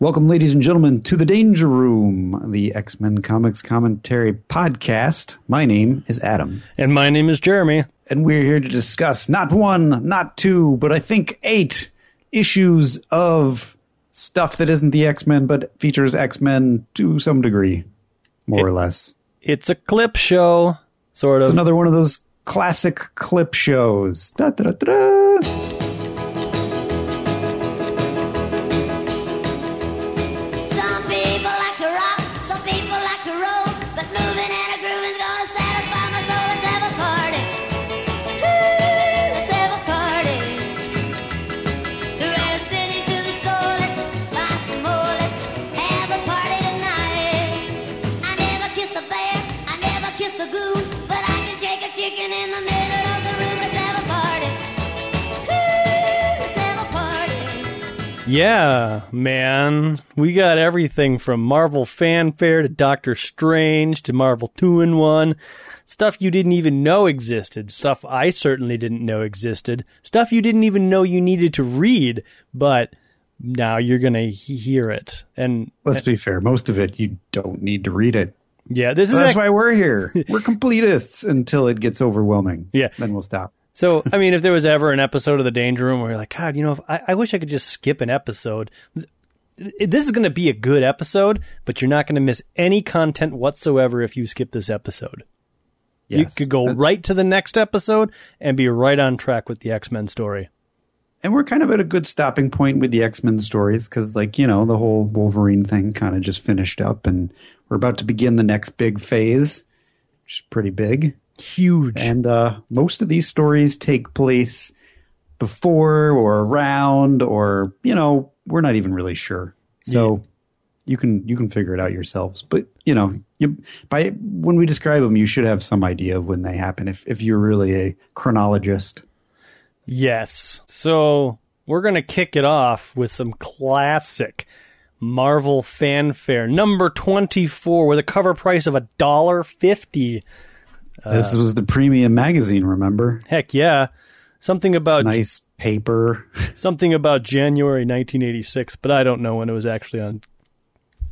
Welcome, ladies and gentlemen, to the Danger Room, the X Men Comics Commentary Podcast. My name is Adam, And my name is Jeremy. and we're here to discuss not one, not two, but I think eight issues of stuff that isn't the X Men, but features X Men to some degree, more or less. It's a clip show, sort of. It's another one of those classic clip shows. Da, da, da, yeah, man. We got everything from Marvel Fanfare to Doctor Strange to Marvel 2 in 1. Stuff you didn't even know existed. Stuff I certainly didn't know existed. Stuff you didn't even know you needed to read, but now you're going to hear it. And Let's be fair. Most of it, you don't need to read it. yeah, this So is that's why we're here. We're completists until it gets overwhelming. Yeah. Then we'll stop. So, I mean, if there was ever an episode of The Danger Room where you're like, God, you know, if I, I wish I could just skip an episode. This is going to be a good episode, but you're not going to miss any content whatsoever if you skip this episode. Yes. You could go right to the next episode and be right on track with the X Men story. And we're kind of at a good stopping point with the X Men stories because, like, you know, the whole Wolverine thing kind of just finished up and we're about to begin the next big phase, which is pretty big. Huge. And uh, most of these stories take place before or around, or, you know, we're not even really sure. So. You can you can figure it out yourselves, but you know, you, by when we describe them, you should have some idea of when they happen. If if you're really a chronologist, Yes. So we're going to kick it off with some classic Marvel fanfare. Number 24 with a cover price of a dollar fifty. this uh, was the premium magazine. Remember, Heck yeah. Something about nice paper. something about January 1986, but I don't know when it was actually on.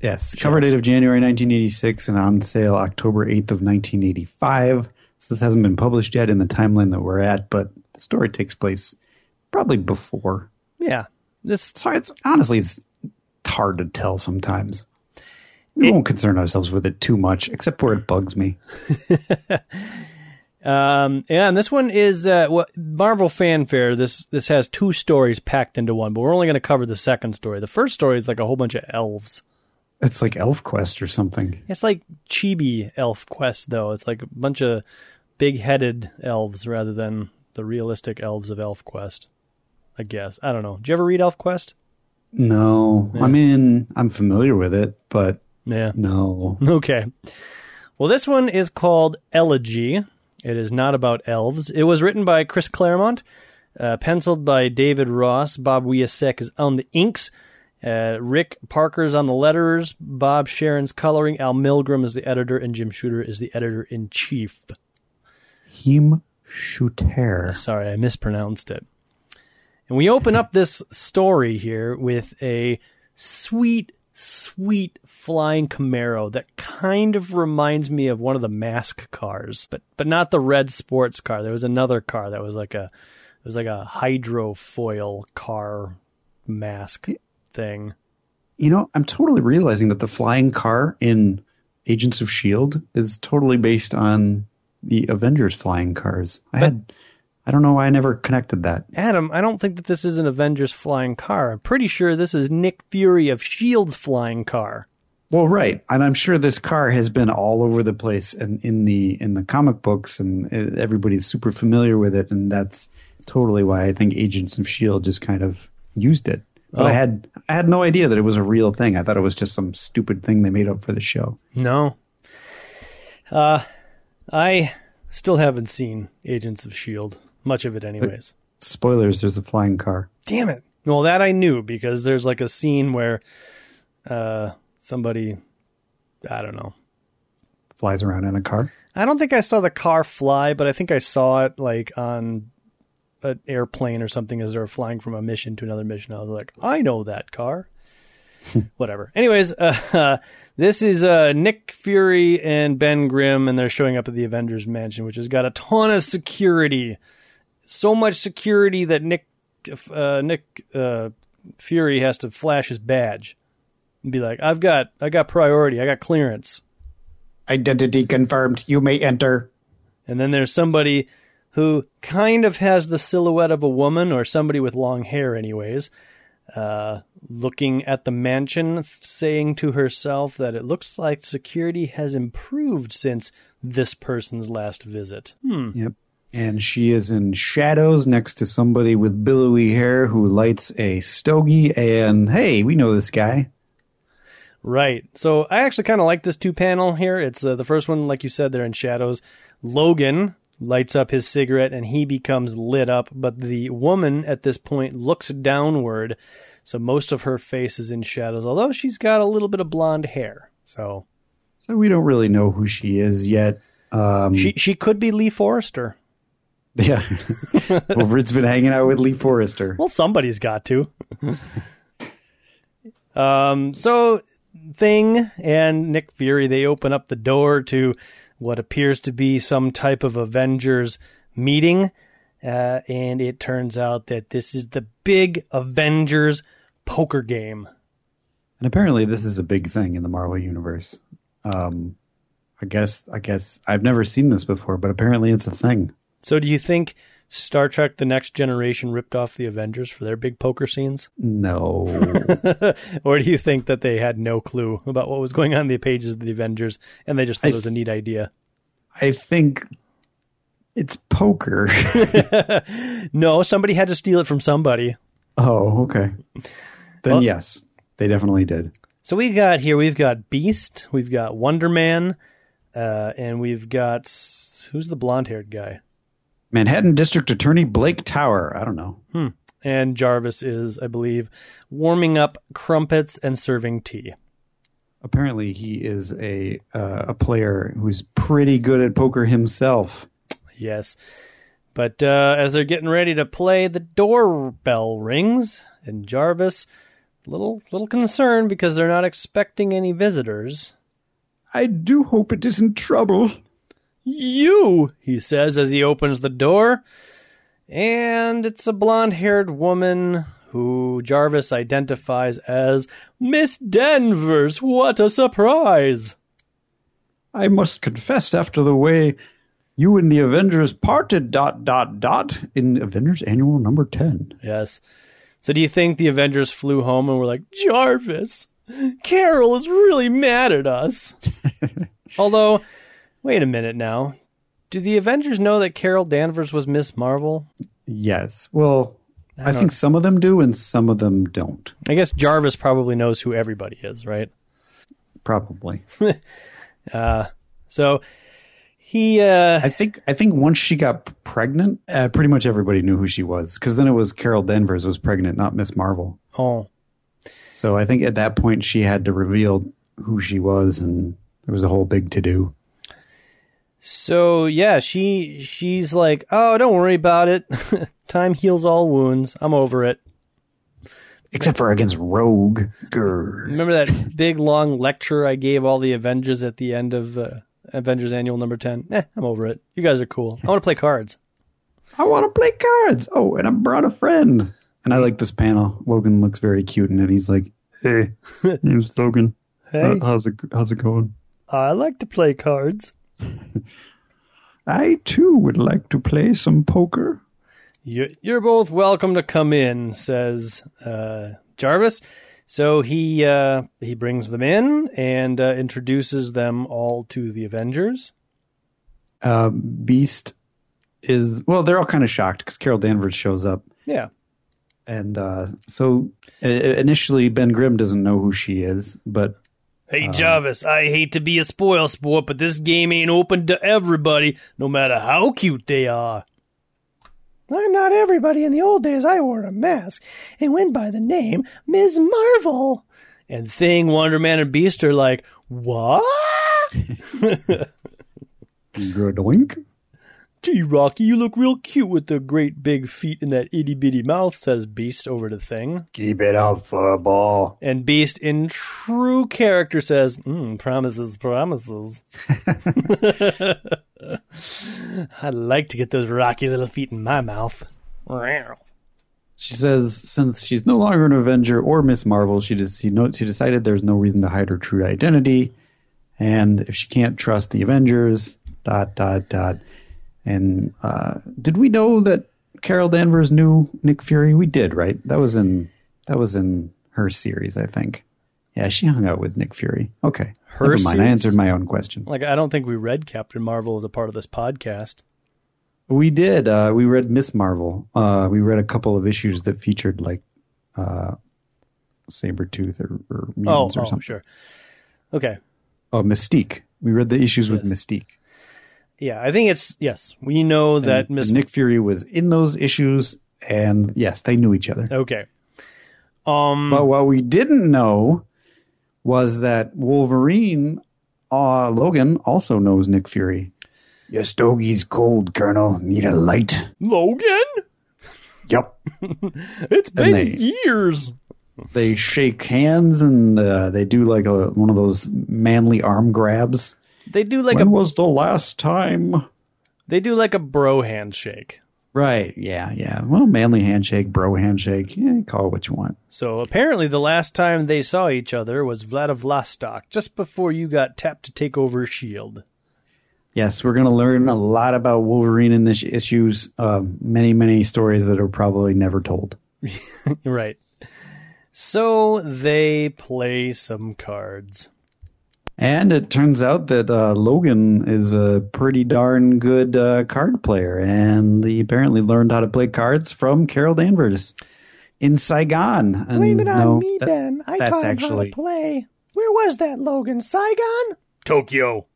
Yes, cover date of January 1986 and on sale October 8th of 1985. So this hasn't been published yet in the timeline that we're at, but the story takes place probably before. Yeah. This So it's honestly it's hard to tell sometimes. We won't concern ourselves with it too much, except where it bugs me. um yeah, and this one is uh what Marvel fanfare. This this has two stories packed into one, but we're only going to cover the second story. The first story is like a whole bunch of elves. It's like Elf Quest or something. It's like chibi elf quest though. It's like a bunch of big-headed elves rather than the realistic elves of Elf Quest. I guess. I don't know. Did you ever read Elf Quest? No, I mean I'm familiar with it, but Yeah. no. Okay. Well, this one is called Elegy. It is not about elves. It was written by Chris Claremont, uh, penciled by David Ross. Bob Wiacek is on the inks. Uh, Rick Parker's on the letters. Bob Sharen's coloring. Al Milgrom is the editor, and Jim Shooter is the editor in chief. Him Shooter. Sorry, I mispronounced it. And we open up this story here with a sweet, sweet flying Camaro that kind of reminds me of one of the mask cars, but but not the red sports car. There was another car that was like a it was like a hydrofoil car mask thing. You know, I'm totally realizing that the flying car in Agents of S.H.I.E.L.D. Is totally based on the Avengers flying cars. I had, I don't know why I never connected that. Adam, I don't think that this is an Avengers flying car. I'm pretty sure this is Nick Fury of Shield's flying car. Well, right, and I'm sure this car has been all over the place and in the in the comic books, and uh, everybody's super familiar with it, and that's totally why I think Agents of S.H.I.E.L.D. just kind of used it. But I Oh. had I had no idea that it was a real thing. I thought it was just some stupid thing they made up for the show. No. Uh, I still haven't seen Agents of S.H.I.E.L.D., much of it, anyways. Spoilers: There's a flying car. Damn it. Well, that I knew because there's like a scene where uh, somebody, I don't know. Flies around in a car. I don't think I saw the car fly, but I think I saw it like on an airplane or something as they were flying from a mission to another mission. I was like, I know that car. whatever. Anyways, uh, this is uh, Nick Fury and Ben Grimm, and they're showing up at the Avengers Mansion, which has got a ton of security. So much security that Nick uh, Nick uh, Fury has to flash his badge and be like, "I've got I got priority. I got clearance." Identity confirmed. You may enter. And then there's somebody who kind of has the silhouette of a woman or somebody with long hair, anyways, uh, looking at the mansion, saying to herself that it looks like security has improved since this person's last visit. Hmm. Yep. And she is in shadows next to somebody with billowy hair who lights a stogie. And hey, we know this guy. Right. So I actually kind of like this two panel here. It's uh, the first one, like you said, they're in shadows. Logan lights up his cigarette and he becomes lit up, but the woman at this point looks downward. So most of her face is in shadows, although she's got a little bit of blonde hair. So So we don't really know who she is yet. Um, she she could be Lee Forrester. Yeah. Wolverine's been hanging out with Lee Forrester. Well, somebody's got to. um, so Thing and Nick Fury they open up the door to what appears to be some type of Avengers meeting, uh, and it turns out that this is the big Avengers poker game. And apparently, this is a big thing in the Marvel universe. Um, I guess. I guess I've never seen this before, but apparently, it's a thing. So, do you think Star Trek: The Next Generation ripped off the Avengers for their big poker scenes, No, or do you think that they had no clue about what was going on in the pages of the Avengers and they just thought I it was a neat idea? I think it's poker. No, somebody had to steal it from somebody. oh, okay. Then Well- yes, they definitely did. So we got here, we've got Beast, we've got Wonder Man, uh, and we've got who's the blonde haired guy? Manhattan District Attorney Blake Tower. I don't know. And Jarvis is, I believe, warming up crumpets and serving tea. Apparently, he is a uh, a player who's pretty good at poker himself. Yes. But uh, as they're getting ready to play, the doorbell rings, and Jarvis, little little concerned because they're not expecting any visitors. I do hope it isn't trouble. You, he says as he opens the door. And it's a blonde haired woman who Jarvis identifies as Miss Danvers. What a surprise! I must confess, after the way you and the Avengers parted, dot dot dot, in Avengers Annual Number Ten. Yes. So do you think the Avengers flew home and were like, Jarvis, Carol is really mad at us? Although, wait a minute now. Do the Avengers know that Carol Danvers was Miss Marvel? Yes. Well, I, don't- think some of them do, and some of them don't. I guess Jarvis probably knows who everybody is, right? Probably. So he uh I think. I think once she got pregnant, uh, pretty much everybody knew who she was, because then it was Carol Danvers was pregnant, not Miss Marvel. oh So I think at that point she had to reveal who she was, and there was a whole big to do. So yeah, she she's like, "Oh, don't worry about it. Time heals all wounds. I'm over it." Except for against Rogue. Grr. Remember that big long lecture I gave all the Avengers at the end of uh, Avengers Annual Number Ten? Eh, I'm over it. You guys are cool. I want to play cards. I want to play cards. Oh, and I brought a friend. And I like this panel. Logan looks very cute in it. He's like, "Hey, name's Logan. Hey, Uh, how's it How's it going? I like to play cards. I too would like to play some poker. You, you're both welcome to come in," says uh, Jarvis. So he uh, he brings them in and uh, introduces them all to the Avengers. Uh, Beast is well. They're all kind of shocked because Carol Danvers shows up, Yeah. and uh, so uh, initially Ben Grimm doesn't know who she is, but Hey Jarvis, I hate to be a spoil sport, but this game ain't open to everybody, no matter how cute they are. I'm not everybody. In the old days, I wore a mask and went by the name Ms. Marvel. And Thing, Wonder Man, and Beast are like, what? good wink. Gee, Rocky, you look real cute with the great big feet and that itty bitty mouth, says Beast over to Thing. Keep it up, football. And Beast, in true character, says, mm, promises, promises. I'd like to get those rocky little feet in my mouth. She says since she's no longer an Avenger or Miss Marvel, she does she, know, she decided there's no reason to hide her true identity, and if she can't trust the Avengers, dot dot dot. And uh, did we know that Carol Danvers knew Nick Fury? We did, right? That was in that was in her series, I think. Yeah, she hung out with Nick Fury. Okay, Her never mind. I answered my own question. Like, I don't think we read Captain Marvel as a part of this podcast. We did. Uh, we read Miss Marvel. Uh, we read a couple of issues that featured like uh, Sabretooth or, or Oh, or oh something. sure. Okay. Oh, Mystique. We read the issues with Mystique. Yeah, I think it's, yes, we know that And- Miss and Nick Fury was in those issues, and yes, they knew each other. Okay. Um. But what we didn't know was that Wolverine, uh, Logan, also knows Nick Fury. Your stogie's cold, Colonel. Need a light? Logan, Yup. it's been they- years. they shake hands and uh, they do like a one of those manly arm grabs. They do like when a was the last time? they do like a bro handshake. Right. Yeah. Yeah. Well, manly handshake, bro handshake. Yeah, call it what you want. So apparently, the last time they saw each other was Vladivostok, just before you got tapped to take over Shield. Yes, we're going to learn a lot about Wolverine in this issues. Uh, many, many stories that are probably never told. right. So they play some cards. And it turns out that uh, Logan is a pretty darn good uh, card player, and he apparently learned how to play cards from Carol Danvers in Saigon. And Blame it on no, me, that- Ben. I that's taught him actually- how to play. Where was that, Logan? Saigon? Tokyo.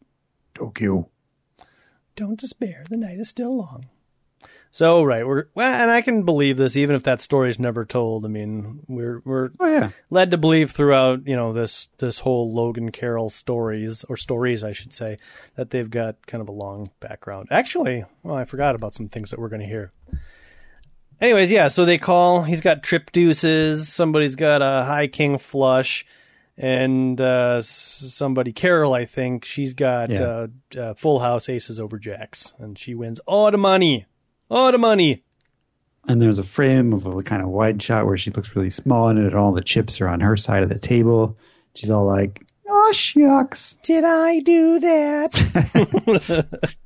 Tokyo. Don't despair. The night is still long. So right, we're well, and I can believe this even if that story's never told. I mean, we're we're Oh yeah. led to believe throughout you know this this whole Logan Carol stories or stories I should say that they've got kind of a long background. Actually, well, I forgot about some things that we're going to hear. Anyways, yeah, so they call. He's got trip deuces. Somebody's got a high king flush, and uh, somebody Carol, I think, she's got Yeah. uh, uh, full house aces over jacks, and she wins all the money, all the money. And there's a frame of a kind of wide shot where she looks really small in it, and all the chips are on her side of the table. She's all like, "Oh shucks." Did I do that?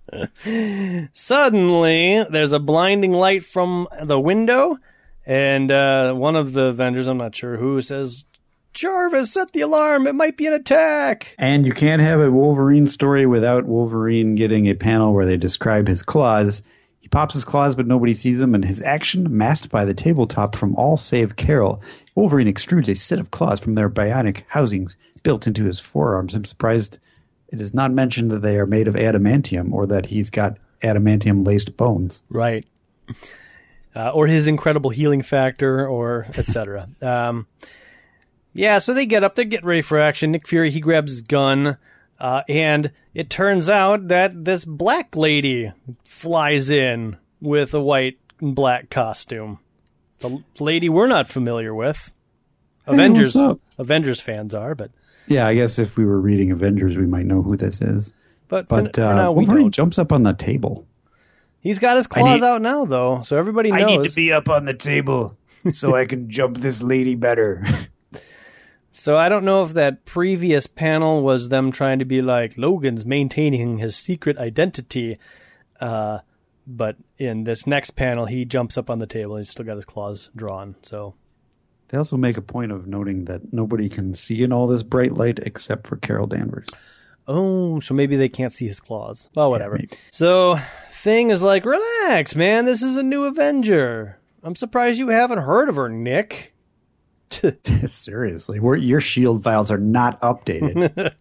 Suddenly, there's a blinding light from the window, and uh, one of the vendors, I'm not sure who, says, Jarvis, set the alarm. It might be an attack. And you can't have a Wolverine story without Wolverine getting a panel where they describe his claws. He pops his claws, but nobody sees him, and his action masked by the tabletop from all save Carol. Wolverine extrudes a set of claws from their bionic housings built into his forearms. I'm surprised it is not mentioned that they are made of adamantium or that he's got adamantium laced bones. Right. Uh, or his incredible healing factor, or etc. um, yeah, so they get up, they get ready for action. Nick Fury, he grabs his gun, uh, and it turns out that this black lady flies in with a white and black costume. The lady we're not familiar with. Avengers, what's up? Avengers fans are, but Yeah, I guess if we were reading Avengers, we might know who this is. but, But for uh, now we Wolverine don't. jumps up on the table. He's got his claws need- out now, though, so everybody knows. I need to be up on the table so I can jump this lady better. So I don't know if that previous panel was them trying to be like Logan's maintaining his secret identity, uh, but in this next panel he jumps up on the table. He's still got his claws drawn. So they also make a point of noting that nobody can see in all this bright light except for Carol Danvers. oh, so maybe they can't see his claws. Well, whatever. maybe. so Thing is like, relax, man. This is a new Avenger. I'm surprised you haven't heard of her, Nick. Seriously, we're, your shield files are not updated.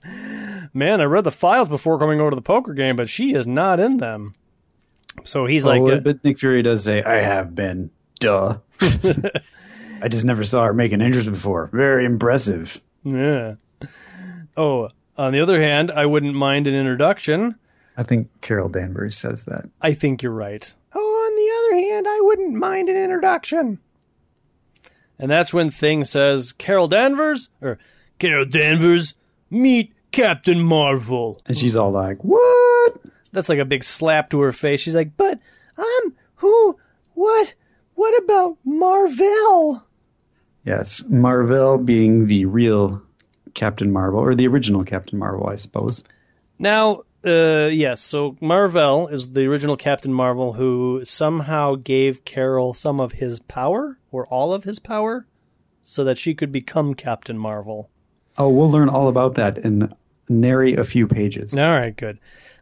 Man, I read the files before coming over to the poker game, but she is not in them. So he's like, oh, uh, but Nick Fury does say, "I have been." Duh. I just never saw her make an entrance before. Very impressive. Yeah. Oh, on the other hand, I wouldn't mind an introduction. I think Carol Danvers says that. I think you're right. Oh, on the other hand, I wouldn't mind an introduction. And that's when Thing says, Carol Danvers? Or, Carol Danvers, meet Captain Marvel. And she's all like, "What?" That's like a big slap to her face. She's like, but, um, who, what, what about Marvel? Yes, Marvel being the real Captain Marvel or the original Captain Marvel, I suppose. Now, uh, yes, so Marvel is the original Captain Marvel who somehow gave Carol some of his power, or all of his power, so that she could become Captain Marvel. Oh, we'll learn all about that in nary a few pages. All right, good.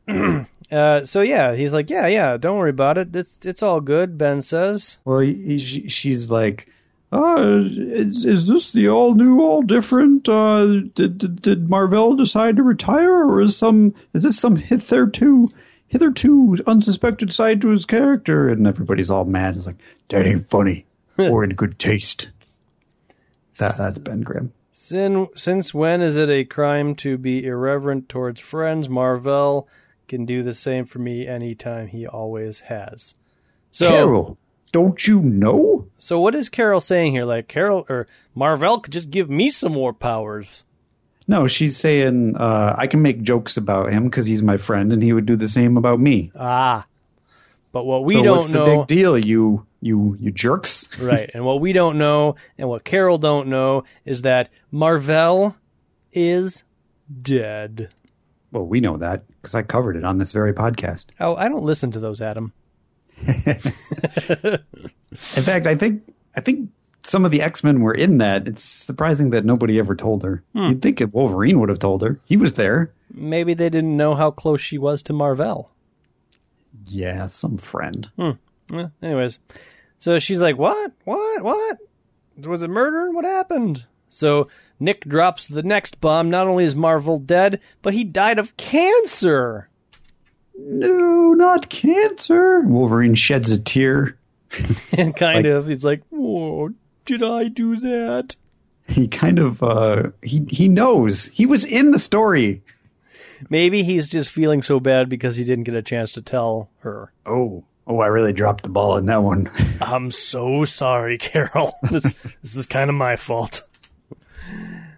uh, so yeah, he's like, yeah, yeah, don't worry about it. It's it's all good. Ben says, Well, he, she, she's like, uh, is, is this the all new, all different? Uh, did, did did Marvel decide to retire, or is some is this some hitherto hitherto unsuspected side to his character? And everybody's all mad. It's like that ain't funny or in good taste. That that's Ben Grimm. Sin, since when is it a crime to be irreverent towards friends? Marvel can do the same for me anytime. He always has. So, Carol, don't you know? so what is Carol saying here? Like Carol or Marvel could just give me some more powers. No, she's saying uh, I can make jokes about him because he's my friend, and he would do the same about me. Ah, but what we so don't know. what's the big deal? You you you jerks. right? And what we don't know, and what Carol don't know, is that Marvel is dead. Well, we know that because I covered it on this very podcast. Oh, I don't listen to those, Adam. In fact, I think I think some of the X Men were in that. It's surprising that nobody ever told her. Hmm. You'd think Wolverine would have told her. He was there. Maybe they didn't know how close she was to Marvel. Yeah, some friend. Hmm. Eh, anyways, so she's like, "What? What? What? Was it murder? What happened?" So Nick drops the next bomb. Not only is Marvel dead, but he died of cancer. No, not cancer. Wolverine sheds a tear. And kind Like- of, he's like, "Oh, did I do that?" He kind of uh he he knows. He was in the story. Maybe he's just feeling so bad because he didn't get a chance to tell her. Oh. Oh, I really dropped the ball in that one. I'm so sorry, Carol. This, this is kind of my fault.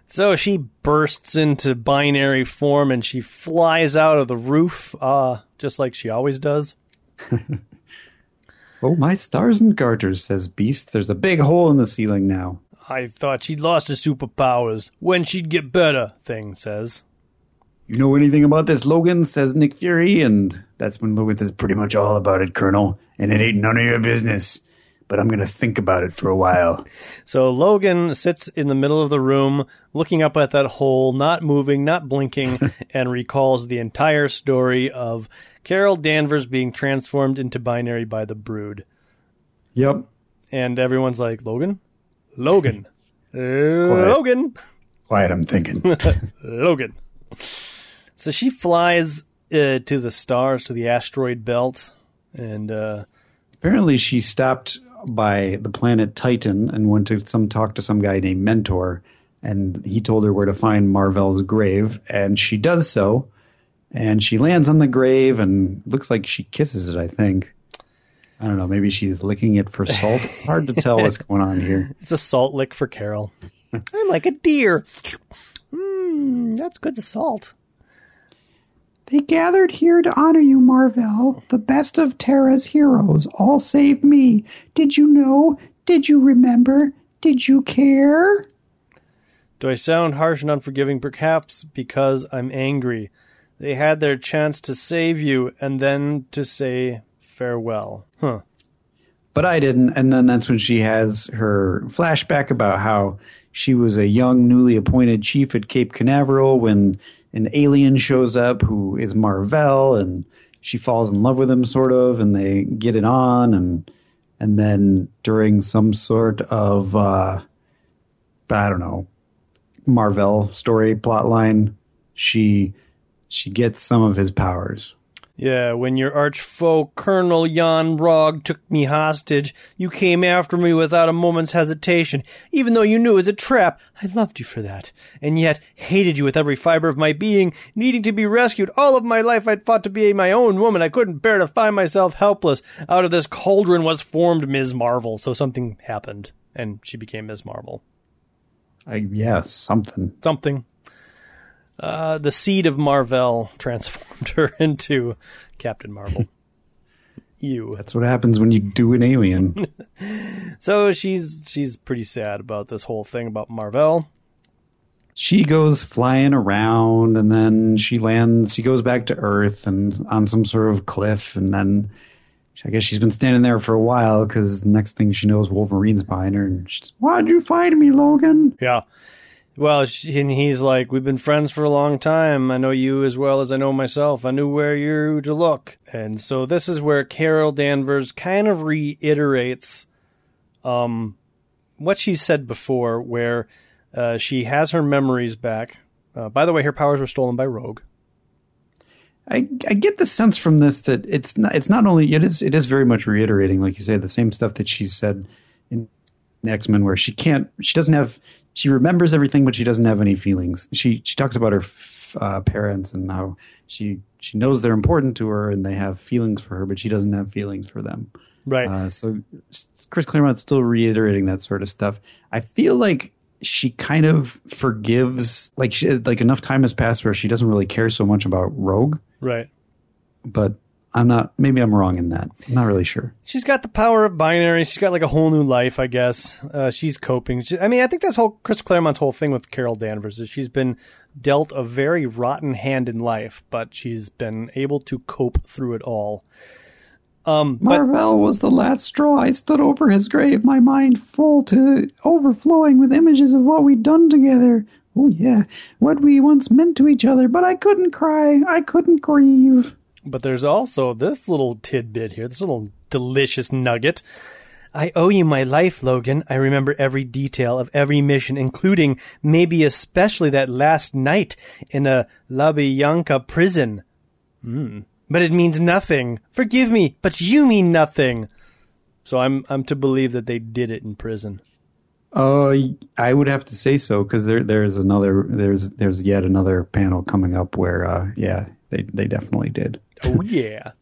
So she bursts into binary form and she flies out of the roof, uh, just like she always does. oh, my stars and garters, says Beast. There's a big hole in the ceiling now. I thought she'd lost her superpowers. When she'd get better, Thing says. You know anything about this, Logan? says Nick Fury, and that's when Logan says pretty much all about it, Colonel, and it ain't none of your business. But I'm gonna think about it for a while. So Logan sits in the middle of the room, looking up at that hole, not moving, not blinking, and recalls the entire story of Carol Danvers being transformed into binary by the Brood. Yep. And everyone's like, Logan? Logan. Logan. Quiet, I'm thinking. Logan. So she flies uh, to the stars, to the asteroid belt, and uh, Apparently, she stopped by the planet Titan and went to some talk to some guy named Mentor, and he told her where to find Marvel's grave, and she does so, and she lands on the grave and looks like she kisses it. I think. I don't know. Maybe she's licking it for salt. It's hard to tell what's going on here. it's a salt lick for Carol. I'm like a deer. Mmm, that's good salt. They gathered here to honor you, Marvel, the best of Terra's heroes, all save me. Did you know? Did you remember? Did you care? Do I sound harsh and unforgiving? Perhaps because I'm angry. They had their chance to save you and then to say farewell. Huh. But I didn't. And then that's when she has her flashback about how she was a young, newly appointed chief at Cape Canaveral when an alien shows up who is Marvel, and she falls in love with him, sort of, and they get it on, and and then during some sort of uh, I don't know Marvel story plotline, she she gets some of his powers. Yeah, when your arch foe, Colonel Yon-Rogg, took me hostage, you came after me without a moment's hesitation. Even though you knew it was a trap, I loved you for that. And yet, hated you with every fiber of my being, needing to be rescued. All of my life I'd fought to be my own woman. I couldn't bear to find myself helpless. Out of this cauldron was formed Ms. Marvel. So something happened, and she became Ms. Marvel. I, yeah, something. Something. Uh, the seed of Marvel transformed her into Captain Marvel. you. That's what happens when you do an alien. So she's she's pretty sad about this whole thing about Marvel. she goes flying around and then she lands she goes back to earth and on some sort of cliff and then i guess she's been standing there for a while because next thing she knows wolverine's behind her and she's why'd you find me logan Yeah. Well, she, and he's like, "We've been friends for a long time. I know you as well as I know myself. I knew where you to look." And so this is where Carol Danvers kind of reiterates um, what she said before, where uh, she has her memories back. Uh, by the way, her powers were stolen by Rogue. I, I get the sense from this that it's not it's not only it is it is very much reiterating like you say the same stuff that she said in X Men where she can't she doesn't have she remembers everything but she doesn't have any feelings she she talks about her f- uh, parents and how she she knows they're important to her and they have feelings for her but she doesn't have feelings for them Right. uh, so Chris Claremont's still reiterating that sort of stuff. I feel like she kind of forgives, like she, like enough time has passed where she doesn't really care so much about Rogue. right. But I'm not. Maybe I'm wrong in that. I'm not really sure. She's got the power of binary. She's got like a whole new life, I guess. Uh, she's coping. She, I mean, I think that's whole Chris Claremont's whole thing with Carol Danvers is she's been dealt a very rotten hand in life, but she's been able to cope through it all. Um, but Marvel was the last straw. I stood over his grave, my mind full to overflowing with images of what we'd done together. Oh yeah, what we once meant to each other. But I couldn't cry. I couldn't grieve. But there's also this little tidbit here, this little delicious nugget. I owe you my life, Logan. I remember every detail of every mission, including maybe especially that last night in a Lubyanka prison. Hmm. But it means nothing. Forgive me, but you mean nothing. So I'm I'm to believe that they did it in prison. Uh, I would have to say so because there there's another there's there's yet another panel coming up where uh yeah they they definitely did. Oh yeah.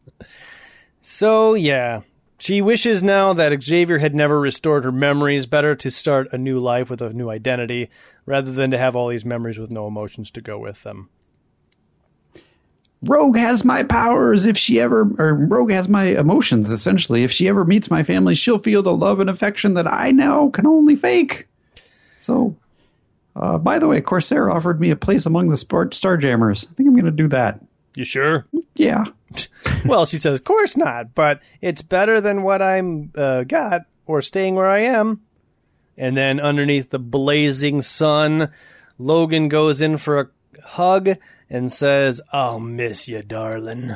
So yeah, she wishes now that Xavier had never restored her memories. Better to start a new life with a new identity rather than to have all these memories with no emotions to go with them. Rogue has my powers. If she ever or Rogue has my emotions. Essentially, if she ever meets my family, she'll feel the love and affection that I now can only fake. So, uh, by the way, Corsair offered me a place among the Spart Starjammers. I think I'm going to do that. You sure? Yeah. well, she says, "Of course not, but it's better than what I'm uh, got or staying where I am." And then underneath the blazing sun, Logan goes in for a hug and says, "I'll miss you, darling."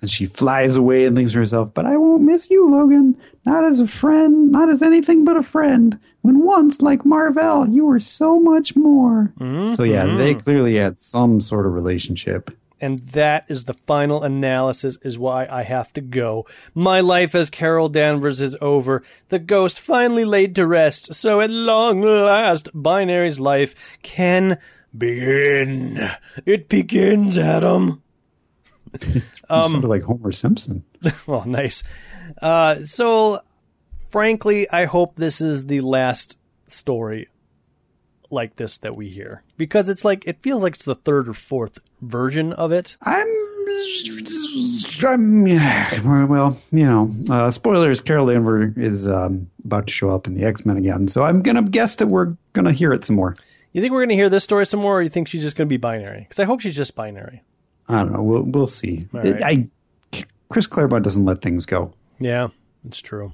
And she flies away and thinks to herself, But I won't miss you, Logan. Not as a friend, not as anything but a friend. When once, like Marvel, you were so much more. So, yeah, they clearly had some sort of relationship. And that is the final analysis, is why I have to go. My life as Carol Danvers is over. The ghost finally laid to rest. So at long last, Binary's life can begin. It begins, Adam. You sounded like Homer Simpson. well, nice. Uh, so, frankly, I hope this is the last story like this that we hear because it's like it feels like it's the third or fourth version of it. I'm. I'm well, you know, uh, spoilers. Carol Danvers is um, about to show up in the X Men again, so I'm gonna guess that we're gonna hear it some more. You think we're to hear this story some more, or you think she's just to be binary? Because I hope she's just binary. I don't know. We'll we'll see. Right. I Chris Claremont doesn't let things go. Yeah, it's true.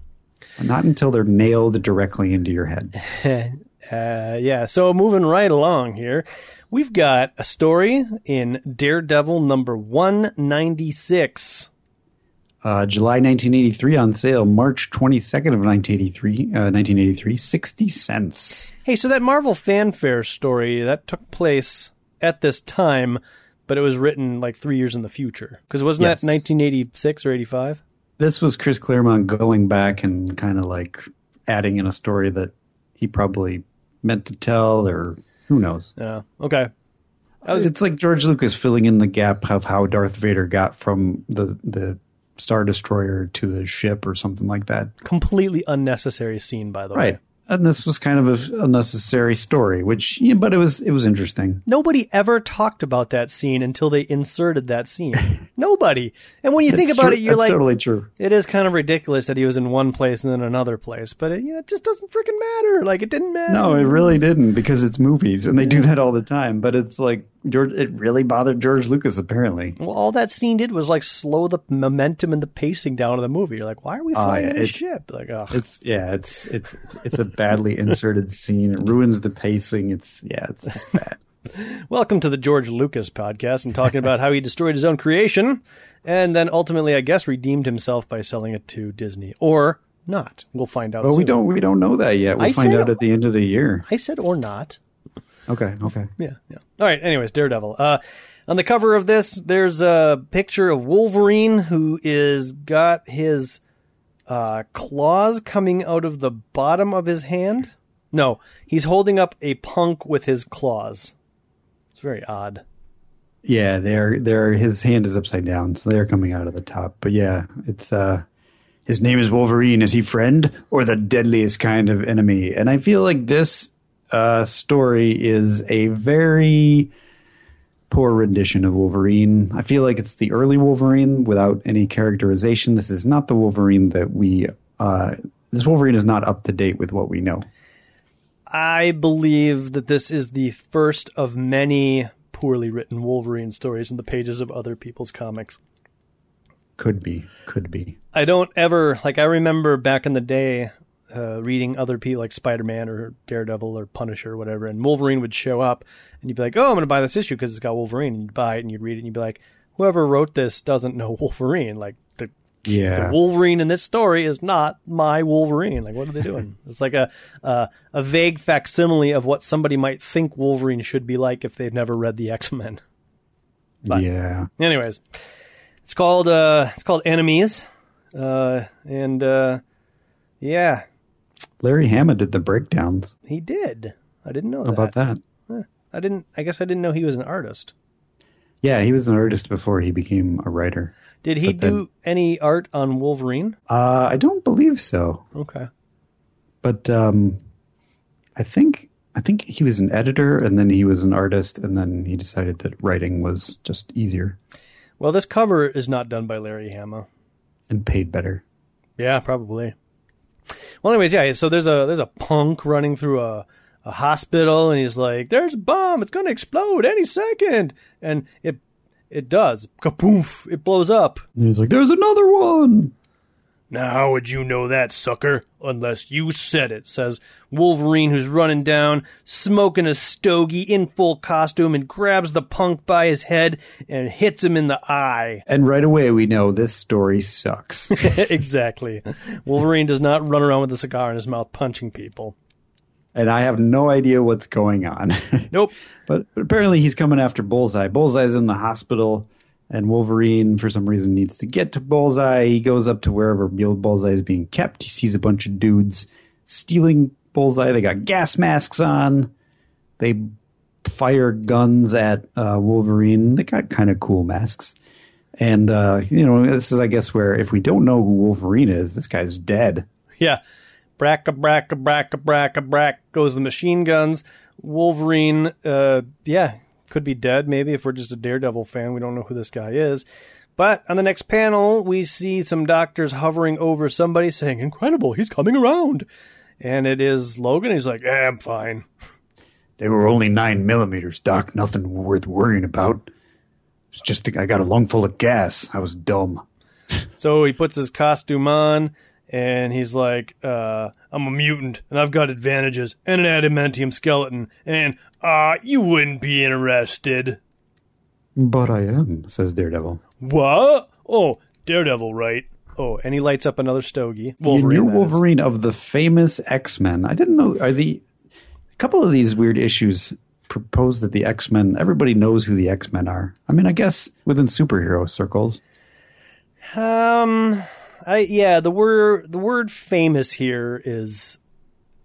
Not until they're nailed directly into your head. Uh, yeah, so moving right along here, we've got a story in Daredevil number 196. Uh, July 1983 on sale, March 22nd of 1983, uh, 1983, 60 cents. Hey, so that Marvel fanfare story that took place at this time, but it was written like three years in the future. Because wasn't Yes. that 1986 or 85? This was Chris Claremont going back and kind of like adding in a story that he probably meant to tell, or who knows. Yeah. Okay. Was- it's like George Lucas filling in the gap of how Darth Vader got from the the Star Destroyer to the ship or something like that. Completely unnecessary scene, by the way. And this was kind of a unnecessary story, which, yeah, but it was it was interesting. Nobody ever talked about that scene until they inserted that scene. Nobody. And when you think It's about true- it, you're that's like, totally true. it is kind of ridiculous that he was in one place and then another place, but it, you know, it just doesn't freaking matter. Like it didn't matter. No, it really didn't because it's movies and they do that all the time. But it's like George, it really bothered George Lucas apparently. Well, all that scene did was like slow the momentum and the pacing down of the movie. You're like, why are we oh, flying yeah, in a ship? Like, oh, It's yeah, it's it's it's a badly inserted scene. It ruins the pacing. It's yeah, it's just bad. welcome to the George Lucas podcast and talking about how he destroyed his own creation and then ultimately, I guess, redeemed himself by selling it to Disney or not. We'll find out. But we don't we don't know that yet. We'll I find said- out at the end of the year. I said or not. Okay, okay. Yeah, yeah. All right. Anyways, Daredevil. Uh, on the cover of this, there's a picture of Wolverine who is got his uh, claws coming out of the bottom of his hand. No, he's holding up a punk with his claws. It's very odd. Yeah, they're they're his hand is upside down, so they're coming out of the top. But yeah, it's uh his name is Wolverine. Is he friend or the deadliest kind of enemy? And I feel like this uh story is a very poor rendition of Wolverine. I feel like it's the early Wolverine without any characterization. This is not the Wolverine that we uh this Wolverine is not up to date with what we know. I believe that this is the first of many poorly written Wolverine stories in the pages of other people's comics. Could be, could be. I don't ever like. I remember back in the day uh, reading other people like Spider Man or Daredevil or Punisher or whatever, and Wolverine would show up, and you'd be like, "Oh, I'm going to buy this issue because it's got Wolverine." And you'd buy it and you'd read it, and you'd be like, "Whoever wrote this doesn't know Wolverine. Like the Yeah. the Wolverine in this story is not my Wolverine. Like, what are they doing? it's like a uh, a vague facsimile of what somebody might think Wolverine should be like if they've never read the X Men. yeah. Anyways, it's called uh, it's called Enemies, uh, and uh, yeah, Larry Hama did the breakdowns. he did. I didn't know How about that? I didn't. I guess I didn't know he was an artist. Yeah, he was an artist before he became a writer. Did he then- do any art on Wolverine? Uh, I don't believe so, Okay. but um, I think I think he was an editor, and then he was an artist, and then he decided that writing was just easier Well, this cover is not done by Larry Hama. and paid better. Yeah, probably. Well, anyways, yeah. So there's a there's a punk running through a a hospital, and he's like, "There's a bomb. It's gonna explode any second. and it it does. Kapoof! It blows up. And he's like, "There's another one." Now, how would you know that, sucker? Unless you said it, says Wolverine, who's running down, smoking a stogie in full costume, and grabs the punk by his head and hits him in the eye. And right away, we know this story sucks. exactly. Wolverine does not run around with a cigar in his mouth punching people. and I have no idea what's going on. Nope. But, but apparently he's coming after Bullseye. Bullseye's in the hospital, and Wolverine, for some reason, needs to get to Bullseye. He goes up to wherever Bullseye is being kept. He sees a bunch of dudes stealing Bullseye. They got gas masks on. They fire guns at uh, Wolverine. They got kind of cool masks. And, uh, you know, this is, I guess, where if we don't know who Wolverine is, this guy's dead. Yeah. Bracka, bracka, bracka, bracka, brack goes the machine guns. Wolverine, uh, yeah, could be dead maybe if we're just a Daredevil fan. We don't know who this guy is. But on the next panel, we see some doctors hovering over somebody saying, Incredible, he's coming around. And it is Logan. He's like, eh, I'm fine. They were only nine millimeters, Doc. Nothing worth worrying about. It's just I got a lung full of gas. I was dumb. So he puts his costume on and he's like, uh, I'm a mutant and I've got advantages and an adamantium skeleton. And, uh, you wouldn't be interested. But I am, says Daredevil. What? Oh, Daredevil, right? Oh, and he lights up another stogie. Wolverine, you're. Wolverine of the famous X Men. I didn't know. Are the a couple of these weird issues propose that the X Men. Everybody knows who the X Men are. I mean, I guess within superhero circles. Um, I yeah, the word the word famous here is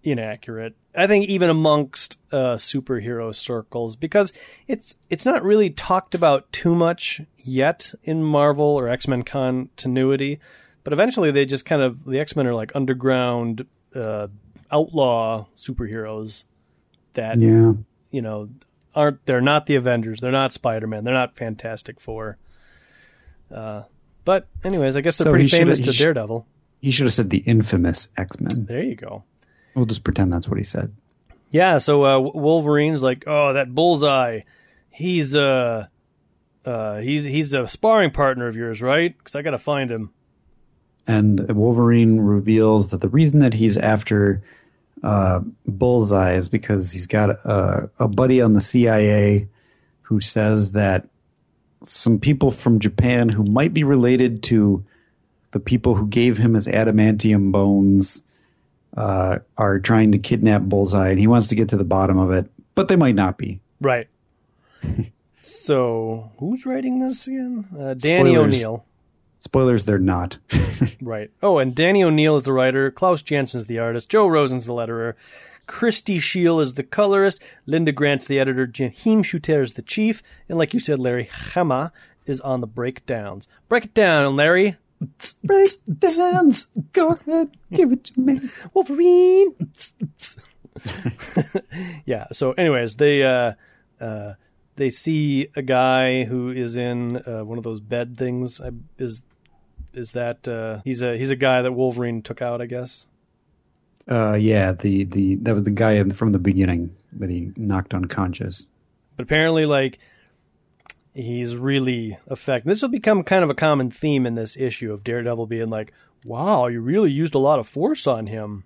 inaccurate. I think even amongst uh, superhero circles because it's it's not really talked about too much yet in Marvel or X Men continuity. But eventually, they just kind of the X Men are like underground uh, outlaw superheroes that Yeah. you know aren't they're not the Avengers, they're not Spider Man, they're not Fantastic Four. Uh, but anyways, I guess they're So pretty famous to sh- Daredevil. He should have said the infamous X Men. There you go. We'll just pretend that's what he said. Yeah, so uh, Wolverine's like, oh, that bullseye. He's uh, uh, he's he's a sparring partner of yours, right? Because I got to find him. And Wolverine reveals that the reason that he's after uh, Bullseye is because he's got a, a buddy on the CIA who says that some people from Japan who might be related to the people who gave him his adamantium bones uh, are trying to kidnap Bullseye, and he wants to get to the bottom of it, but they might not be. Right. so who's writing this again? Uh, Denny O'Neil. Spoilers, they're not. Right. Oh, and Denny O'Neil is the writer. Klaus Janson's the artist. Joe Rosen's the letterer. Christie Scheele is the colorist. Linda Grant's the editor. Jim Shooter is the chief. And like you said, Larry Hama is on the breakdowns. Break it down, Larry. Breakdowns. Go ahead, give it to me. Wolverine. yeah. So, anyways, they uh, uh, they see a guy who is in uh, one of those bed things. I, is is that uh, he's a he's a guy that Wolverine took out? I guess. Uh, yeah, the, the that was the guy from the beginning that he knocked unconscious. But apparently, like, he's really effective. This will become kind of a common theme in this issue of Daredevil being like, wow, you really used a lot of force on him.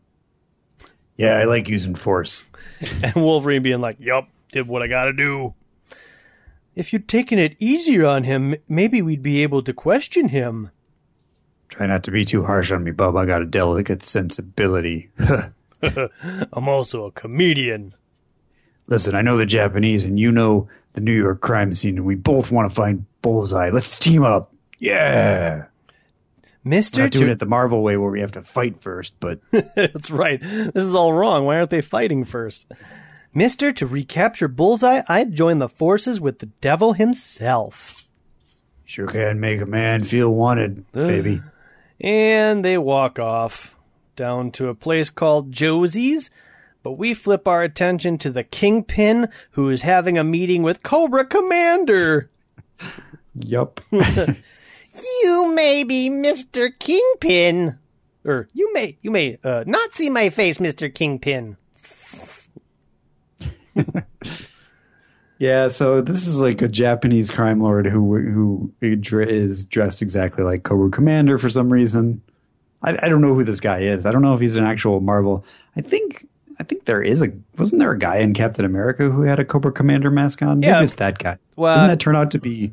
Yeah, I like using force. And Wolverine being like, yup, did what I gotta do. If you'd taken it easier on him, maybe we'd be able to question him. Try not to be too harsh on me, bub. I got a delicate sensibility. I'm also a comedian. Listen, I know the Japanese, and you know the New York crime scene, and we both want to find Bullseye. Let's team up. Yeah. We're Mister, not doing it the Marvel way where we have to fight first, but That's right. This is all wrong. Why aren't they fighting first? Mister, to recapture Bullseye, I'd join the forces with the devil himself. sure can make a man feel wanted, baby. And they walk off down to a place called Josie's. But we flip our attention to the Kingpin, who is having a meeting with Cobra Commander. Yup. You may be Mr. Kingpin. Or you may you may uh, not see my face, Mr. Kingpin. Yeah, so this is like a Japanese crime lord who who is dressed exactly like Cobra Commander for some reason. I, I don't know who this guy is. I don't know if he's an actual Marvel. I think I think there is a wasn't there a guy in Captain America who had a Cobra Commander mask on? Yeah. Maybe it's that guy. Well- Didn't that turn out to be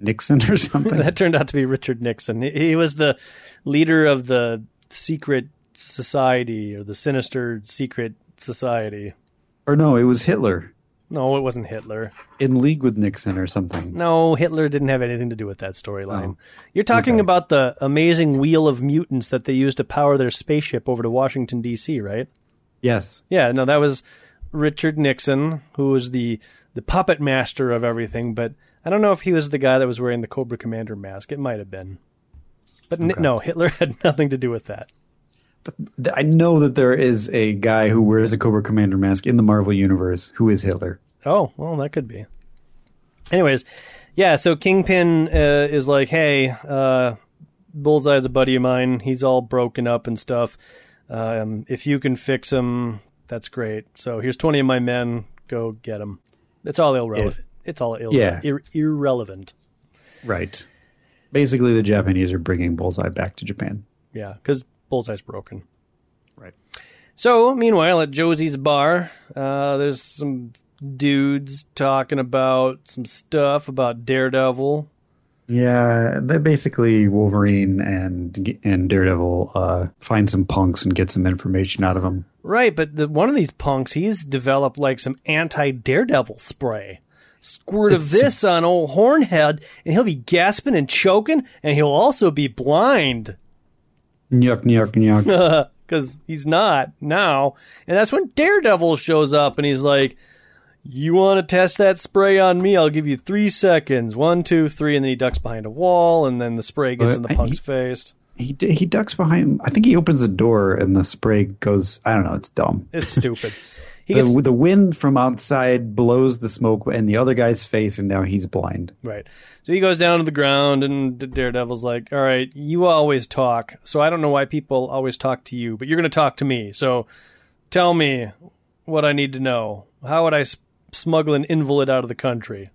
Nixon or something? That turned out to be Richard Nixon. He was the leader of the secret society or the sinister secret society. or no, it was Hitler No, it wasn't Hitler. in league with Nixon or something. No, Hitler didn't have anything to do with that storyline. Oh. You're talking Okay. about the amazing wheel of mutants that they used to power their spaceship over to Washington D.C., right? Yes. Yeah, no, that was Richard Nixon, who was the the puppet master of everything. But I don't know if he was the guy that was wearing the Cobra Commander mask. It might have been, but n- no, Hitler had nothing to do with that. Th- I know that there is a guy who wears a Cobra Commander mask in the Marvel universe who is Hitler. Oh, well, that could be. Anyways, yeah, so Kingpin uh, is like, hey, uh, Bullseye's a buddy of mine. He's all broken up and stuff. Um, if you can fix him, that's great. So here's 20 of my men. Go get him. It's all irrelevant. It's all irre- Yeah. ir- irrelevant. Right. Basically, the Japanese are bringing Bullseye back to Japan. Yeah, because Bullseye's broken. Right. So, meanwhile, at Josie's bar, uh, there's some dudes talking about some stuff about Daredevil. Yeah, they basically Wolverine and and Daredevil uh, find some punks and get some information out of them. Right, but the, one of these punks, he's developed like some anti Daredevil spray. Squirt of It's- this on old Hornhead, and he'll be gasping and choking, and he'll also be blind. Yuck, yuck, yuck. because he's not now. And that's when Daredevil shows up and he's like, You want to test that spray on me? I'll give you three seconds. One, two, three. And then he ducks behind a wall and then the spray gets Uh, in the punk's he- face. he he ducks behind. I think he opens the door and the spray goes. I don't know. It's dumb. It's stupid. He The, gets, the wind from outside blows the smoke in the other guy's face, and now he's blind. right. So he goes down to the ground and Daredevil's like, All right, you always talk. So I don't know why people always talk to you, but you're going to talk to me. So tell me what I need to know. How would I smuggle an invalid out of the country?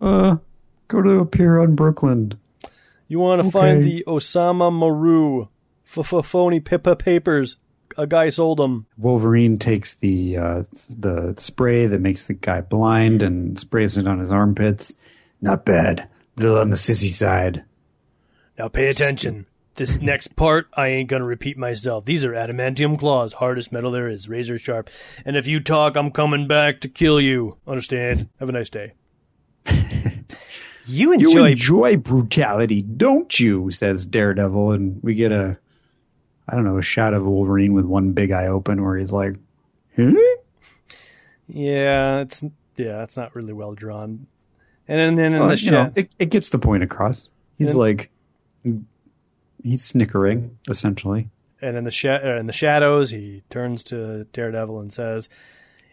Uh, go to a pier on Brooklyn. You want to Okay. find the Osama Maru phony Pippa papers. A guy sold him. Wolverine takes the uh, the spray that makes the guy blind and sprays it on his armpits. Not bad. A Little on the sissy side. Now pay attention. This next part, I ain't gonna repeat myself. These are adamantium claws, hardest metal there is, razor sharp. And if you talk, I'm coming back to kill you. Understand? Have a nice day. you You enjoy. enjoy brutality, don't you? Says Daredevil, and we get a, I don't know, a shot of Wolverine with one big eye open, where he's like, "Huh?" yeah, it's yeah, it's not really well drawn. And then, in Well, the you know, shot, it, it gets the point across. He's like, he's snickering essentially. and in the sha- uh, in the shadows, he turns to Daredevil and says,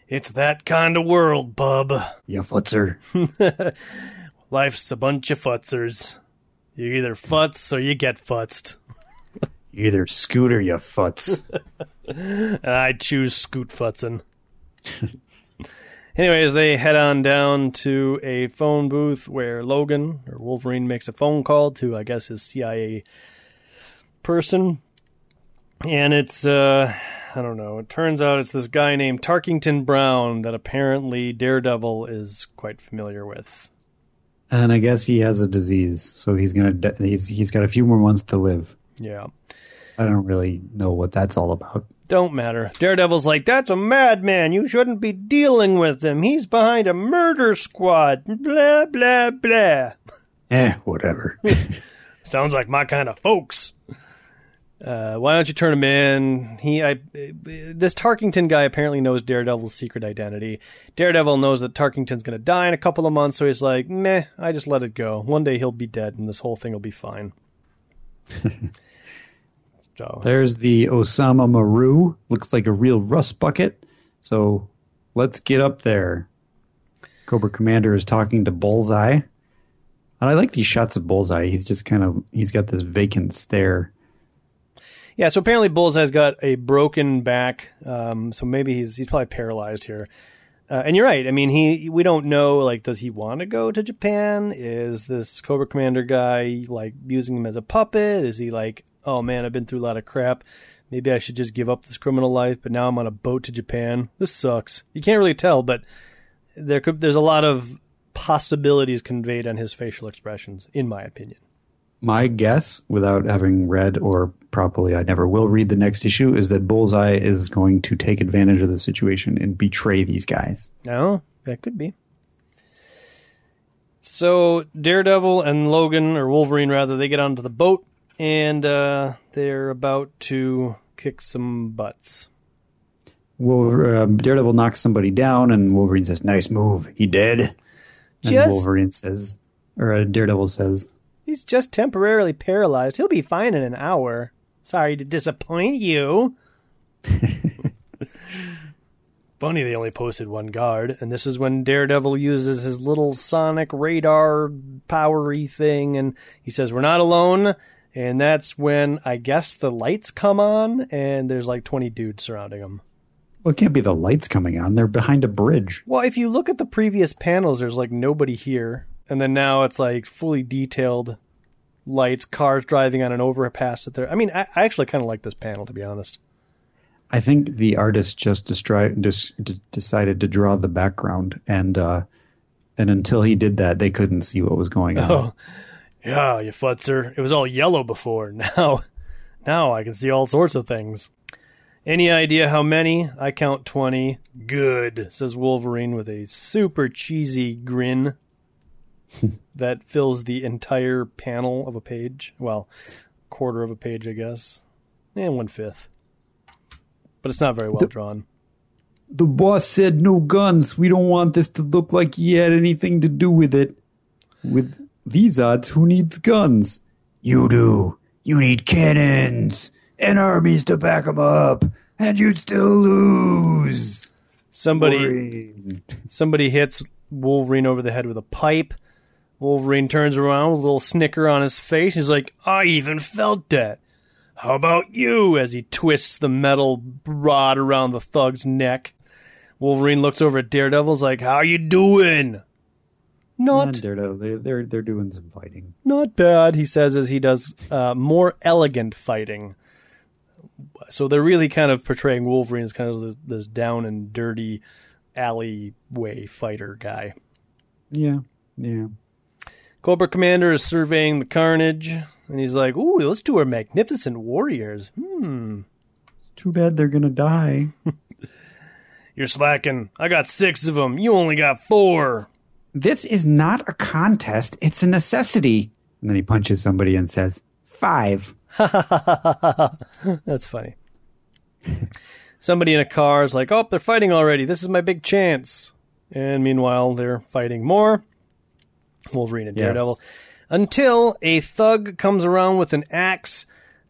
"It's that kind of world, bub." Yeah, futzer. Life's a bunch of futzers. You either futz or you get futzed. You either scoot or you futz. And I choose scoot futzing. Anyways, they head on down to a phone booth where Logan or Wolverine makes a phone call to, I guess, his CIA person. And it's, uh, I don't know, it turns out it's this guy named Tarkington Brown that apparently Daredevil is quite familiar with. and I guess he has a disease, so he's gonna. de- He's he's got a few more months to live. Yeah. I don't really know what that's all about. Don't matter. Daredevil's like, that's a madman. You shouldn't be dealing with him. He's behind a murder squad. Blah, blah, blah. Eh, whatever. Sounds like my kind of folks. Uh, why don't you turn him in? He, I, this Tarkington guy apparently knows Daredevil's secret identity. Daredevil knows that Tarkington's going to die in a couple of months, so he's like, meh, I just let it go. One day he'll be dead, and this whole thing will be fine. so There's the Osama Maru. Looks like a real rust bucket. So let's get up there. Cobra Commander is talking to Bullseye. And I like these shots of Bullseye. He's just kind of he's got this vacant stare. Yeah, so apparently Bullseye's got a broken back, um, so maybe he's he's probably paralyzed here. Uh, and you're right. I mean, he we don't know. Like, does he want to go to Japan? Is this Cobra Commander guy like using him as a puppet? Is he like, oh man, I've been through a lot of crap. Maybe I should just give up this criminal life. But now I'm on a boat to Japan. This sucks. You can't really tell, but there could there's a lot of possibilities conveyed on his facial expressions, in my opinion. My guess, without having read or properly, I never will read the next issue, is that Bullseye is going to take advantage of the situation and betray these guys. No, that could be. So Daredevil and Logan, or Wolverine rather, they get onto the boat and uh, they're about to kick some butts. Wolver- um, Daredevil knocks somebody down, and Wolverine says, "Nice move. He dead." And Just- Wolverine says, or uh, Daredevil says, He's just temporarily paralyzed. He'll be fine in an hour. Sorry to disappoint you. Funny they only posted one guard, and this is when Daredevil uses his little sonic radar powery thing, and he says, We're not alone. And that's when I guess the lights come on, and there's like 20 dudes surrounding him. "Well, it can't be the lights coming on. They're behind a bridge." Well, if you look at the previous panels, there's like nobody here, and then now it's like fully detailed lights, cars driving on an overpass. That there. I mean, I, I actually kind of like this panel to be honest. I think the artist just destri- dis- d- decided to draw the background, and uh, and until he did that, they couldn't see what was going on. Oh, Yeah, you futzer. It was all yellow before. Now, now I can see all sorts of things. Any idea how many? I count 20. Good, says Wolverine with a super cheesy grin that fills the entire panel of a page. Well, quarter of a page, I guess. And one fifth. But it's not very well drawn. The boss said no guns. We don't want this to look like he had anything to do with it. With these odds, who needs guns? You do. You need cannons and armies to back them up, and you'd still lose. Somebody. Somebody hits Wolverine over the head with a pipe. Wolverine turns around with a little snicker on his face. He's like, I even felt that. How about you? As he twists the metal rod around the thug's neck. Wolverine looks over at Daredevil's like, How you doing? Not And Daredevil, they're, they're they're doing some fighting. not bad, he says as he does uh, more elegant fighting. So they're really kind of portraying Wolverine as kind of this, this down and dirty alleyway fighter guy. Yeah, yeah. Cobra Commander is surveying the carnage, and he's like, "Ooh, those two are magnificent warriors. Hmm, It's too bad they're gonna die. you're slacking. I got six of them. You only got four. This is not a contest. It's a necessity. And then he punches somebody and says, five. That's funny." Somebody in a car is like, "Oh, they're fighting already. This is my big chance." And meanwhile, they're fighting more. Wolverine and Yes. Daredevil, until a thug comes around with an axe.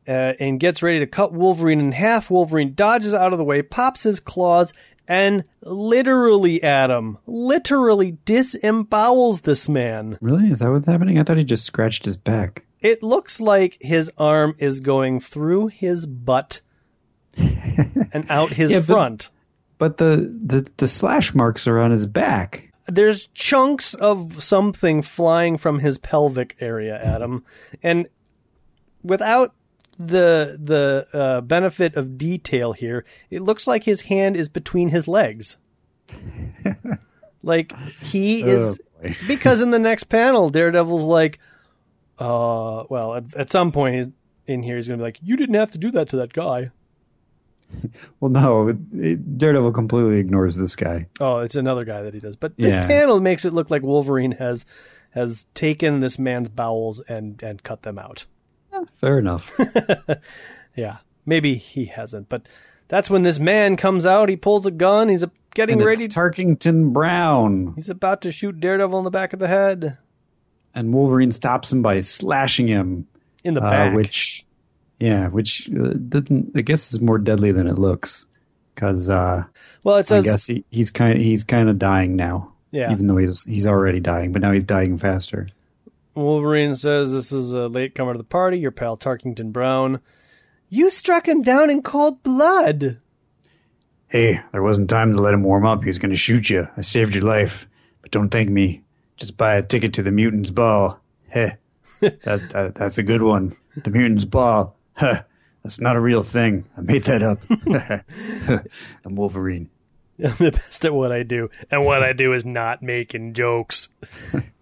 uh, and gets ready to cut Wolverine in half. Wolverine dodges out of the way, pops his claws, and literally, Adam, literally disembowels this man. Really? Is that what's happening? I thought he just scratched his back. It looks like his arm is going through his butt and out his Yeah, but- front. But the, the, the slash marks are on his back. There's chunks of something flying from his pelvic area, Adam, and without the the uh, benefit of detail here, it looks like his hand is between his legs. like he is Oh, because in the next panel, Daredevil's like, uh, well, at, at some point in here, he's gonna be like, "You didn't have to do that to that guy." Well, no, Daredevil completely ignores this guy. Oh, it's another guy that he does. But this Yeah. panel makes it look like Wolverine has has taken this man's bowels and and cut them out. Fair enough. Yeah, maybe he hasn't, but that's when this man comes out. He pulls a gun. He's uh, getting and ready. it's Tarkington Brown. he's about to shoot Daredevil in the back of the head. And Wolverine stops him by slashing him. In the uh, back. which, yeah, which uh, doesn't, I guess is more deadly than it looks. Because uh, well, it I guess he, he's kind he's kind of dying now. Yeah. Even though he's he's already dying, but now he's dying faster. Wolverine says this is a late comer to the party. Your pal Tarkington Brown. You struck him down in cold blood. Hey, there wasn't time to let him warm up. He was going to shoot you. I saved your life, but don't thank me. Just buy a ticket to the mutant's ball. Heh, that, that that's a good one. The mutant's ball. Huh, that's not a real thing. I made that up. I'm Wolverine. I'm the best at what I do, and what I do is not making jokes.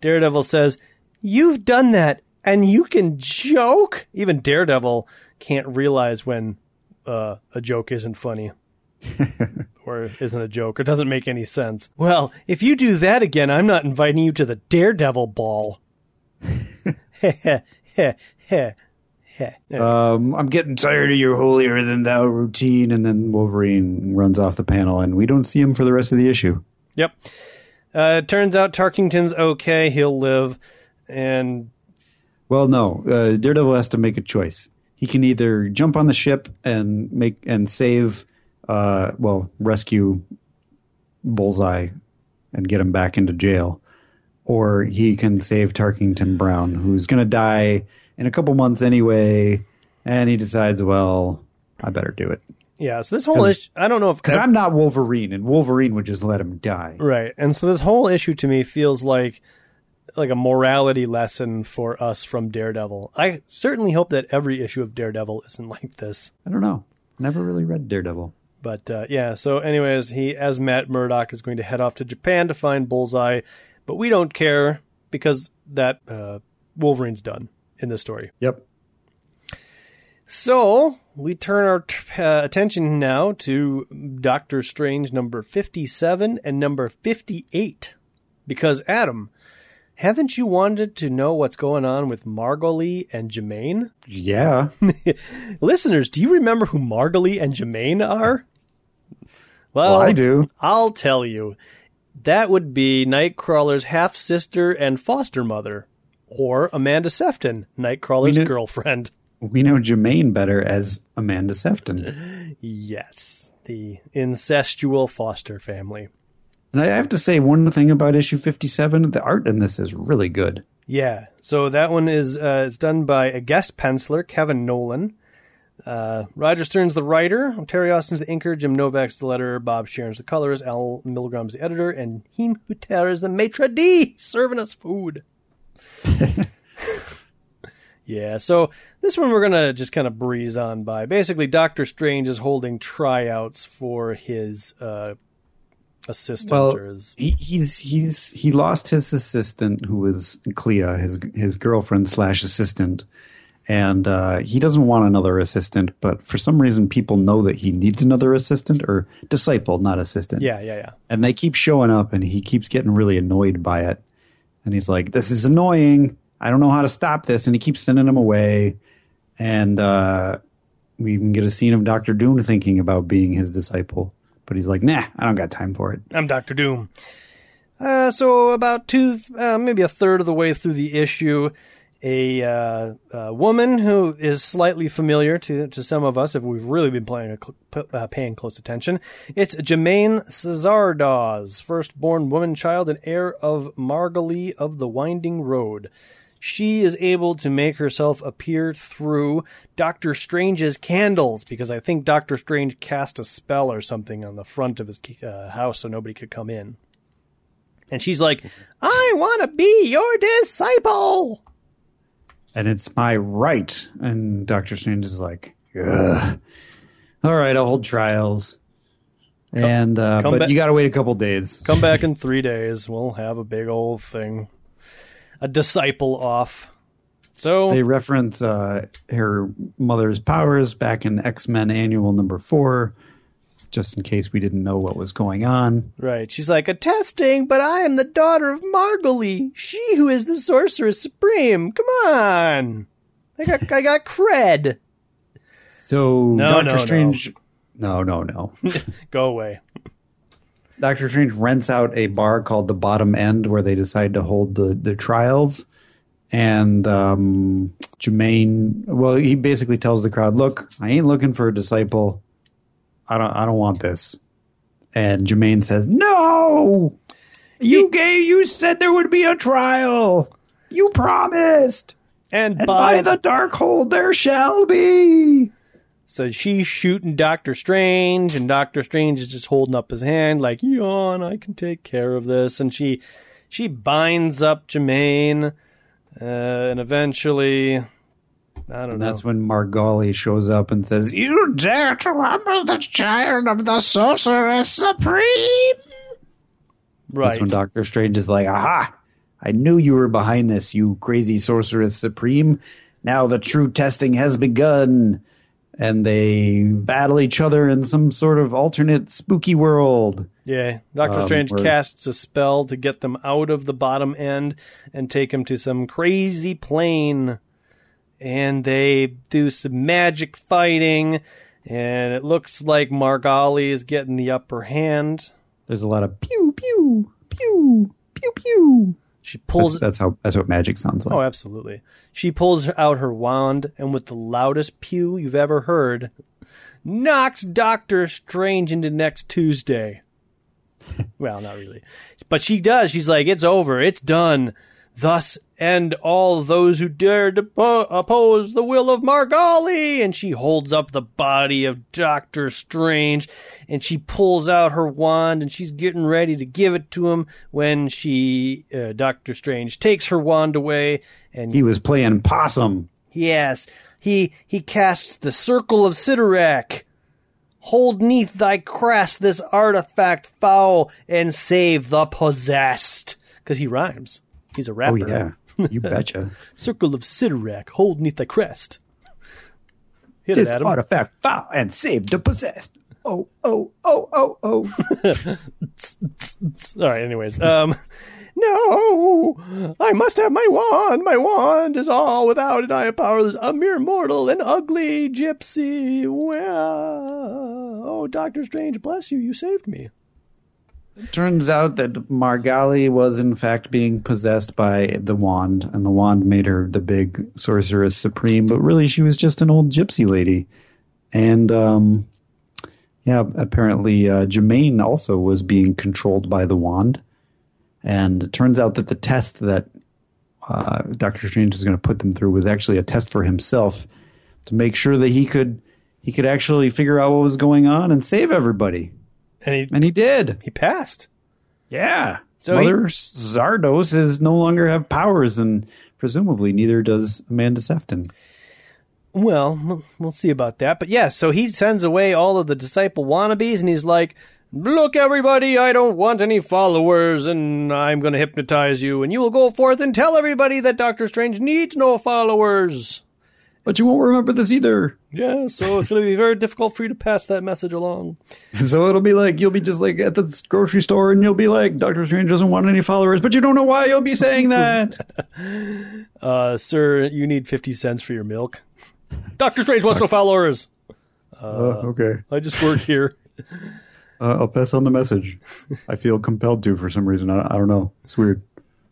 Daredevil says, You've done that, and you can joke? Even Daredevil can't realize when uh, a joke isn't funny. or isn't a joke, or doesn't make any sense. Well, if you do that again, I'm not inviting you to the Daredevil ball. Heh. Um, I'm getting tired of your holier than thou routine. And then Wolverine runs off the panel, and we don't see him for the rest of the issue. Yep. Uh, it turns out Tarkington's okay. He'll live. And Well, no. Uh, Daredevil has to make a choice. He can either jump on the ship and make and save, uh, well, rescue Bullseye and get him back into jail, or he can save Tarkington Brown, who's going to die in a couple months anyway. And he decides, well, I better do it yeah, so this whole issue, I don't know if because I'm not Wolverine, and Wolverine would just let him die. Right. And so this whole issue to me feels like like a morality lesson for us from Daredevil. I certainly hope that every issue of Daredevil isn't like this. I don't know. Never really read Daredevil. But uh, yeah, so anyways, he as Matt Murdock is going to head off to Japan to find Bullseye, but we don't care because that uh, Wolverine's done in this story. Yep. So we turn our t- uh, attention now to Doctor Strange number 57 and number 58. Because, Adam, haven't you wanted to know what's going on with Margali and Jermaine? Yeah. Listeners, do you remember who Margali and Jermaine are? Well, Well, I do. I'll tell you. That would be Nightcrawler's half sister and foster mother, or Amanda Sefton, Nightcrawler's We knew- girlfriend. We know Jermaine better as Amanda Sefton. Yes, the incestual foster family. And I have to say one thing about issue 57, the art in this is really good. Yeah, so that one is uh, it's done by a guest penciler, Kevin Nowlan. Uh, Roger Stern's the writer, Terry Austin's the inker, Jim Novak's the letterer, Bob Sharen's the colorist, Al Milgrom's the editor, and Jim Shooter is the maitre d' serving us food. yeah, so this one we're gonna just kind of breeze on by. Basically, Doctor Strange is holding tryouts for his uh, assistant Well, or his he, he's he's he lost his assistant who was Clea, his his girlfriend slash assistant, and uh, he doesn't want another assistant. But for some reason, people know that he needs another assistant or disciple, not assistant. yeah, yeah, yeah. and they keep showing up, and he keeps getting really annoyed by it. And he's like, "This is annoying. I don't know how to stop this." And he keeps sending them away. And uh, we even get a scene of Doctor Doom thinking about being his disciple, but he's like, "Nah, I don't got time for it." I'm Doctor Doom. Uh, so about two, uh, maybe a third of the way through the issue, a, uh, a woman who is slightly familiar to to some of us if we've really been playing, uh, paying close attention. It's Jermaine Szardos, firstborn woman, child, and heir of Margali of the Winding Road. She is able to make herself appear through Doctor Strange's candles because I think Doctor Strange cast a spell or something on the front of his uh, house so nobody could come in. And she's like, I want to be your disciple. And it's my right. And Doctor Strange is like, Ugh. all right, I'll hold trials. and uh, but back- you got to wait a couple days. Come back in three days. We'll have a big old thing. A disciple off. So, They reference uh, her mother's powers back in X Men Annual Number Four, just in case we didn't know what was going on. right. She's like, attesting, but I am the daughter of Margali, she who is the sorceress supreme. Come on. I got, I got cred. So No, Doctor no, no. Strange, no, no, no. Go away. Doctor Strange rents out a bar called the Bottom End where they decide to hold the, the trials. And um, Jermaine, well, he basically tells the crowd, "Look, I ain't looking for a disciple. I don't, I don't want this." And Jermaine says, "No, you gay. You said there would be a trial. You promised, And, and by, by the Darkhold there shall be." So she's shooting Doctor Strange, and Doctor Strange is just holding up his hand, like, yawn, I can take care of this. And she she binds up Jermaine, uh, and eventually, I don't And know. that's when Margali shows up and says, You dare to humble the child of the sorceress supreme? right. That's when Doctor Strange is like, Aha! I knew you were behind this, you crazy sorceress supreme. Now the true testing has begun. And they battle each other in some sort of alternate spooky world. yeah. Doctor Um, Strange where- casts a spell to get them out of the bottom end and take them to some crazy plane. And they do some magic fighting, and it looks like Margali is getting the upper hand. There's a lot of pew, pew, pew, pew, pew. She pulls That's, that's how that's what magic sounds like. Oh, absolutely. She pulls out her wand and, with the loudest pew you've ever heard, knocks Doctor Strange into next Tuesday. well, not really. But she does. She's like, it's over. It's done. Thus end all those who dare to po- oppose the will of Margali. And she holds up the body of Doctor Strange and she pulls out her wand and she's getting ready to give it to him when she, uh, Doctor Strange, takes her wand away and He was playing possum. Yes, he he casts the circle of Cyttorak. Hold neath thy crest this artifact foul and save the possessed. Because he rhymes. He's a rapper. Oh yeah, you betcha. Circle of Cyttorak, hold neath thy crest. Hit this it, Adam. artifact found and saved the possessed. Oh oh oh oh oh. All right, anyways. Um, no, I must have my wand. My wand is all without it. I am powerless, a mere mortal, an ugly gypsy. Well, oh, Doctor Strange, bless you. You saved me. It turns out that Margali was in fact being possessed by the wand, and the wand made her the big sorceress supreme. But really, she was just an old gypsy lady. And um, yeah, apparently uh, Jermaine also was being controlled by the wand. And it turns out that the test that uh, Doctor Strange was going to put them through was actually a test for himself to make sure that he could he could actually figure out what was going on and save everybody. And he And he did. he passed. Yeah. So Mother Szardos is no longer have powers, and presumably neither does Amanda Sefton. Well, we'll- we'll see about that. But yeah, so he sends away all of the disciple wannabes, and he's like, "Look, everybody, I don't want any followers, and I'm going to hypnotize you, and you will go forth and tell everybody that Doctor Strange needs no followers." But you won't remember this either. Yeah, so it's going to be very difficult for you to pass that message along. So it'll be like you'll be just like at the grocery store, and you'll be like, Doctor Strange doesn't want any followers, but you don't know why you'll be saying that. Uh, sir, you need 50 cents for your milk. Doctor Strange wants no followers. Uh, okay, I just work here. uh, I'll pass on the message. I feel compelled to for some reason. I, I don't know. It's weird.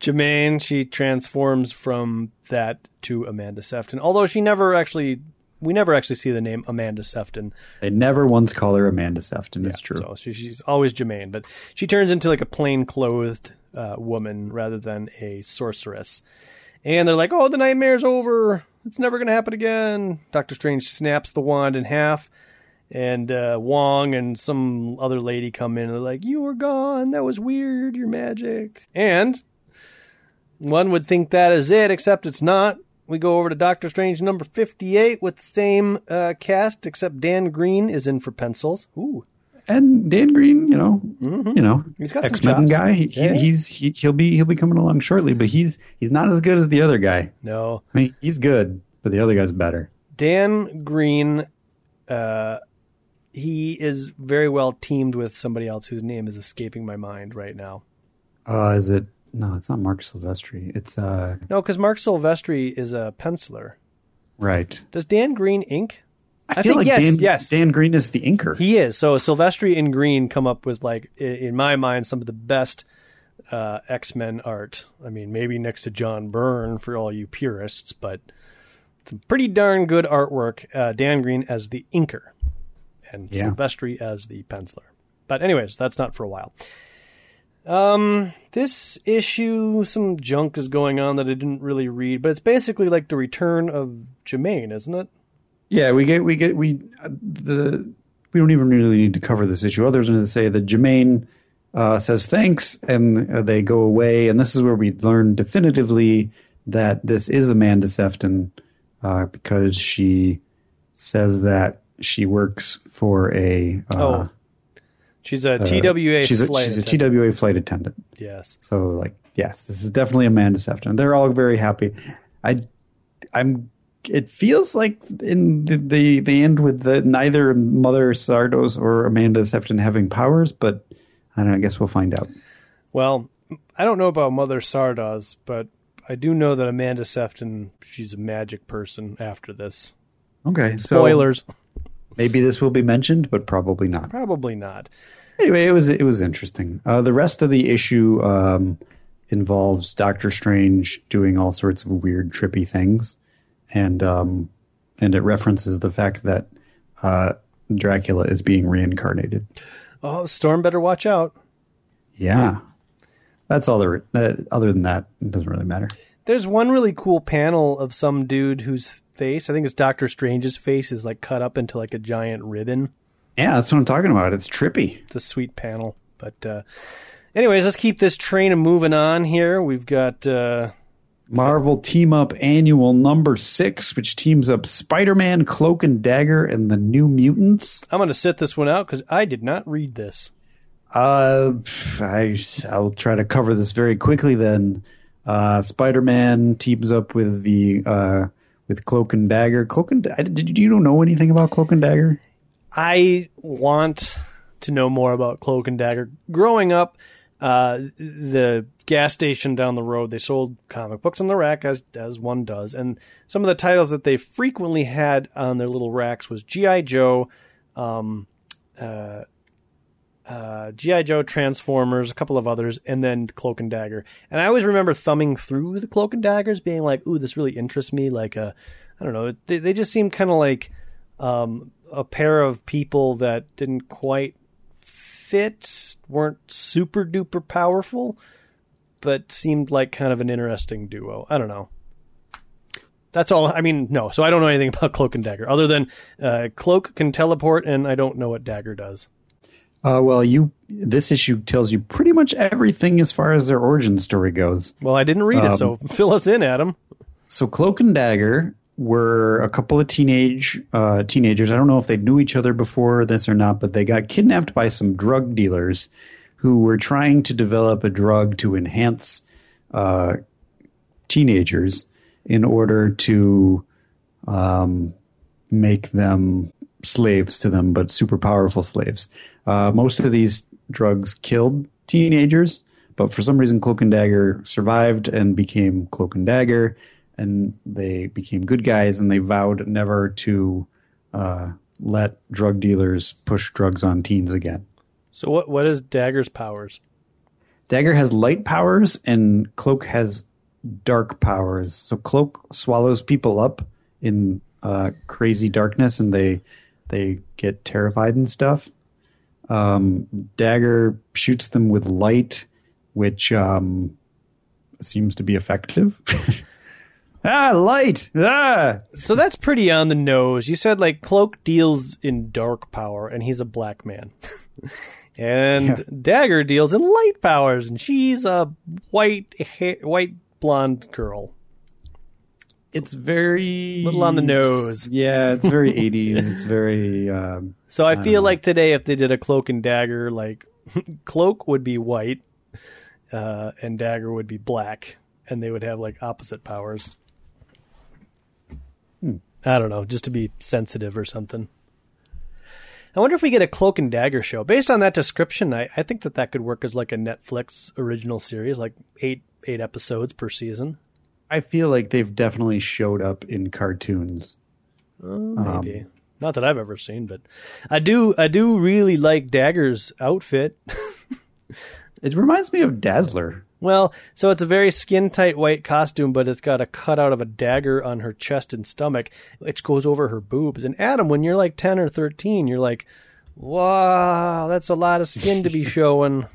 Jermaine, she transforms from that to Amanda Sefton. Although she never actually, we never actually see the name Amanda Sefton. They never once call her Amanda Sefton. It's true. So she, she's always Jermaine, but she turns into like a plain clothed uh, woman rather than a sorceress. And they're like, "Oh, the nightmare's over. It's never going to happen again." Doctor Strange snaps the wand in half, and uh, Wong and some other lady come in and they're like, "You were gone. That was weird. Your magic." And one would think that is it, except it's not. We go over to Doctor Strange number fifty-eight with the same uh, cast, except Dan Green is in for pencils. Ooh. and Dan Green, you know, you know, Mm-hmm. He's got some X Men guy. He, Yeah. he, he's he, he'll be he'll be coming along shortly, but he's he's not as good as the other guy. No, I mean, he's good, but the other guy's better. Dan Green, uh, he is very well teamed with somebody else whose name is escaping my mind right now. Uh, is it? No, it's not Marc Silvestri. It's uh, No, because Marc Silvestri is a penciler. right. Does Dan Green ink? I, I feel think like yes, Dan, yes. Dan Green is the inker. He is. So Silvestri and Green come up with like, in my mind, some of the best uh, X Men art. I mean, maybe next to John Byrne for all you purists, but some pretty darn good artwork. Uh, Dan Green as the inker, and Yeah. Silvestri as the penciler. But anyways, that's not for a while. Um, this issue, some junk is going on that I didn't really read, but it's basically like the return of Jermaine, isn't it? yeah, we get we get we uh, the we don't even really need to cover this issue other than to say that Jermaine uh, says thanks and uh, they go away, and this is where we learn definitively that this is Amanda Sefton uh, because she says that she works for a uh, Oh, she's a uh, TWA she's a, she's a. TWA flight attendant. Yes. So like, yes, this is definitely Amanda Sefton. They're all very happy. I, I'm. It feels like in the the, the end with the neither Mother Szardos or Amanda Sefton having powers, but I don't know. I guess we'll find out. Well, I don't know about Mother Szardos, but I do know that Amanda Sefton, she's a magic person after this. Okay, so Spoilers. Maybe this will be mentioned, but probably not. Probably not. Anyway, it was it was interesting. Uh, the rest of the issue um, involves Doctor Strange doing all sorts of weird, trippy things, and um, and it references the fact that uh, Dracula is being reincarnated. Oh, Storm better watch out. Yeah, that's all there. Uh, other than that, it doesn't really matter. There's one really cool panel of some dude whose face, I think it's Doctor Strange's face, is like cut up into like a giant ribbon. Yeah, that's what I'm talking about. It's trippy. It's a sweet panel. But uh anyways, let's keep this train of moving on here. We've got uh Marvel Team Up Annual Number Six, which teams up Spider-Man, Cloak and Dagger, and the New Mutants. I'm gonna sit this one out because I did not read this. Uh, I, I'll try to cover this very quickly then. Uh, Spider Man teams up with the uh, with Cloak and Dagger. Cloak and did you know anything about Cloak and Dagger? I want to know more about Cloak and Dagger. Growing up, uh, the gas station down the road, they sold comic books on the rack as as one does, and some of the titles that they frequently had on their little racks was GI Joe, um, uh, uh, GI Joe, Transformers, a couple of others, and then Cloak and Dagger. And I always remember thumbing through the Cloak and Daggers, being like, "Ooh, this really interests me." Like, uh, I don't know, they, they just seem kind of like um, a pair of people that didn't quite fit, weren't super duper powerful, but seemed like kind of an interesting duo. I don't know. That's all. I mean, no. So I don't know anything about Cloak and Dagger other than uh, Cloak can teleport, and I don't know what Dagger does. Uh, well, you this issue tells you pretty much everything as far as their origin story goes. Well, I didn't read it, so fill us in, Adam. So Cloak and Dagger were a couple of teenage uh, teenagers. I don't know if they knew each other before this or not, but they got kidnapped by some drug dealers who were trying to develop a drug to enhance uh, teenagers in order to um, make them slaves to them, but super powerful slaves. Uh, most of these drugs killed teenagers, but for some reason, Cloak and Dagger survived and became Cloak and Dagger, and they became good guys, and they vowed never to uh, let drug dealers push drugs on teens again. So what what is Dagger's powers? Dagger has light powers, and Cloak has dark powers. So Cloak swallows people up in uh, crazy darkness, and they they get terrified and stuff. Um, Dagger shoots them with light, which um, seems to be effective. ah, light! Ah! So that's pretty on the nose. You said like Cloak deals in dark power, and he's a black man, and Yeah. Dagger deals in light powers, and she's a white hair, white blonde girl. It's very Little on the nose. Yeah, it's very 80s. It's very um, So I feel like today, if they did a Cloak and Dagger, like Cloak would be white, uh, and Dagger would be black, and they would have like opposite powers. I don't know, just to be sensitive or something. I wonder if we get a Cloak and Dagger show based on that description. I, I think that that could work as like a Netflix original series, like eight eight episodes per season. I feel like they've definitely showed up in cartoons. Oh, um, maybe not that I've ever seen, but I do. I do really like Dagger's outfit. It reminds me of Dazzler. Well, so it's a very skin tight white costume, but it's got a cutout of a dagger on her chest and stomach, which goes over her boobs. And Adam, when you're like 10 or 13, you're like, wow, that's a lot of skin to be showing.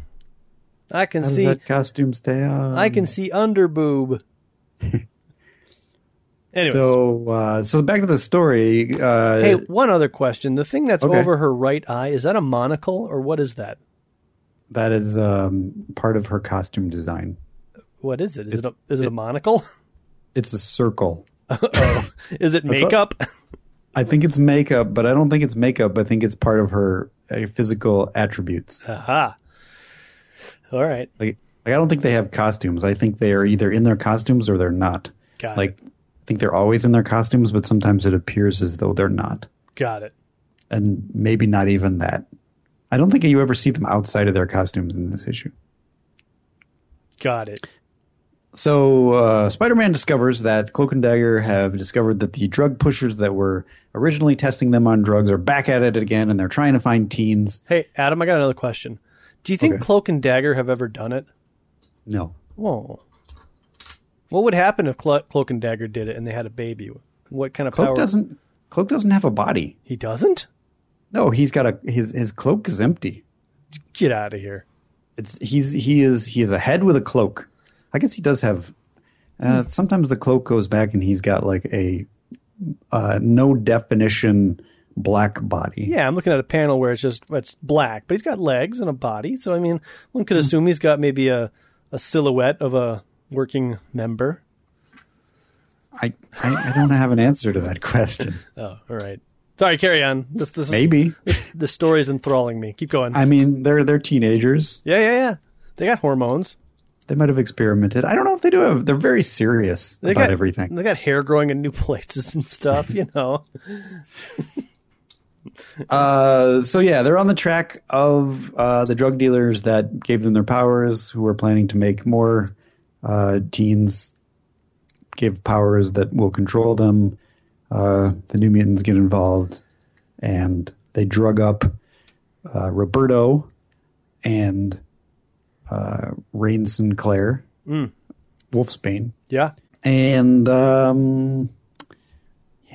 I can How see, that costume stay on? I can see under boob. Anyways, So, uh, so back to the story. Uh, hey, one other question. The thing that's Okay. over her right eye, is that a monocle or what is that? that is um, part of her costume design. What is it? Is it a, is it a monocle? It's a circle. oh, is it makeup? I think it's makeup, but I don't think it's makeup. I think it's part of her uh, physical attributes. Aha. All right. Like, like, I don't think they have costumes. I think they are either in their costumes or they're not. Got like, it. I think they're always in their costumes, but sometimes it appears as though they're not. Got it. And maybe not even that. I don't think you ever see them outside of their costumes in this issue. Got it. So uh, Spider-Man discovers that Cloak and Dagger have discovered that the drug pushers that were originally testing them on drugs are back at it again, and they're trying to find teens. Hey, Adam, I got another question. Do you think Okay. Cloak and Dagger have ever done it? No, Whoa. What would happen if Clo- Cloak and Dagger did it and they had a baby? What kind of Cloak power? doesn't. Cloak doesn't have a body. He doesn't? No, he's got a his his cloak is empty. Get out of here. It's he's he is he is a head with a cloak. I guess he does have. Uh, sometimes the cloak goes back and he's got like a uh, no definition black body. Yeah, I'm looking at a panel where it's just it's black, but he's got legs and a body. So I mean, one could assume he's got maybe a, a silhouette of a working member. I, I I don't have an answer to that question. Oh, all right. Sorry, carry on. This this is, Maybe. this, this story is enthralling me. Keep going. I mean, they're they're teenagers. yeah, yeah, yeah. They got hormones. they might have experimented. I don't know if they do have. They're very serious They about got everything. They got hair growing in new places and stuff. You know. Uh, so yeah, they're on the track of uh, the drug dealers that gave them their powers, who are planning to make more uh, teens give powers that will control them. Uh, the New Mutants get involved, and they drug up uh, Roberto and uh, Rahne Sinclair, Wolfsbane, Yeah. and um,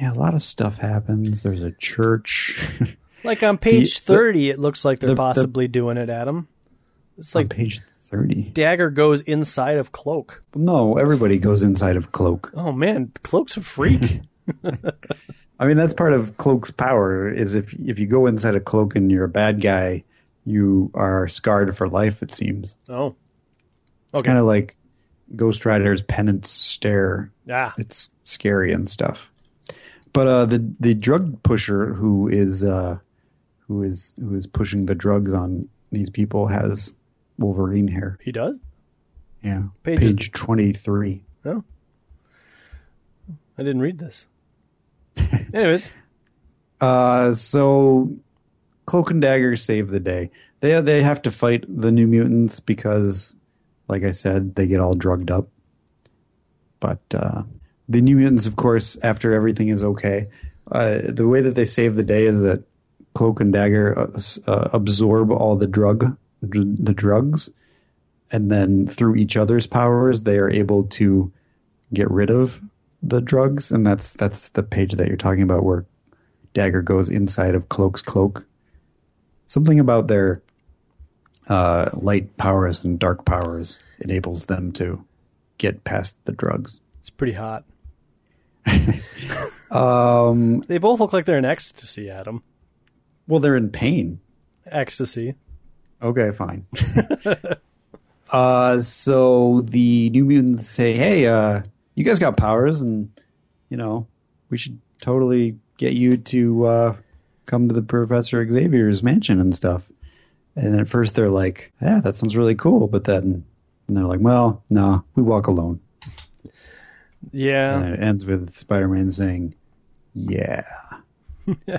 yeah, a lot of stuff happens. There's a church. Like on page The- the- thirty, it looks like they're the- the- possibly doing it, Adam. It's like page 30. Dagger goes inside of Cloak. No, everybody goes inside of Cloak. Oh man, Cloak's a freak. I mean, that's part of Cloak's power. Is if if you go inside a Cloak and you're a bad guy, you are scarred for life. It seems oh. it's kind of like Ghost Rider's penance stare. Yeah. It's scary and stuff. But uh, the the drug pusher who is uh, who is who is pushing the drugs on these people has Wolverine hair. He does? Yeah, Page- page twenty three. Oh. I didn't read this. Anyways, Uh, so Cloak and Dagger save the day. They they have to fight the New Mutants because, like I said, they get all drugged up. But uh, the New Mutants, of course, after everything is okay, uh, the way that they save the day is that Cloak and Dagger uh, uh, absorb all the drug, the drugs, and then through each other's powers, they are able to get rid of the drugs, and that's that's the page that you're talking about where Dagger goes inside of Cloak's cloak. Something about their uh, light powers and dark powers enables them to get past the drugs. it's pretty hot. Um, They both look like they're in ecstasy, Adam. well, they're in pain. Ecstasy. Okay, fine. uh, so the New Mutants say, "Hey, uh, you guys got powers, and you know we should totally get you to uh, come to the Professor Xavier's mansion and stuff." And at first they're like, "Yeah, that sounds really cool," but then and they're like, "Well, no, we walk alone." Yeah. And it ends with Spider-Man saying, "Yeah."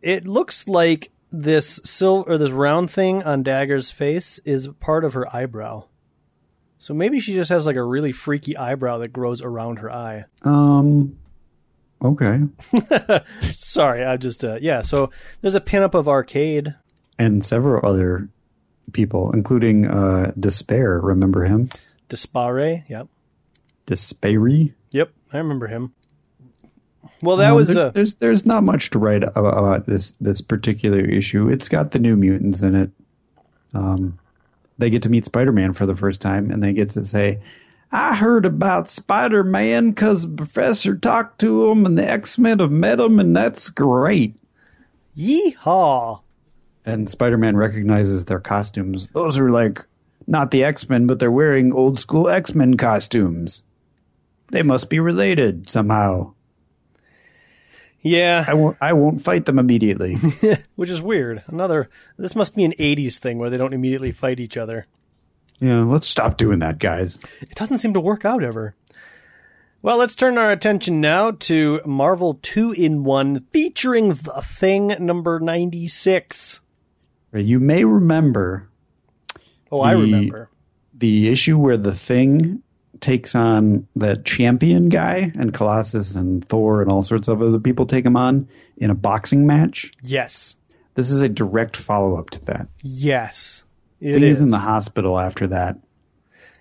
It looks like this silver or this round thing on Dagger's face is part of her eyebrow. So maybe she just has like a really freaky eyebrow that grows around her eye. Um. Okay. Sorry, I just uh, yeah. So there's a pinup of Arcade. And several other people, including uh, Despair. Remember him? Dispare. Yep. Despairy. Yep. I remember him. Well, that Um, was there's, uh, there's there's not much to write about, about this this particular issue. It's got the New Mutants in it. Um, they get to meet Spider Man for the first time, and they get to say, "I heard about Spider Man because the professor talked to him, and the X Men have met him, and that's great." yeehaw. And Spider Man recognizes their costumes. Those are like not the X Men, but they're wearing old school X Men costumes. They must be related somehow. Yeah, I won't. I won't fight them immediately. which is weird. Another. This must be an '80s thing where they don't immediately fight each other. yeah, let's stop doing that, guys. It doesn't seem to work out ever. Well, let's turn our attention now to Marvel 2 in 1 featuring The Thing number 96. You may remember Oh, I remember. the issue where the Thing takes on the champion guy, and Colossus and Thor and all sorts of other people take him on in a boxing match. Yes. This is a direct follow up to that. Yes. It Thing is. is in the hospital after that.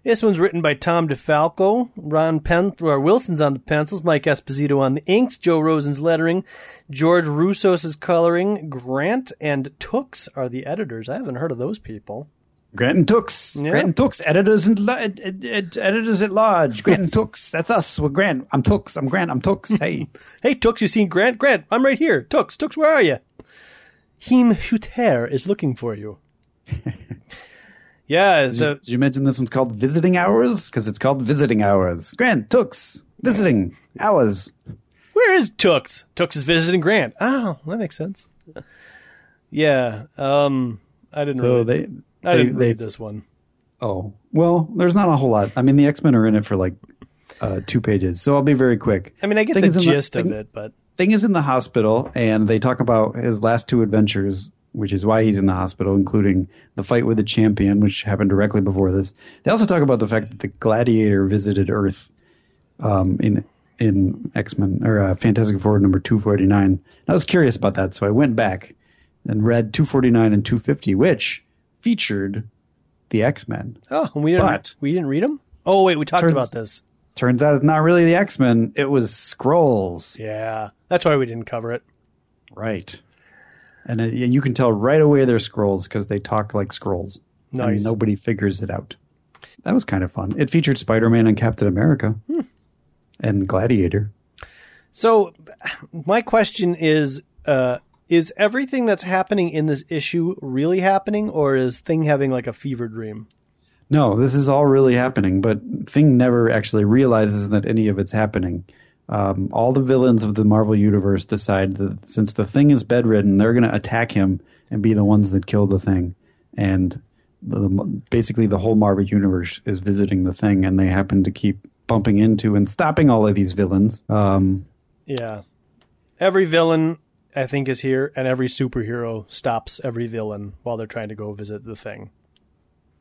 This one's written by Tom DeFalco. Ron Pen or Wilson's on the pencils, Mike Esposito on the inks, Joe Rosen's lettering, George Roussos coloring, Grant and Tooks are the editors. I haven't heard of those people. Grant and Tooks. Grant and Tooks, editors and ed- ed- ed- editors at large. Grant and Tooks. That's us. We're Grant. I'm Tooks. I'm Grant. I'm Tooks. Hey. Hey, Tooks, you seen Grant? Grant, I'm right here. Tooks, Tooks, where are you? Heem Shooter is looking for you. yeah, Did you, did you mention this one's called Visiting Hours? Because it's called Visiting Hours. Grant Tooks. Visiting Hours. where is Tooks? Tooks is visiting Grant. Oh, that makes sense. Yeah, um, I didn't. So really, they I they, didn't read this one. Oh well, there's not a whole lot. I mean, the X Men are in it for like uh, two pages, so I'll be very quick. I mean, I get Thing the gist of thing- it, but Thing is in the hospital, and they talk about his last two adventures, which is why he's in the hospital, including the fight with the champion, which happened directly before this. They also talk about the fact that the Gladiator visited Earth um, in in X Men or uh, Fantastic Four number two forty nine. I was curious about that, so I went back and read two forty nine and two fifty, which featured the X Men. oh, we didn't But- we didn't read them. Oh wait, we talked Turns- about this. Turns out it's not really the X Men; it was Skrulls. Yeah, that's why we didn't cover it. Right. And, it, and you can tell right away they're Skrulls because they talk like Skrulls. Nice. And nobody figures it out. That was kind of fun. It featured Spider Man and Captain America Hmm. and Gladiator. So, my question is: uh, Is everything that's happening in this issue really happening, or is Thing having like a fever dream? No, this is all really happening, but Thing never actually realizes that any of it's happening. Um, all the villains of the Marvel Universe decide that since the Thing is bedridden, they're going to attack him and be the ones that kill the Thing. And the, basically, the whole Marvel Universe is visiting the Thing, and they happen to keep bumping into and stopping all of these villains. Um, Yeah, every villain I think is here, and every superhero stops every villain while they're trying to go visit the Thing.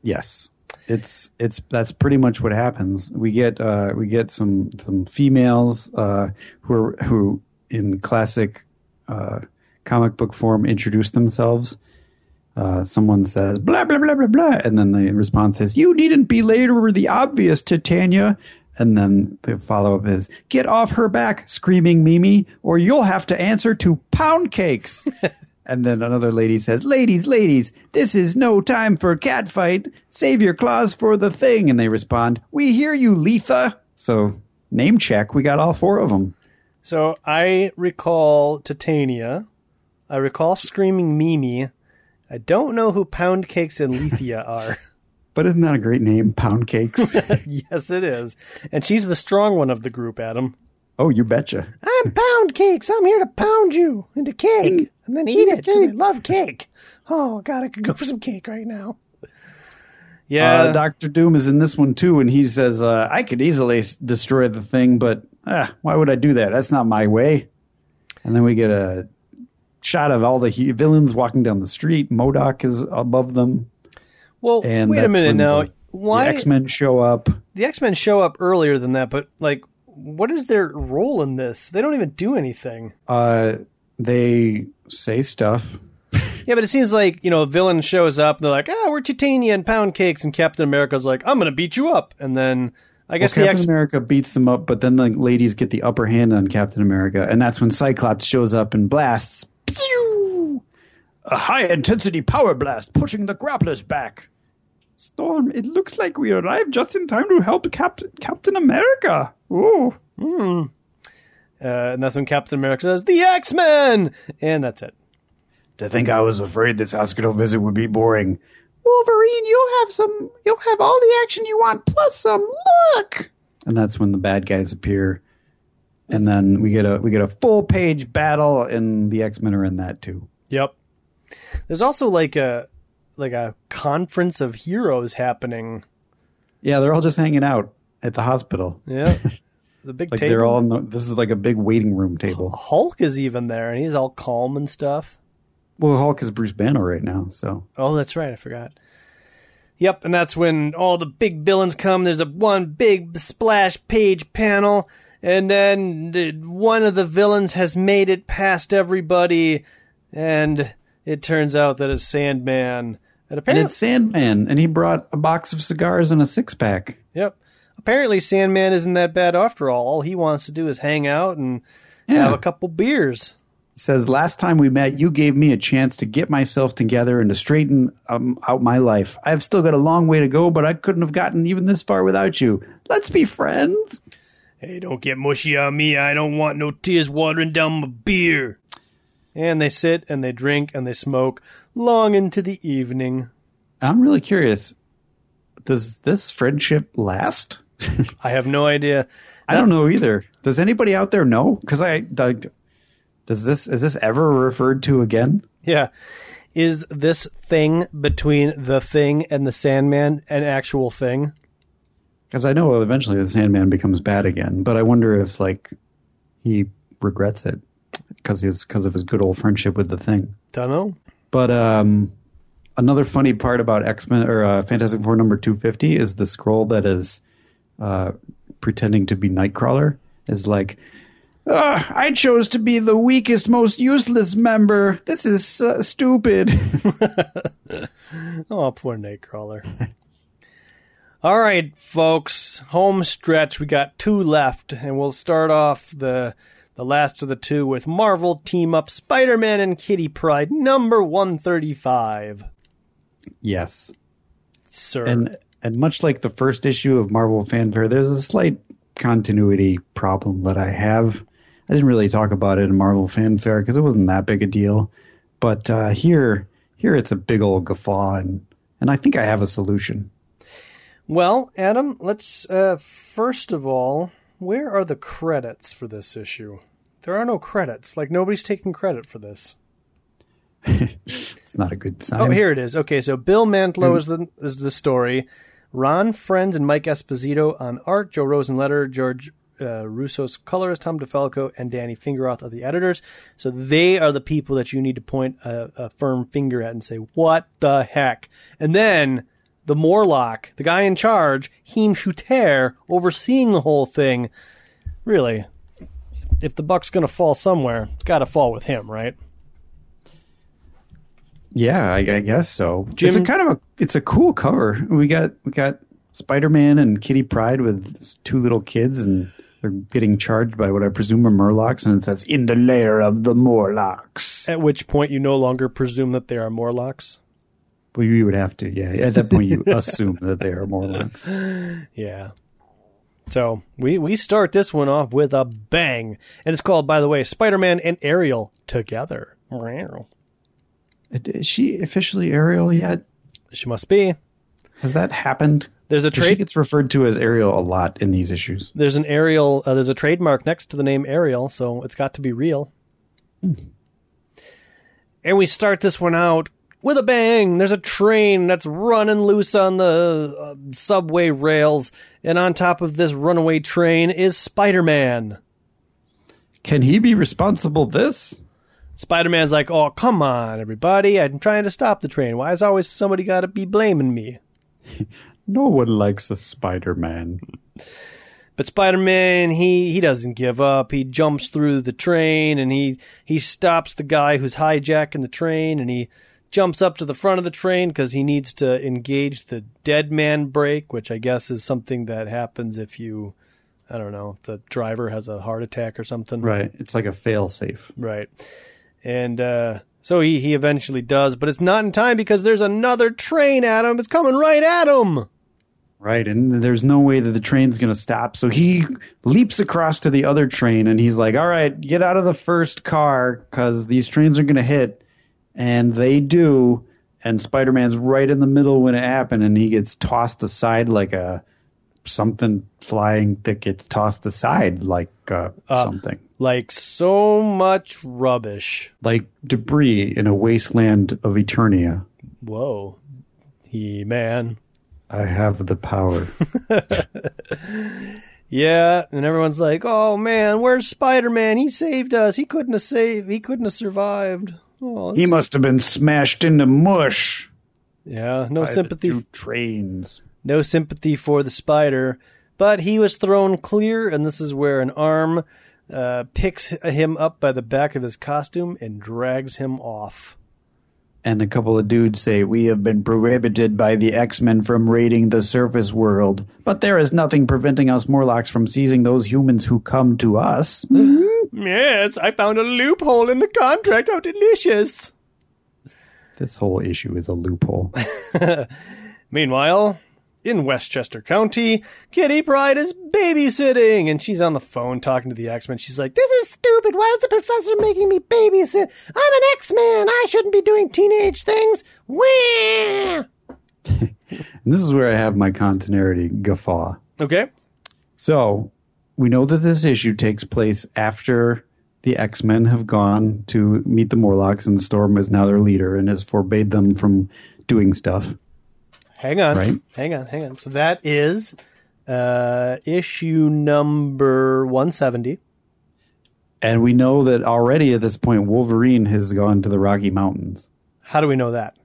Yes, it's it's that's pretty much what happens. We get uh, we get some some females uh, who are who in classic uh, comic book form introduce themselves. Uh, someone says blah blah blah blah blah, and then the response is, "You needn't belabor the obvious, Titania." And then the follow up is, "Get off her back, screaming Mimi, or you'll have to answer to pound cakes." And then another lady says, Ladies, ladies, this is no time for catfight. Save your claws for the thing. And they respond, We hear you, Letha. So, name check. We got all four of them. So I recall Titania. I recall Screaming Mimi. I don't know who Pound Cakes and Lethia are. But isn't that a great name? Pound cakes. yes, it is. And she's the strong one of the group, Adam. oh, you betcha. I'm Pound Cakes. I'm here to pound you into cake and then eat it because I love cake. Oh, God, I could go for some cake right now. Yeah. Uh, Doctor Doom is in this one too, and he says, uh, I could easily s- destroy the thing, but ah, why would I do that? That's not my way. And then we get a shot of all the he- villains walking down the street. MODOK is above them. Well, And wait a minute now. the- Why The X Men show up. the X Men show up earlier than that? But like, what is their role in this? They don't even do anything. Uh, they say stuff. Yeah, but it seems like you know, a villain shows up and they're like, "Ah, we're Titania and Pound Cakes," and Captain America's like, "I'm gonna beat you up," and then I Well, guess Captain the X. America beats them up, but then the ladies get the upper hand on Captain America, and that's when Cyclops shows up and blasts. Pew! A high intensity power blast pushing the grapplers back. Storm, it looks like we arrived just in time to help Cap- Captain America. Oh, Uh, and that's when Captain America says, "The X Men," and that's it. to think I was afraid this hospital visit would be boring. Wolverine, you'll have some. You'll have all the action you want, plus some. Look, and that's when the bad guys appear, and then we get a we get a full page battle, and the X Men are in that too. Yep. There's also like a like a conference of heroes happening. Yeah, they're all just hanging out at the hospital. Yeah, the big Like table. they're all. In the, this is like a big waiting room table. Hulk is even there, and he's all calm and stuff. Well, Hulk is Bruce Banner right now, so Oh, that's right. I forgot. Yep, and that's when all the big villains come. There's a one big splash page panel, and then one of the villains has made it past everybody, and it turns out that it's Sandman. And and it's Sandman, and he brought a box of cigars and a six pack. yep. Apparently, Sandman isn't that bad after all. All he wants to do is hang out and Yeah. have a couple beers. says last time we met you gave me a chance to get myself together and to straighten um, out my life i've still got a long way to go but i couldn't have gotten even this far without you let's be friends Hey, don't get mushy on me. I don't want no tears watering down my beer. And they sit and they drink and they smoke long into the evening. i'm really curious does this friendship last I have no idea. i don't know either does anybody out there know because I, I does this is this ever referred to again Yeah. Is this thing between the thing and the Sandman an actual thing? Because I know eventually the Sandman becomes bad again, but I wonder if like he regrets it because he's because of his good old friendship with the Thing. Don't know. But um, another funny part about X Men or uh, Fantastic Four number two fifty is the Skrull that is uh, pretending to be Nightcrawler is like. "Ugh, I chose to be the weakest, most useless member. This is uh, stupid. Oh, poor Nightcrawler. All right, folks, home stretch. We got two left, and we'll start off the the last of the two with Marvel team up Spider-Man and Kitty Pryde number 135. yes, Sir. and and much like the first issue of Marvel Fanfare, there's a slight continuity problem that I have. I didn't really talk about it in Marvel Fanfare because it wasn't that big a deal, but uh, here here it's a big old guffaw, and and I think I have a solution. well, Adam, let's uh first of all, where are the credits for this issue? There are no credits. Like nobody's taking credit for this. It's not a good sign. Oh, here it is. Okay, so Bill Mantlo is the is the story. Ron Frenz and Mike Esposito on art. Joe Rosenletter, George uh, Russo's colorist, Tom DeFalco, and Danny Fingeroth are the editors. So they are the people that you need to point a, a firm finger at and say, "What the heck?" And then the Morlock, the guy in charge, Heem Shooter, overseeing the whole thing. Really, if the buck's going to fall somewhere, it's got to fall with him, right? Yeah, I, I guess so. Jim- it's a kind of a it's a cool cover. We got we got Spider Man and Kitty Pryde with two little kids, and they're getting charged by what I presume are Morlocks, and it says in the lair of the Morlocks. At which point you no longer presume that they are Morlocks. Well, you would have to, yeah. At that point, you assume that they are more Morlocks. Yeah. So we we start this one off with a bang, and it's called, by the way, Spider-Man and Ariel together. Is she officially Ariel yet? She must be. Has that happened? There's a 'Cause She trade. gets referred to as Ariel a lot in these issues. There's an Ariel. Uh, there's a trademark next to the name Ariel, so it's got to be real. And we start this one out with a bang. There's a train that's running loose on the uh, subway rails, and on top of this runaway train is Spider-Man. Can he be responsible this? Spider Man's like, oh, come on, everybody. I'm trying to stop the train. Why is always somebody got to be blaming me? No one likes a Spider Man. But Spider Man, he, he doesn't give up. He jumps through the train and he, he stops the guy who's hijacking the train and he jumps up to the front of the train because he needs to engage the dead man brake, which I guess is something that happens if you, I don't know, the driver has a heart attack or something. Right. It's like a fail safe. Right. And uh, so he, he eventually does, but it's not in time because there's another train at him. It's coming right at him. Right, and there's no way that the train's going to stop. So he leaps across to the other train and he's like, All right, get out of the first car because these trains are going to hit. And they do. And Spider Man's right in the middle when it happened and he gets tossed aside like a something flying that gets tossed aside like uh, something. Like so much rubbish. Like debris in a wasteland of Eternia. Whoa. He man. I have the power. Yeah, and everyone's like, "Oh man, where's Spider-Man? He saved us. He couldn't have saved. He couldn't have survived." Oh, he must have been smashed into mush. Yeah, no the sympathy two trains. no sympathy for the spider, but he was thrown clear, and this is where an arm uh, picks him up by the back of his costume and drags him off. And a couple of dudes say, We have been prohibited by the X Men from raiding the surface world, but there is nothing preventing us Morlocks from seizing those humans who come to us. Yes, I found a loophole in the contract. How delicious! This whole issue is a loophole. Meanwhile, in Westchester County, Kitty Pryde is babysitting, and she's on the phone talking to the X Men. She's like, "This is stupid. Why is the professor making me babysit? I'm an X Man. I shouldn't be doing teenage things." Wah! and this is where I have my continuity guffaw. Okay. So, we know that this issue takes place after the X Men have gone to meet the Morlocks, and Storm is now their leader and has forbade them from doing stuff. Hang on. Right. Hang on. Hang on. So that is uh, issue number 170. And we know that already at this point, Wolverine has gone to the Rocky Mountains How do we know that?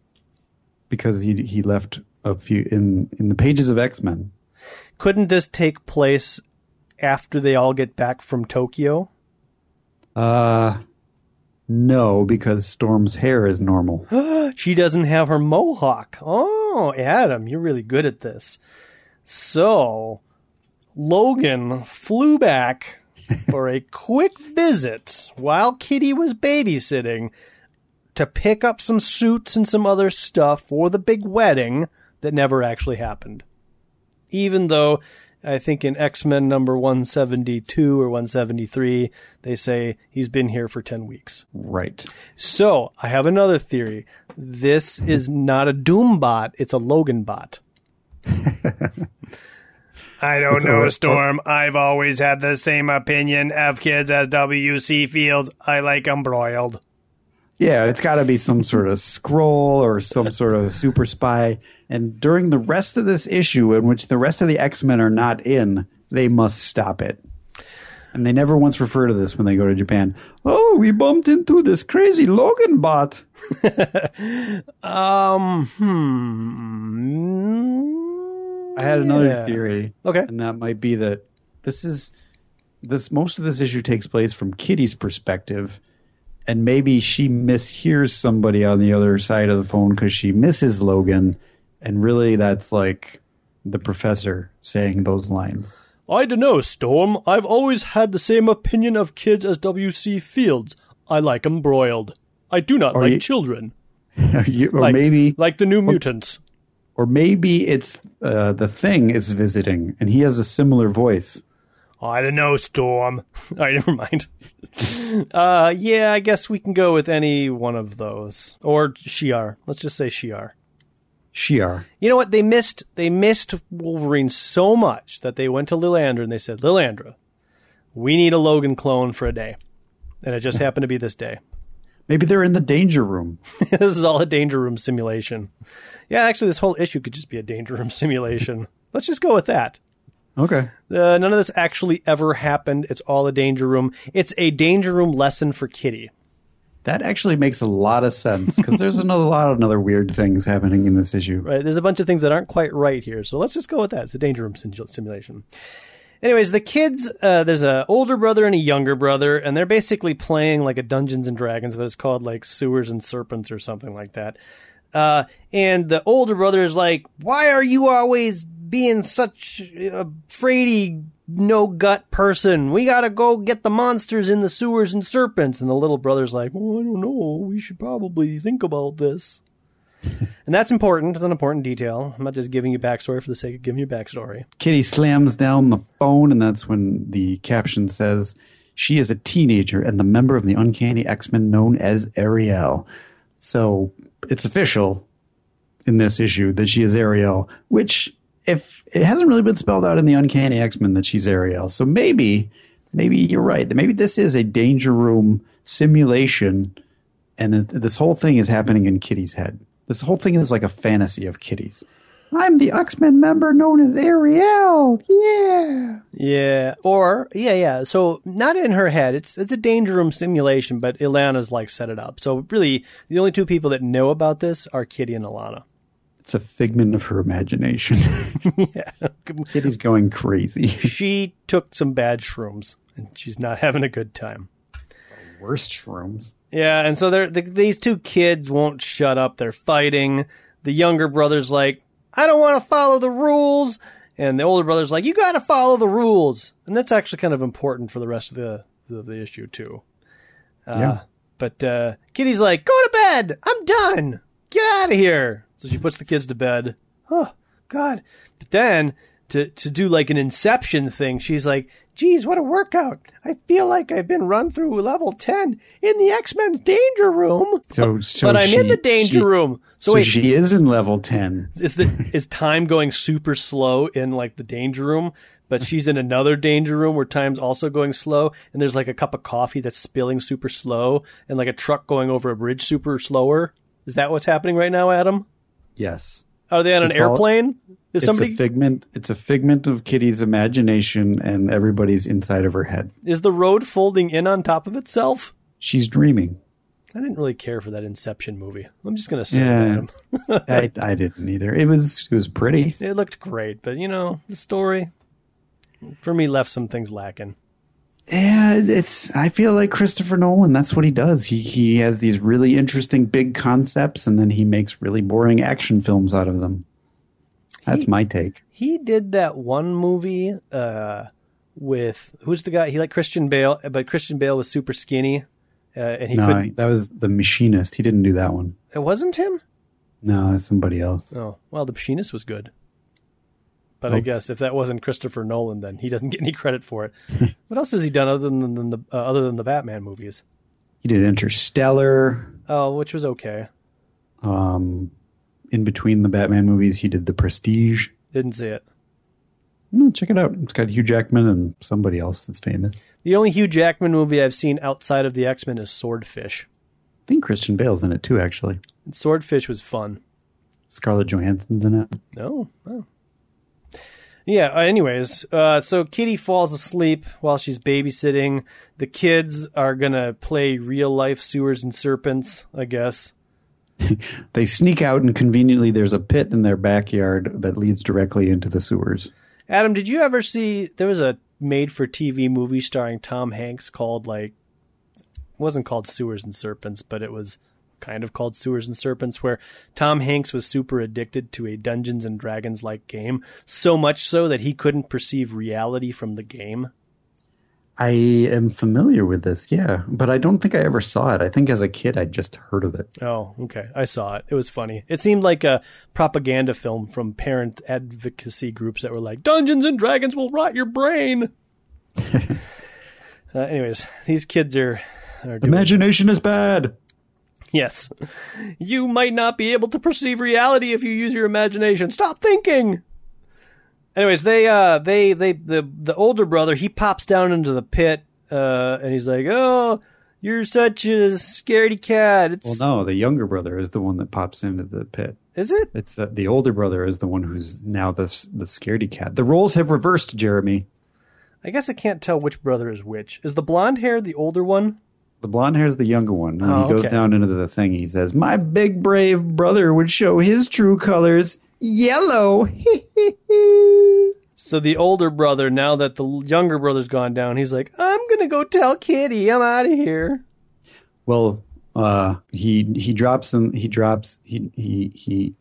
because he he left a few in in the pages of X Men. Couldn't this take place after they all get back from Tokyo? Uh, no, because Storm's hair is normal. She doesn't have her mohawk. Oh, Adam, you're really good at this. So, Logan flew back for a quick visit while Kitty was babysitting to pick up some suits and some other stuff for the big wedding that never actually happened. Even though I think in X Men number 172 or 173, they say he's been here for 10 weeks. Right. So I have another theory. This is not a Doom bot; it's a Logan bot. I don't It's know, a- Storm. I've always had the same opinion of kids as W.C. Fields. I like 'em broiled. Yeah, it's got to be some sort of Skrull or some sort of super spy. And during the rest of this issue, in which the rest of the X Men are not in, they must stop it. And they never once refer to this when they go to Japan. Oh, we bumped into this crazy Logan bot. Um, hmm. I had another Yeah. theory. Okay. And that might be that this is this most of this issue takes place from Kitty's perspective. And maybe she mishears somebody on the other side of the phone because she misses Logan. And really that's like the professor saying those lines. I don't know, Storm. I've always had the same opinion of kids as W.C. Fields. I like 'em broiled. I do not Or like you- children. You- or Like, maybe like the New Mutants. or maybe it's uh, the thing is visiting and he has a similar voice. I don't know, Storm. All right, never mind. uh, yeah, I guess we can go with any one of those, or Shi'ar. Let's just say Shi'ar. Shi'ar. You know what? They missed. They missed Wolverine so much that they went to Lilandra and they said, "Lilandra, we need a Logan clone for a day," and it just happened to be this day. Maybe they're in the danger room. this is all a danger room simulation. Yeah, actually, this whole issue could just be a danger room simulation. Let's just go with that. Okay. Uh, none of this actually ever happened. It's all a danger room. It's a danger room lesson for Kitty. That actually makes a lot of sense because there's another lot of other weird things happening in this issue. Right? There's a bunch of things that aren't quite right here, so let's just go with that. It's a danger room sim- simulation. Anyways, the kids, uh, there's a older brother and a younger brother, and they're basically playing like a Dungeons and Dragons, but it's called like Sewers and Serpents or something like that. Uh, and the older brother is like, "Why are you always being such a fraidy, no gut person? We gotta go get the monsters in the sewers and serpents." And the little brother's like, "Oh, I don't know. We should probably think about this." And that's important. It's an important detail. I'm not just giving you backstory for the sake of giving you backstory. Kitty slams down the phone, and that's when the caption says, She is a teenager and the member of the Uncanny X Men known as Ariel. So it's official in this issue that she is Ariel, which, if it hasn't really been spelled out in the Uncanny X Men that she's Ariel. So maybe, maybe you're right. Maybe this is a danger room simulation, and this whole thing is happening in Kitty's head. This whole thing is like a fantasy of Kitty's. I'm the X Men member known as Ariel. Yeah. Yeah, or yeah, yeah. So not in her head. It's it's a danger room simulation, but Illyana's like set it up. So really, the only two people that know about this are Kitty and Illyana. It's a figment of her imagination. yeah, Kitty's going crazy. she took some bad shrooms and she's not having a good time. Worst shrooms. Yeah, and so they're, the, these two kids won't shut up. They're fighting. The younger brother's like, I don't want to follow the rules. And the older brother's like, you got to follow the rules. And that's actually kind of important for the rest of the, the, the issue, too. Uh, Yeah. But uh, Kitty's like, go to bed. I'm done. Get out of here. So she puts the kids to bed. Oh, God. But then to to do like an Inception thing. She's like, "Geez, what a workout! I feel like I've been run through level ten in the X Men's danger room, So, so but I'm in the danger she- room." So, So wait, she is in level ten. is the is time going super slow in like the danger room? But she's in another danger room where time's also going slow, and there's like a cup of coffee that's spilling super slow, and like a truck going over a bridge super slower. Is that what's happening right now, Adam? Yes. Are they on an It's all- airplane? Is It's somebody a figment. It's a figment of Kitty's imagination, and everybody's inside of her head. is the road folding in on top of itself? She's dreaming. I didn't really care for that Inception movie. I'm just gonna say, Yeah. I, I didn't either. It was it was pretty. it looked great, but you know, the story for me left some things lacking. Yeah, it's. I feel like Christopher Nolan. That's what he does. He he has these really interesting big concepts, and then he makes really boring action films out of them. That's my take. He did that one movie uh, with who's the guy? He like Christian Bale, but Christian Bale was super skinny, uh, and he no, couldn't. that was the Machinist. He didn't do that one. It wasn't him. No, it's somebody else. Oh well, the machinist was good. But I Oh. guess if that wasn't Christopher Nolan, then he doesn't get any credit for it. what else has he done other than, than the uh, other than the Batman movies? He did Interstellar. Oh, which was okay. Um, in between the Batman movies, he did The Prestige. Didn't see it. No, check it out. It's got Hugh Jackman and somebody else that's famous. The only Hugh Jackman movie I've seen outside of the X Men is Swordfish. I think Christian Bale's in it too. Actually, And Swordfish was fun. Scarlett Johansson's in it. No, oh. Yeah. uh, Anyways, uh, so Kitty falls asleep while she's babysitting. The kids are gonna play real life sewers and serpents, I guess. They sneak out, and conveniently, there's a pit in their backyard that leads directly into the sewers. Adam, did you ever see? There was a made-for-TV movie starring Tom Hanks called like, wasn't called Sewers and Serpents, but it was kind of called Sewers and Serpents, where Tom Hanks was super addicted to a Dungeons and Dragons like game, so much so that he couldn't perceive reality from the game. I am familiar with this, yeah, but I don't think I ever saw it. I think as a kid, I just heard of it. Oh, okay. I saw it. It was funny. It seemed like a propaganda film from parent advocacy groups that were like, Dungeons and Dragons will rot your brain. uh, anyways, these kids are, are Imagination is bad. Yes. You might not be able to perceive reality if you use your imagination. Stop thinking. Anyways, they uh they they the the older brother, he pops down into the pit uh and he's like, "Oh, you're such a scaredy cat." It's Well, no, the younger brother is the one that pops into the pit. Is it? It's the, the older brother is the one who's now the the scaredy cat. The roles have reversed, Jeremy. I guess I can't tell which brother is which. Is the blonde hair the older one? The blonde hair is the younger one. When Oh, he goes okay. down into the thing, he says, "My big brave brother would show his true colors, yellow." So the older brother, now that the younger brother's gone down, he's like, "I'm going to go tell Kitty. I'm out of here." well, uh, he he drops him. He drops he he he.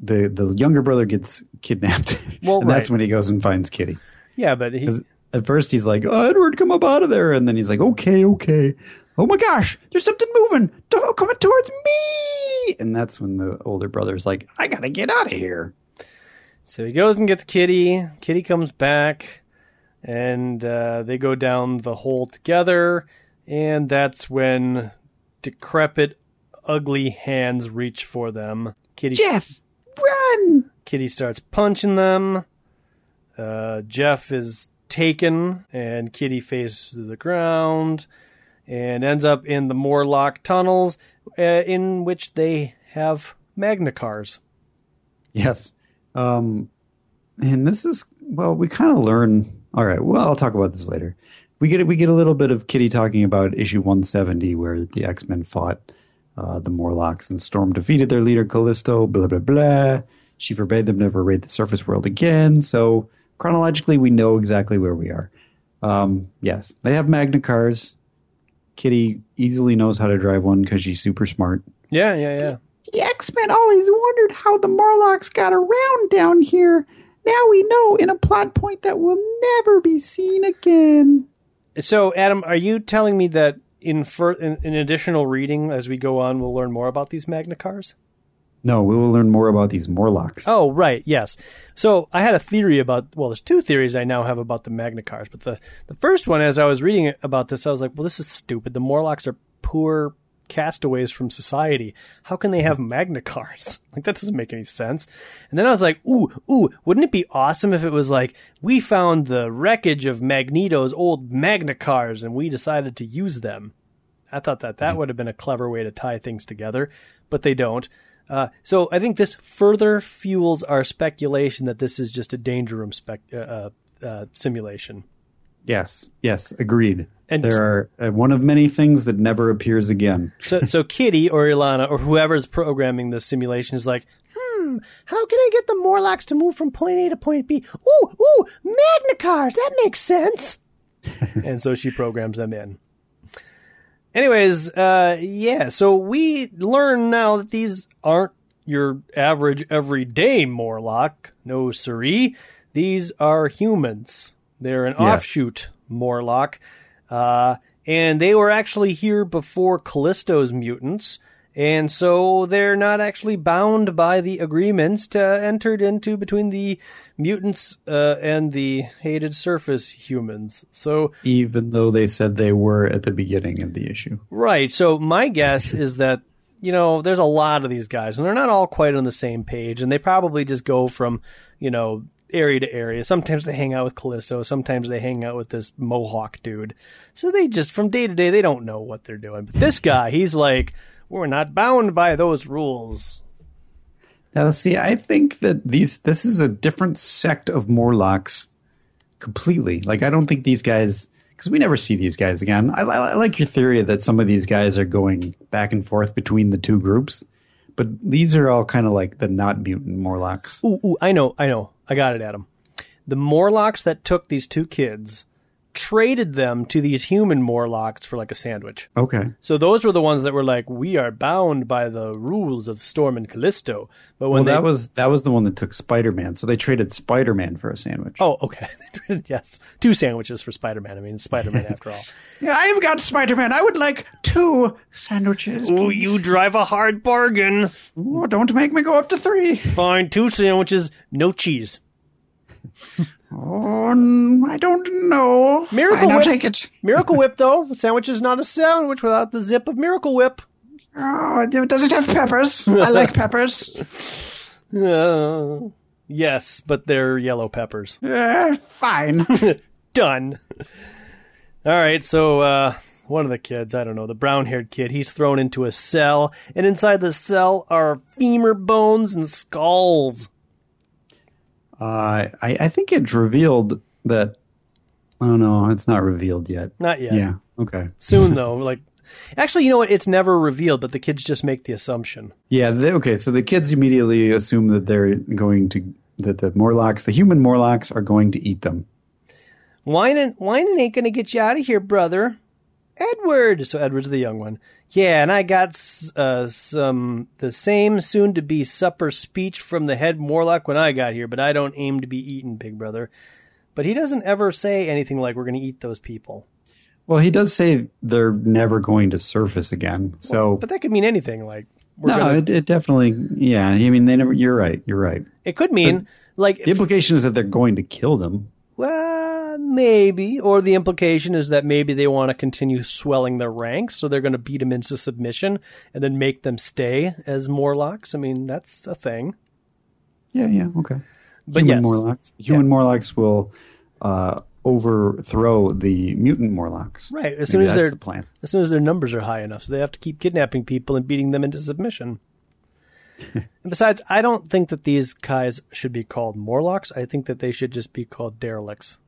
The the younger brother gets kidnapped, Well, and that's when he goes and finds Kitty. Yeah, but he at first he's like, oh, Edward, come up out of there. And then he's like, okay, okay. Oh my gosh, there's something moving. Don't coming towards me. And that's when the older brother's like, I got to get out of here. So he goes and gets Kitty. Kitty comes back, and uh, they go down the hole together. And that's when decrepit, ugly hands reach for them. Kitty, Jeff, run. Kitty starts punching them. Uh, Jeff is taken, and Kitty faces the ground and ends up in the Morlock tunnels, uh, in which they have Magna cars. Yes. Um, and this is, well, we kind of learn. All right. Well, I'll talk about this later. We get we get a little bit of Kitty talking about issue 170 where the X Men fought uh, the Morlocks and Storm defeated their leader Callisto. Blah blah blah. She forbade them to ever raid the surface world again. So chronologically, we know exactly where we are. Um, yes, they have Magna cars. Kitty easily knows how to drive one because she's super smart. Yeah, yeah, yeah. The X Men always wondered how the Morlocks got around down here. Now we know in a plot point that will never be seen again. So, Adam, are you telling me that in, fur- in in additional reading as we go on, we'll learn more about these Magna cars? No, we will learn more about these Morlocks. Oh, right, yes. So I had a theory about, well, there's two theories I now have about the Magna Cars, but the, the first one, as I was reading about this, I was like, well, this is stupid. The Morlocks are poor castaways from society. How can they have Magna Cars? Like, that doesn't make any sense. And then I was like, ooh, ooh, wouldn't it be awesome if it was like, we found the wreckage of Magneto's old Magna Cars and we decided to use them? I thought that that mm-hmm. would have been a clever way to tie things together, but they don't. Uh, so I think this further fuels our speculation that this is just a danger room spec- uh, uh, uh, simulation. Yes, yes, agreed. And- there are uh, one of many things that never appears again. So, so Kitty or Illyana or whoever's programming this simulation is like, hmm, how can I get the Morlocks to move from point A to point B? Ooh, ooh, Magna cars, that makes sense. and so she programs them in. Anyways, uh, yeah, so we learn now that these aren't your average everyday Morlock. No, siree. These are humans. They're an Yes. offshoot Morlock. Uh, and they were actually here before Callisto's mutants. And so they're not actually bound by the agreements to entered into between the mutants uh, and the hated surface humans. So Even though they said they were at the beginning of the issue. Right. So my guess is that you know there's a lot of these guys, and they're not all quite on the same page, and they probably just go from you know area to area. Sometimes they hang out with Callisto, sometimes they hang out with this Mohawk dude. So they just from day to day they don't know what they're doing. But this guy, he's like, we're not bound by those rules. Now, see, I think that these this is a different sect of Morlocks completely. Like, I don't think these guys because we never see these guys again. I, I, I like your theory that some of these guys are going back and forth between the two groups, but these are all kind of like the not mutant Morlocks. Ooh, ooh, I know, I know. I got it, Adam. The Morlocks that took these two kids traded them to these human Morlocks for like a sandwich. Okay, So those were the ones that were like, we are bound by the rules of Storm and Callisto. But when well, they, that was that was the one that took Spider Man. So they traded Spider Man for a sandwich. oh, okay, yes, two sandwiches for Spider Man. I mean, Spider Man after all. yeah, I've got Spider Man. I would like two sandwiches. Oh, you drive a hard bargain. Oh, don't make me go up to three. Fine, two sandwiches, no cheese. Oh, I don't know. Miracle Fine, I'll Whip. take it. Miracle Whip, though, a sandwich is not a sandwich without the zip of Miracle Whip. Oh, does it have peppers? I like peppers. Uh, yes, but they're yellow peppers. Uh, fine. Done. All right, so uh, one of the kids, I don't know, the brown haired kid, he's thrown into a cell, and inside the cell are femur bones and skulls. Uh, I, I think it's revealed that. Oh no, it's not revealed yet. Not yet. Yeah. Okay. Soon, though. Like, actually, you know what? It's never revealed, but the kids just make the assumption. Yeah. They, okay. So the kids immediately assume that they're going to that the Morlocks, the human Morlocks, are going to eat them. Whining, whining ain't gonna get you out of here, brother. Edward. So Edward's the young one. Yeah, and I got uh, some the same soon-to-be supper speech from the head Morlock when I got here, but I don't aim to be eaten, big brother. But he doesn't ever say anything like we're gonna eat those people. Well, he does say they're never going to surface again. So But that could mean anything. Like we're no, gonna, it, it definitely. Yeah. I mean, they never. You're right. You're right. it could mean like The implication is that they're going to kill them. Well, maybe. Or the implication is that maybe they want to continue swelling their ranks, so they're going to beat them into submission and then make them stay as Morlocks. I mean, that's a thing. Yeah. Yeah. Okay. But human yes. Morlocks. Human Morlocks will uh, overthrow the mutant Morlocks. Right. As Maybe soon as they're the plan. as soon as their numbers are high enough, so they have to keep kidnapping people and beating them into submission. And besides, I don't think that these guys should be called Morlocks. I think that they should just be called derelicts.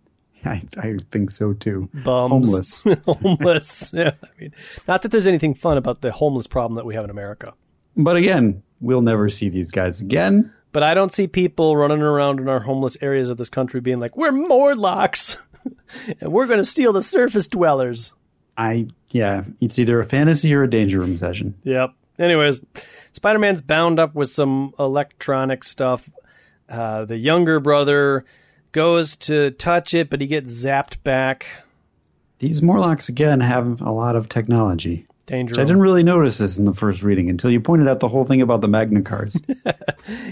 I, I think so too. Bums. Homeless. homeless. Yeah, I mean, not that there's anything fun about the homeless problem that we have in America. But again, we'll never see these guys again. But I don't see people running around in our homeless areas of this country being like, "We're Morlocks, and we're going to steal the surface dwellers." I yeah, it's either a fantasy or a danger room session. Yep. Anyways, Spider Man's bound up with some electronic stuff. Uh, the younger brother goes to touch it, but he gets zapped back. These Morlocks again have a lot of technology. Danger. Which I didn't really notice this in the first reading until you pointed out the whole thing about the Magna cars.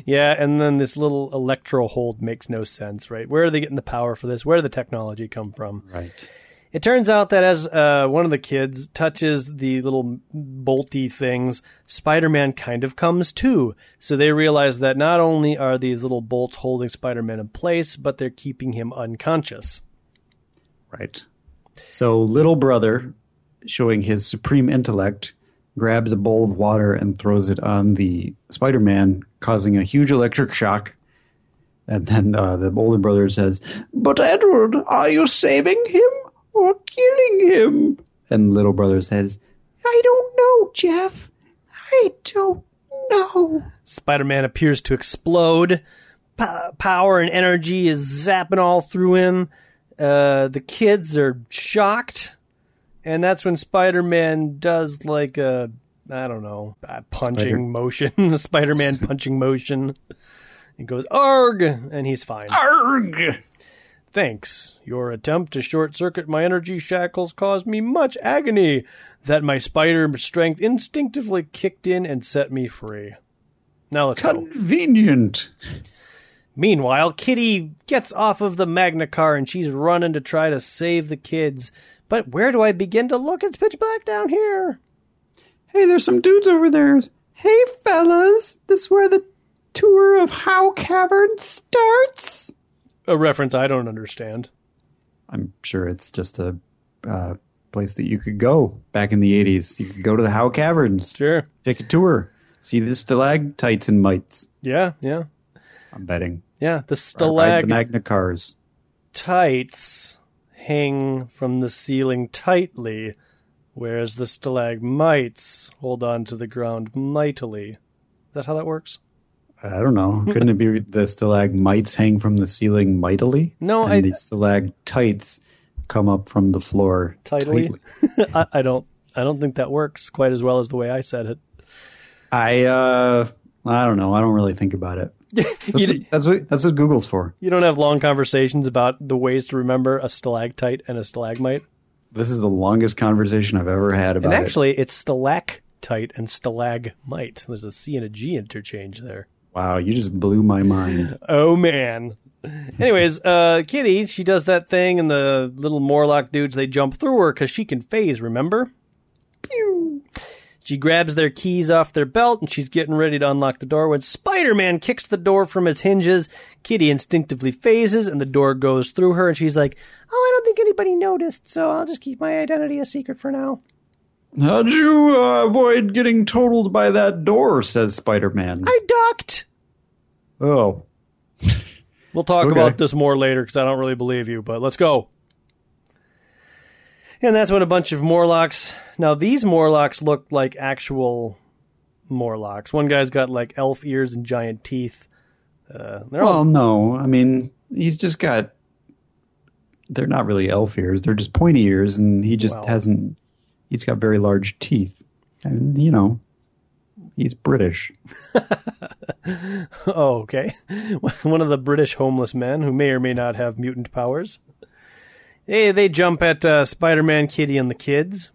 Yeah, and then this little electro hold makes no sense, right? Where are they getting the power for this? Where did the technology come from? right. It turns out that as uh, one of the kids touches the little bolty things, Spider Man kind of comes too. So they realize that not only are these little bolts holding Spider Man in place, but they're keeping him unconscious. Right. So little brother, showing his supreme intellect, grabs a bowl of water and throws it on the Spider-Man, causing a huge electric shock. And then uh, the older brother says, "But Edward, are you saving him or killing him?" And little brother says, "I don't know, Jeff. I don't know." Spider Man appears to explode. P- power and energy is zapping all through him. Uh, the kids are shocked. And that's when Spider Man does like a, I don't know, a punching Spider- motion, Spider Man punching motion. He goes, Arg! And he's fine. Arg! Thanks. Your attempt to short circuit my energy shackles caused me much agony. That my spider strength instinctively kicked in and set me free. Now let's go. Convenient. Meanwhile, Kitty gets off of the Magna car and she's running to try to save the kids. But where do I begin to look? It's pitch black down here. Hey, there's some dudes over there. Hey, fellas, this is where the tour of Howe Cavern starts. A reference I don't understand. I'm sure it's just a uh, place that you could go back in the 80s. You could go to the Howe Caverns, Sure. take a tour, see the stalactites and mites. Yeah, yeah. I'm betting. Yeah, the ride the Magna cars. Tights hang from the ceiling tightly, whereas the stalagmites hold on to the ground mightily. Is that how that works? I don't know. Couldn't it be the stalagmites hang from the ceiling mightily? No, and I- the stalactites come up from the floor Tightly? I, I don't. I don't think that works quite as well as the way I said it. I uh, I don't know. I don't really think about it. That's, You what, that's what that's what Google's for. You don't have long conversations about the ways to remember a stalactite and a stalagmite. This is the longest conversation I've ever had about And actually, it's stalactite and stalagmite. There's a C and a G interchange there. It. Wow, you just blew my mind. Oh man. Anyways, uh, Kitty, she does that thing, and the little Morlock dudes they jump through her because she can phase. Remember? Pew. She grabs their keys off their belt and she's getting ready to unlock the door when Spider Man kicks the door from its hinges. Kitty instinctively phases and the door goes through her and she's like, Oh, I don't think anybody noticed, so I'll just keep my identity a secret for now. How'd you uh, avoid getting totaled by that door? Says Spider Man. I ducked! Oh, We'll talk Okay. about this more later because I don't really believe you, but let's go. And that's when a bunch of Morlocks. Now, these Morlocks look like actual Morlocks. One guy's got like elf ears and giant teeth. Uh, they're all well, no. I mean, he's just got. They're not really elf ears. They're just pointy ears, and he just Well. hasn't. He's got very large teeth, and you know, he's British. Oh, okay. One of the British homeless men who may or may not have mutant powers. They they jump at uh, Spider-Man, Kitty, and the kids.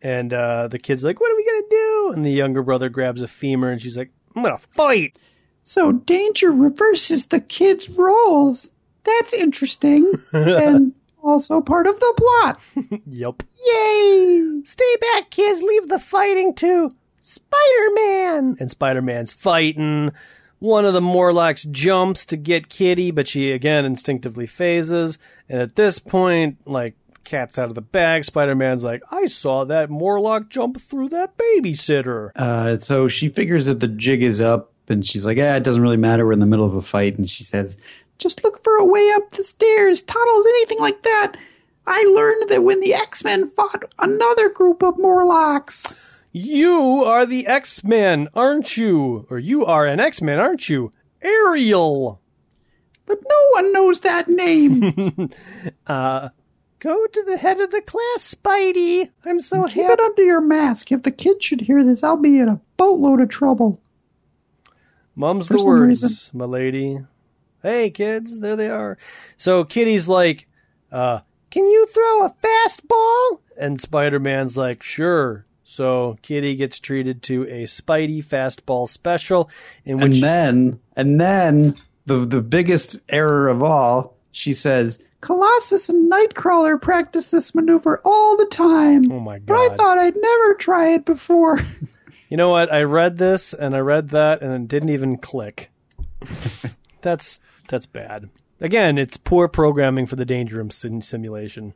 And uh, the kid's like, "What are we gonna do?" And the younger brother grabs a femur, and she's like, "I'm gonna fight." So danger reverses the kids' roles. That's interesting, and also part of the plot. yep. Yay! Stay back, kids. Leave the fighting to Spider-Man. And Spider-Man's fighting. One of the Morlocks jumps to get Kitty, but she again instinctively phases. And at this point, like, cat's out of the bag. Spider-Man's like, I saw that Morlock jump through that babysitter. Uh, so she figures that the jig is up, and she's like, "Yeah, it doesn't really matter. We're in the middle of a fight." And she says, "Just look for a way up the stairs, tunnels, anything like that." I learned that when the X Men fought another group of Morlocks. You are the X-Men, aren't you? Or you are an X-Men, aren't you? Ariel. But no one knows that name. Uh, go to the head of the class, Spidey. I'm so happy. Keep happy. it under your mask. If the kids should hear this, I'll be in a boatload of trouble. Mum's the words, reason. my lady. Hey, kids, there they are. So Kitty's like, uh, Can you throw a fastball? And Spider Man's like, Sure. So Kitty gets treated to a Spidey fastball special in which and then and then the the biggest error of all, she says, Colossus and Nightcrawler practice this maneuver all the time. Oh my god. But I thought I'd never try it before. You know what? I read this and I read that and it didn't even click. that's that's bad. Again, it's poor programming for the Danger Room sim- simulation.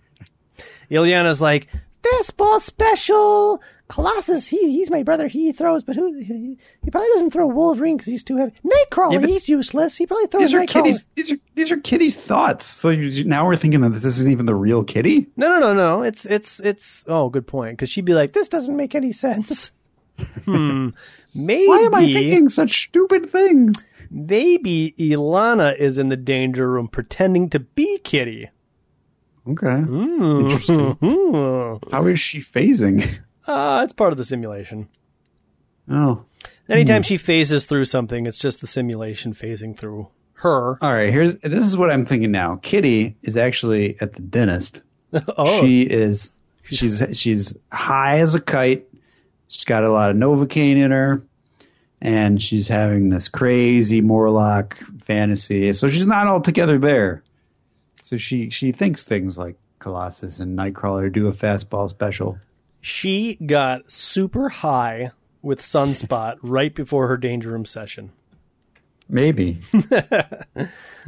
Illyana's like, fastball special. Colossus, he he's my brother. He throws, but who he, he probably doesn't throw Wolverine because he's too heavy. Nightcrawler, Yeah, he's useless. He probably throws these are Nightcrawler. kitty's these are these are kitty's thoughts. So you, now we're thinking that this isn't even the real kitty? No, no, no, no. It's it's it's. Oh, good point. Because she'd be like, this doesn't make any sense. hmm. Maybe. Why am I thinking such stupid things? maybe Illyana is in the danger room pretending to be Kitty. Okay. Hmm. Interesting. uh, How is she phasing? it's part of the simulation. Oh. Anytime she phases through something, it's just the simulation phasing through her. All right, here's this is what I'm thinking now. Kitty is actually at the dentist. oh, She is she's she's high as a kite. She's got a lot of Novocaine in her. And she's having this crazy Morlock fantasy. So she's not altogether there. So she she thinks things like Colossus and Nightcrawler do a fastball special. she got super high with Sunspot right before her danger room session. Maybe. All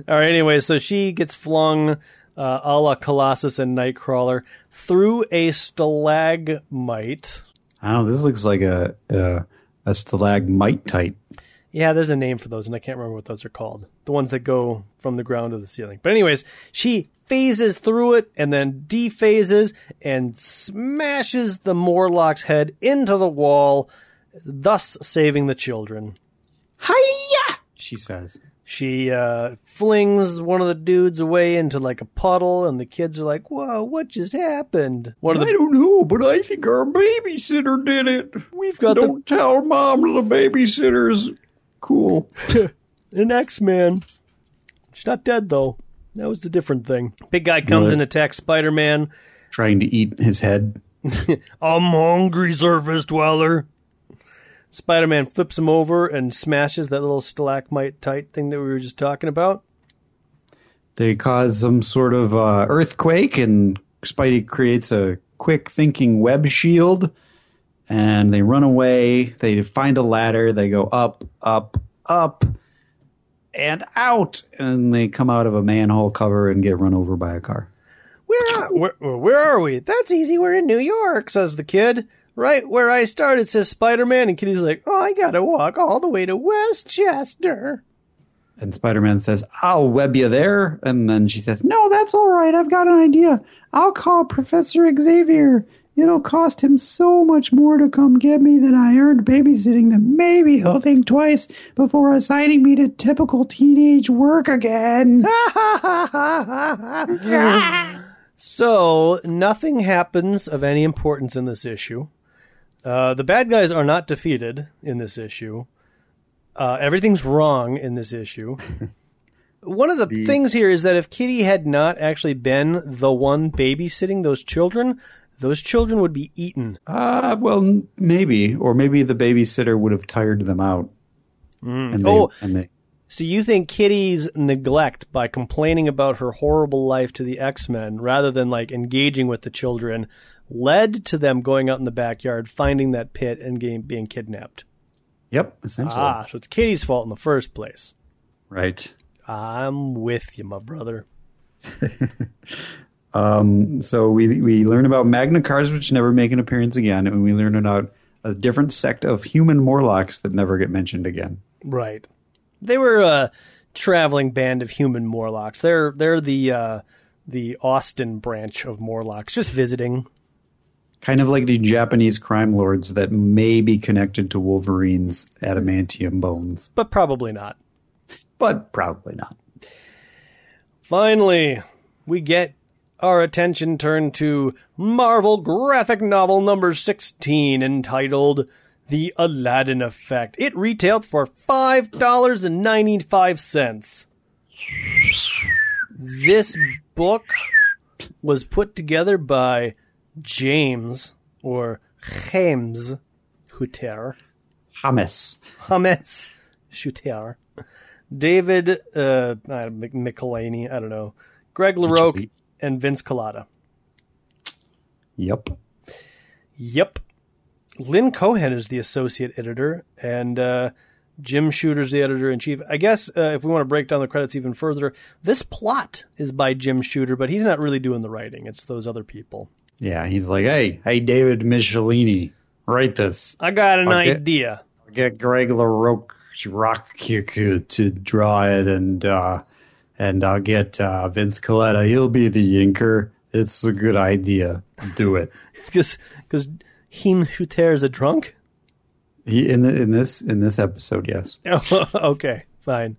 right. Anyway, so she gets flung, uh, a la Colossus and Nightcrawler, through a stalagmite. I don't know. This looks like a a, a stalagmite type. Yeah, there's a name for those, and I can't remember what those are called. The ones that go from the ground to the ceiling. But anyways, she phases through it and then dephases and smashes the Morlock's head into the wall, thus saving the children. Hiya! She says. She uh, flings one of the dudes away into like a puddle, and the kids are like, "Whoa, what just happened?" One of the I don't know, but I think our babysitter did it. we've got Don't tell mom the babysitter's cool. an X Man. She's not dead though. That was the different thing. Big guy comes Right. and attacks Spider Man. Trying to eat his head. I'm hungry, surface dweller. Spider Man flips him over and smashes that little stalagmite tight thing that we were just talking about. They cause some sort of uh, earthquake, and Spidey creates a quick thinking web shield. And they run away. They find a ladder. They go up, up, up, and out. And they come out of a manhole cover and get run over by a car. Where are, where, where are we? That's easy. We're in New York, says the kid. Right where I started says Spider Man, and Kitty's like, Oh, I gotta walk all the way to Westchester. And Spider Man says, I'll web you there. And then she says, No, that's all right. I've got an idea. I'll call Professor Xavier. It'll cost him so much more to come get me than I earned babysitting that maybe he'll think twice before assigning me to typical teenage work again. So, nothing happens of any importance in this issue. Uh, the bad guys are not defeated in this issue. Uh, everything's wrong in this issue. One of the, things here is that if Kitty had not actually been the one babysitting those children, those children would be eaten. Uh, well, maybe. Or maybe the babysitter would have tired them out. And they, Oh. and they, So you think Kitty's neglect by complaining about her horrible life to the X-Men rather than like engaging with the children led to them going out in the backyard, finding that pit and getting, being kidnapped. yep, essentially. Ah, so it's Kitty's fault in the first place. Right. I'm with you, my brother. Um, so we we learn about Magna Cars, which never make an appearance again, and we learn about a different sect of human Morlocks that never get mentioned again. Right. They were a traveling band of human Morlocks. They're they're the uh, the Austin branch of Morlocks, just visiting. Kind of like the Japanese crime lords that may be connected to Wolverine's adamantium bones, But probably not. but probably not. Finally, we get our attention turned to Marvel graphic novel number 16 entitled The Aladdin Effect. It retailed for $5.95. This book was put together by James or James Hutter, Hummus. James Hutter, David uh, Mc- McElhaney, I don't know, Greg LaRocque, and Vince Colletta. Yep. Yep. Lynn Cohen is the associate editor, and uh, Jim Shooter's the editor in chief. I guess uh, if we want to break down the credits even further, this plot is by Jim Shooter, but he's not really doing the writing. It's those other people. Yeah, he's like, hey, hey, David Michelinie, write this. I got an Okay. idea. Get Greg LaRocque Rock to draw it, and uh, and I'll get uh, Vince Colletta. He'll be the inker. It's a good idea. Do it. Because because Heem Shooter is a drunk? He in the, in this in this episode, yes. okay, fine.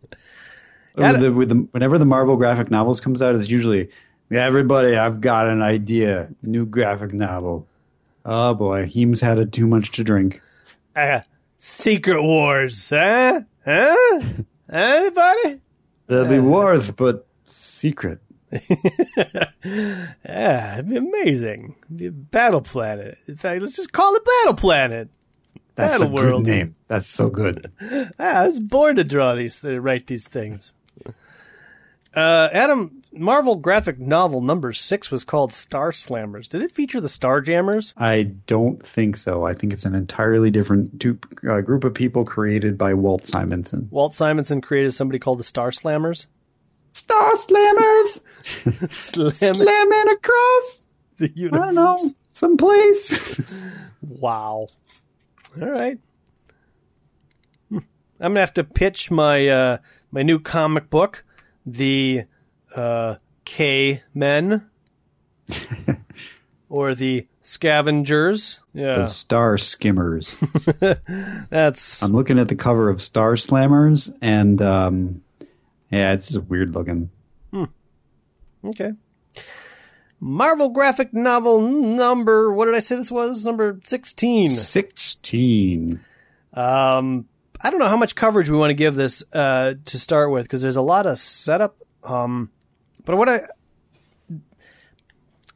With the, with the, whenever the Marvel graphic novels comes out, it's usually "Yeah, everybody. I've got an idea. New graphic novel. Oh boy, Heem's had it too much to drink. Uh, Secret Wars, huh? Huh? Anybody? There'll be wars, but secret. Yeah, it'd be amazing. It'd be battle planet. In fact, let's just call it Battle Planet. That's Battle a World. good name. That's so good. Ah, I was born to draw these, to write these things. Uh, Adam, Marvel graphic novel number six was called Star Slammers. Did it feature the Star Jammers? I don't think so. I think it's an entirely different uh, group of people created by Walt Simonson. Walt Simonson created somebody called the Star Slammers. Star Slammers Slam slamming across. the universe. I don't know someplace. Wow. All right. Hmm. I'm gonna have to pitch my uh, my new comic book, the uh, K Men, or the Scavengers. Yeah, the Star Skimmers. that's I'm looking at the cover of Star Slammers, and um, yeah, it's just weird looking. okay. Marvel graphic novel number. What did I say this was? Number sixteen. Sixteen. Um, I don't know how much coverage we want to give this uh, to start with because there's a lot of setup. Um, but what I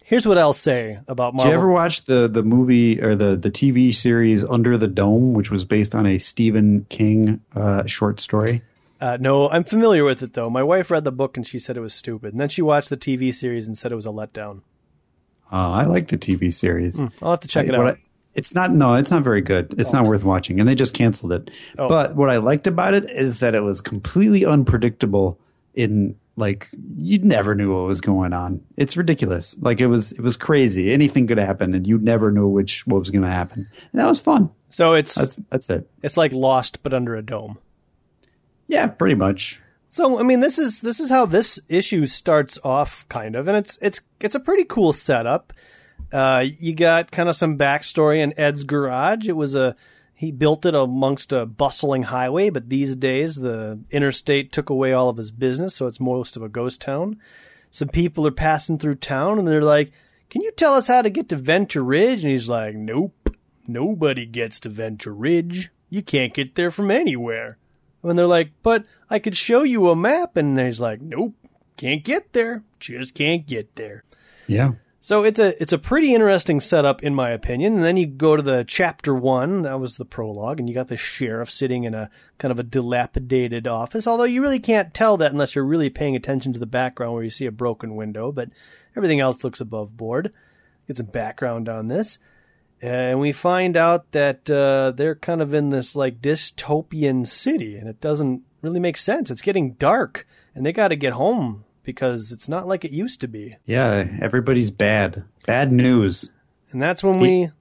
here's what I'll say about Did Marvel. you ever watch the the movie or the the TV series Under the Dome, which was based on a Stephen King uh, short story? uh, no, I'm familiar with it though. My wife read the book and she said it was stupid, and then she watched the TV series and said it was a letdown. Uh, I like the TV series. I'll have to check it What out. I- it's not no, it's not very good. It's not oh. worth watching, and they just canceled it. Oh. But what I liked about it is that it was completely unpredictable. In like, you never knew what was going on. It's ridiculous. Like it was, it was crazy. Anything could happen, and you never knew which what was going to happen. And that was fun. so it's That's that's it. it's like Lost but under a dome. Yeah, pretty much. So I mean, this is this is how this issue starts off, kind of, and it's it's it's a pretty cool setup. Uh, you got kind of some backstory in Ed's garage. It was a he built it amongst a bustling highway, but these days the interstate took away all of his business, so it's most of a ghost town. Some people are passing through town, and they're like, "Can you tell us how to get to Venture Ridge?" And he's like, "Nope, nobody gets to Venture Ridge. You can't get there from anywhere." And they're like, but I could show you a map. And he's like, nope, can't get there. Just can't get there. Yeah. So it's a it's a pretty interesting setup in my opinion. And then you go to the chapter one, that was the prologue, and you got the sheriff sitting in a kind of a dilapidated office. Although you really can't tell that unless you're really paying attention to the background where you see a broken window, but everything else looks above board. Get some background on this. And we find out that uh, they're kind of in this like dystopian city, and it doesn't really make sense. It's getting dark, and they got to get home because it's not like it used to be. Yeah. Everybody's bad. Bad news. And that's when we,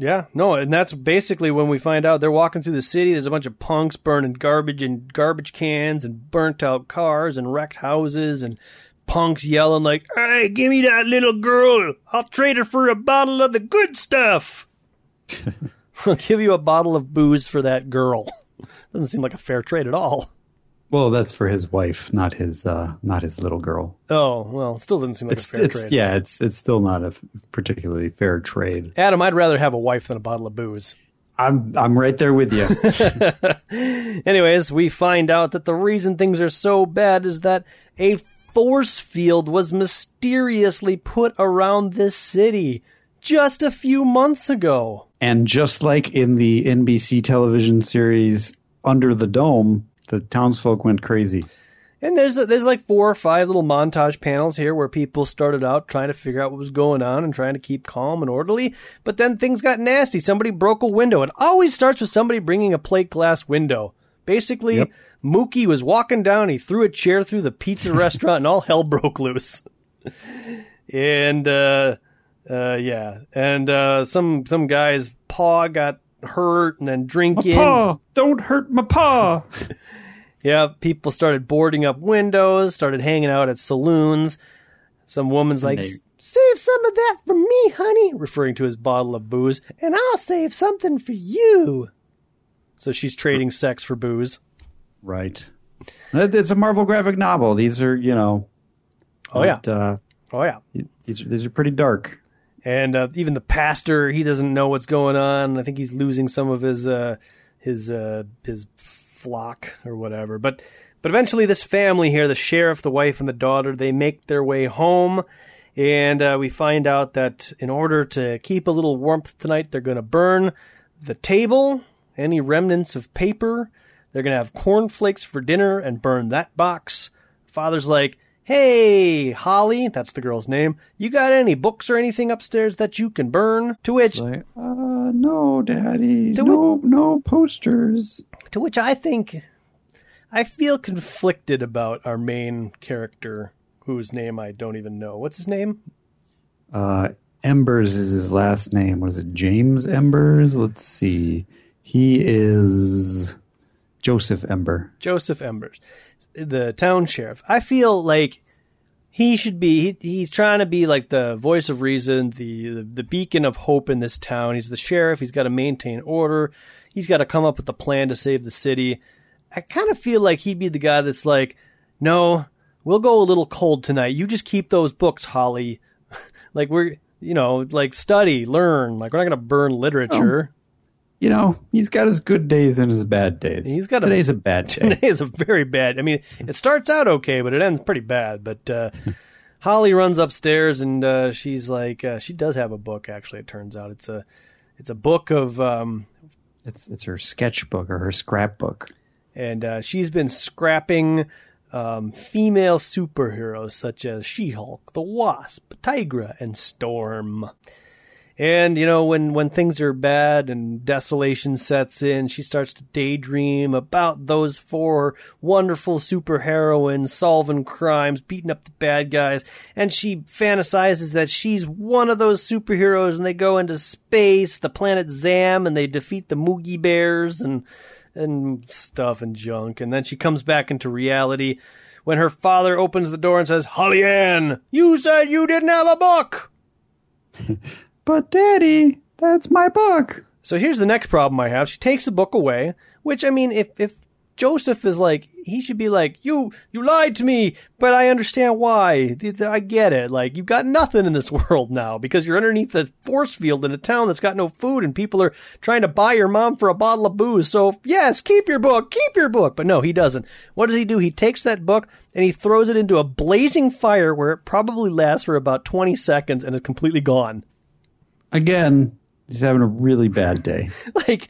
yeah, no, and that's basically when we find out they're walking through the city. There's a bunch of punks burning garbage in garbage cans and burnt out cars and wrecked houses and punks yelling like, "Hey, give me that little girl! I'll trade her for a bottle of the good stuff. I'll give you a bottle of booze for that girl." Doesn't seem like a fair trade at all. Well, that's for his wife, not his uh not his little girl. Oh well, still doesn't seem like It's a fair it's trade. yeah, it's it's still not a f- particularly fair trade. Adam, I'd rather have a wife than a bottle of booze. I'm I'm right there with you. Anyways, we find out that the reason things are so bad is that a force field was mysteriously put around this city just a few months ago. And just like in the NBC television series Under the Dome, the townsfolk went crazy. And there's there's like four or five little montage panels here where people started out trying to figure out what was going on and trying to keep calm and orderly, but then things got nasty. Somebody broke a window. It always starts with somebody bringing a plate glass window. Basically, Yep. Mookie was walking down, he threw a chair through the pizza restaurant, and all hell broke loose. and uh, uh, yeah, and uh, some some guy's paw got hurt, and then drinking. don't hurt my paw. Yeah, people started boarding up windows, started hanging out at saloons. Some woman's like, they- "Save some of that for me, honey," referring to his bottle of booze, and I'll save something for you. So she's trading sex for booze. right. It's a Marvel graphic novel. These are, you know, Oh yeah, not, uh, oh yeah. these are, these are pretty dark. And uh, even the pastor, he doesn't know what's going on. I think he's losing some of his uh, his uh, his flock or whatever. But but eventually, this family here, the sheriff, the wife, and the daughter, they make their way home, and uh, we find out that in order to keep a little warmth tonight, they're going to burn the table, any remnants of paper. They're going to have cornflakes for dinner and burn that box. Father's like, Hey, Holly, that's the girl's name. You got any books or anything upstairs that you can burn? To which, like, uh, no, daddy. Do no, no posters. to which I think, I feel conflicted about our main character, whose name I don't even know. What's his name? Uh, Embers is his last name. What is it? James Embers? Let's see. He is Joseph Ember. Joseph Embers, the town sheriff. I feel like he should be. He, he's trying to be like the voice of reason, the, the the beacon of hope in this town. He's the sheriff. He's got to maintain order. He's got to come up with a plan to save the city. I kind of feel like he'd be the guy that's like, no, we'll go a little cold tonight. You just keep those books, Holly. like we're, you know, like study, learn. Like we're not to burn literature. Oh. You know, he's got his good days and his bad days. He's got a- Today's a, bad day. Today is a very bad. I mean, it starts out okay, but it ends pretty bad. But uh, Holly runs upstairs and uh, she's like, uh, she does have a book. Actually, it turns out it's a, it's a book of, um, It's it's her sketchbook or her scrapbook. and uh, she's been scrapping um, female superheroes such as She-Hulk, the Wasp, Tigra, and Storm. And you know when when things are bad and desolation sets in, she starts to daydream about those four wonderful superheroines solving crimes, beating up the bad guys, and she fantasizes that she's one of those superheroes and they go into space, the planet Zam, and they defeat the Moogie Bears and and stuff and junk. And then she comes back into reality when her father opens the door and says, Holly Ann, you said you didn't have a book. But daddy, that's my book. So here's the next problem I have. She takes the book away, which I mean, if if Joseph is like, he should be like, you you lied to me, but I understand why. I get it. Like you've got nothing in this world now because you're underneath the force field in a town that's got no food, and people are trying to buy your mom for a bottle of booze. So yes, keep your book, keep your book. But no, he doesn't. What does he do? He takes that book and he throws it into a blazing fire where it probably lasts for about 20 seconds and is completely gone. Again, he's having a really bad day. like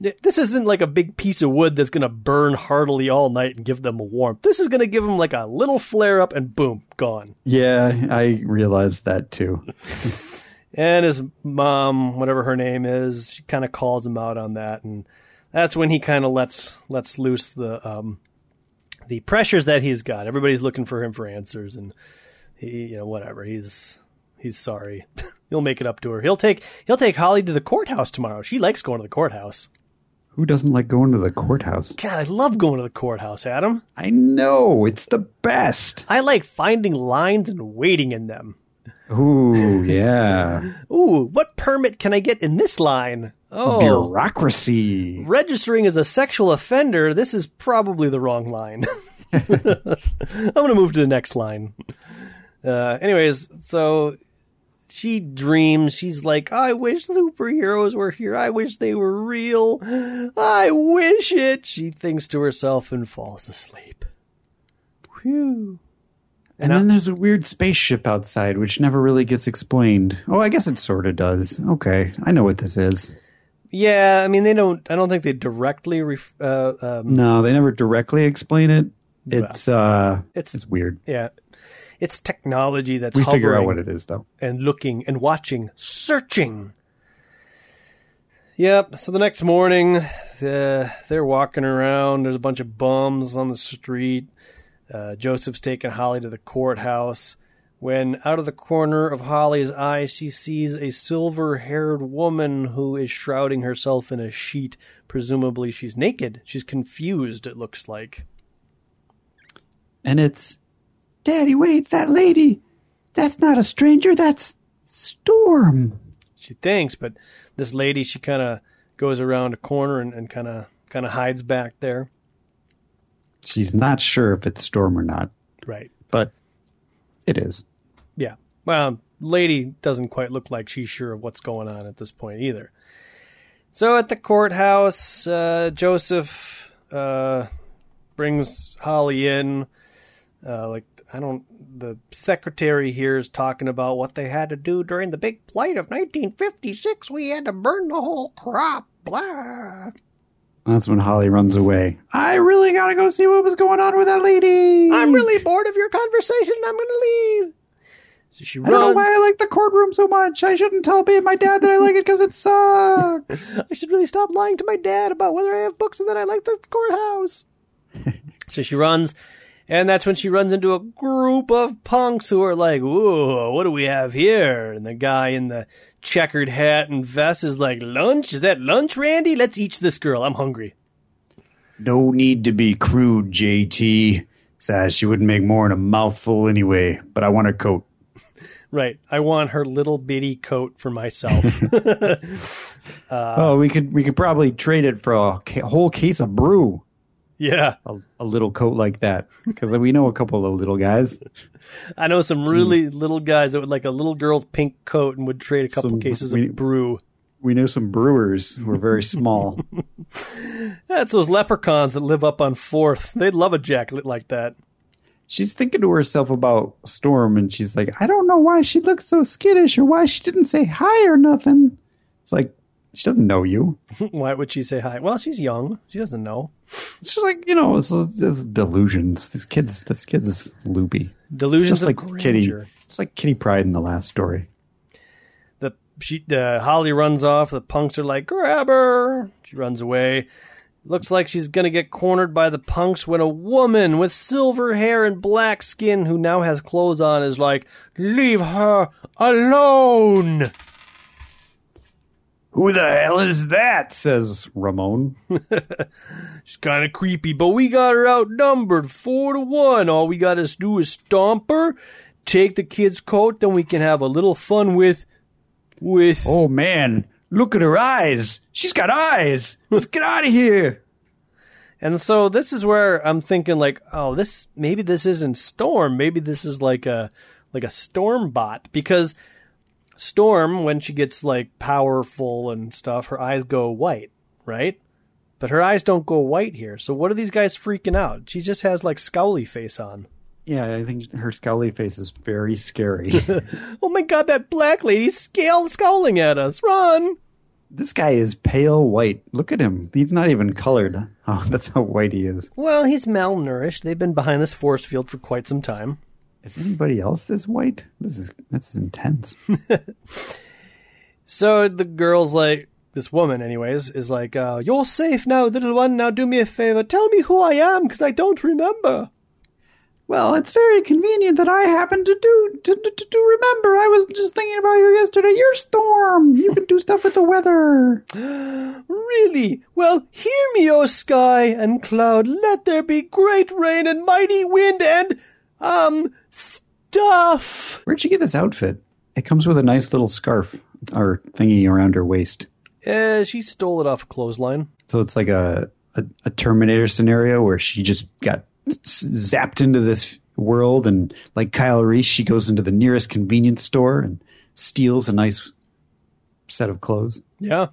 this isn't like a big piece of wood that's going to burn heartily all night and give them a warmth. This is going to give them like a little flare up and boom, gone. yeah, I realized that too. And his mom, whatever her name is, she kind of calls him out on that, and that's when he kind of lets lets loose the um, the pressures that he's got. Everybody's looking for him for answers, and he, you know, whatever. He's he's sorry. He'll make it up to her. He'll take he'll take Holly to the courthouse tomorrow. She likes going to the courthouse. Who doesn't like going to the courthouse? God, I love going to the courthouse, Adam. I know, it's the best. I like finding lines and waiting in them. Ooh, yeah. Ooh, what permit can I get in this line? Oh, Bureaucracy. registering as a sexual offender, this is probably the wrong line. I'm going to move to the next line. Uh, anyways, so she dreams. She's like, I wish superheroes were here. I wish they were real. I wish it. She thinks to herself and falls asleep. Whew. And then there's a weird spaceship outside, which never really gets explained. Oh, I guess it sort of does. Okay, I know what this is. Yeah, I mean they don't. I don't think they directly. Ref, uh, um, No, they never directly explain it. It's uh, It's- it's weird. yeah, it's technology that's We figure out hovering what it is, though. and looking and watching, searching. Yep. So the next morning, uh, they're walking around. There's a bunch of bums on the street. Uh, Joseph's taking Holly to the courthouse. When out of the corner of Holly's eye, she sees a silver haired woman who is shrouding herself in a sheet. Presumably, she's naked. She's confused, it looks like. And it's, Daddy, wait, that lady. That's not a stranger. That's Storm. She thinks, but this lady, she kind of goes around a corner and, and kind of kind of hides back there. She's not sure if it's Storm or not, Right. but it is. Yeah. Well, lady doesn't quite look like she's sure of what's going on at this point either. So at the courthouse, uh, Joseph uh, brings Holly in. Uh, like I don't. The secretary here is talking about what they had to do during the big blight of 1956. We had to burn the whole crop. Blah. That's when Holly runs away. I really gotta go see what was going on with that lady. I'm really bored of your conversation. I'm going to leave. So she I don't know why I like the courtroom so much. I shouldn't tell me my dad that I like it because it sucks. I should really stop lying to my dad about whether I have books and that I like the courthouse. so she runs, and that's when she runs into a group of punks who are like, "Whoa, what do we have here?" And the guy in the checkered hat and vest is like, "Lunch? Is that lunch, Randy? Let's eat this girl. I'm hungry." no need to be crude, JT. Says she wouldn't make more than a mouthful anyway, but I want her coat. Right. I want her little bitty coat for myself. Uh, oh, we could we could probably trade it for a whole case of brew. Yeah. A, a little coat like that, because we know a couple of little guys. I know some really little guys that would like a little girl's pink coat and would trade a couple Some- cases we- of brew. We know some brewers who are very small. That's those leprechauns that live up on Fourth. They'd love a jacket like that. she's thinking to herself about Storm, and she's like, I don't know why she looks so skittish or why she didn't say hi or nothing. It's like she doesn't know you. Why would she say hi? Well, she's young. She doesn't know. It's just like you know, it's, it's delusions. This kid's this kid's loopy, Delusions just like Kitty, grandeur. just like Kitty Pryde in the last story. The she the Holly runs off. The punks are like, grab her. She runs away. Looks like she's gonna get cornered by the punks when a woman with silver hair and black skin, who now has clothes on, is like, leave her alone. Who the hell is that? Says Ramon. She's kind of creepy, but we got her outnumbered four to one. All we got to do is stomp her, take the kid's coat, then we can have a little fun with, with. Oh man, look at her eyes. She's got eyes. Let's get out of here. And so this is where I'm thinking, like, oh, this maybe this isn't Storm. Maybe this is like a like a Storm bot because Storm, when she gets like powerful and stuff, her eyes go white, right? But her eyes don't go white here. So what are these guys freaking out? She just has like scowly face on. Yeah, I think her scowly face is very scary. Oh my god, that black lady's scowl- scowling at us. Run! this guy is pale white. Look at him. He's not even colored. Oh, that's how white he is. Well, he's malnourished. They've been behind this force field for quite some time. Is anybody else this white? This is this is intense. So the girl's like, this woman, anyways, is like, uh, You're safe now, little one. Now do me a favor. Tell me who I am, because I don't remember. Well, it's very convenient that I happen to do to, to, to remember. I was just thinking about you yesterday. You're Storm. You can do stuff with the weather. Really? Well, hear me, O sky and cloud. Let there be great rain and mighty wind and, um, stuff. Where'd you get this outfit? It comes with a nice little scarf or thingy around her waist. Uh, she stole it off a clothesline. So it's like a, a, a Terminator scenario where she just got zapped into this world, and like Kyle Reese, she goes into the nearest convenience store and steals a nice set of clothes. Yeah.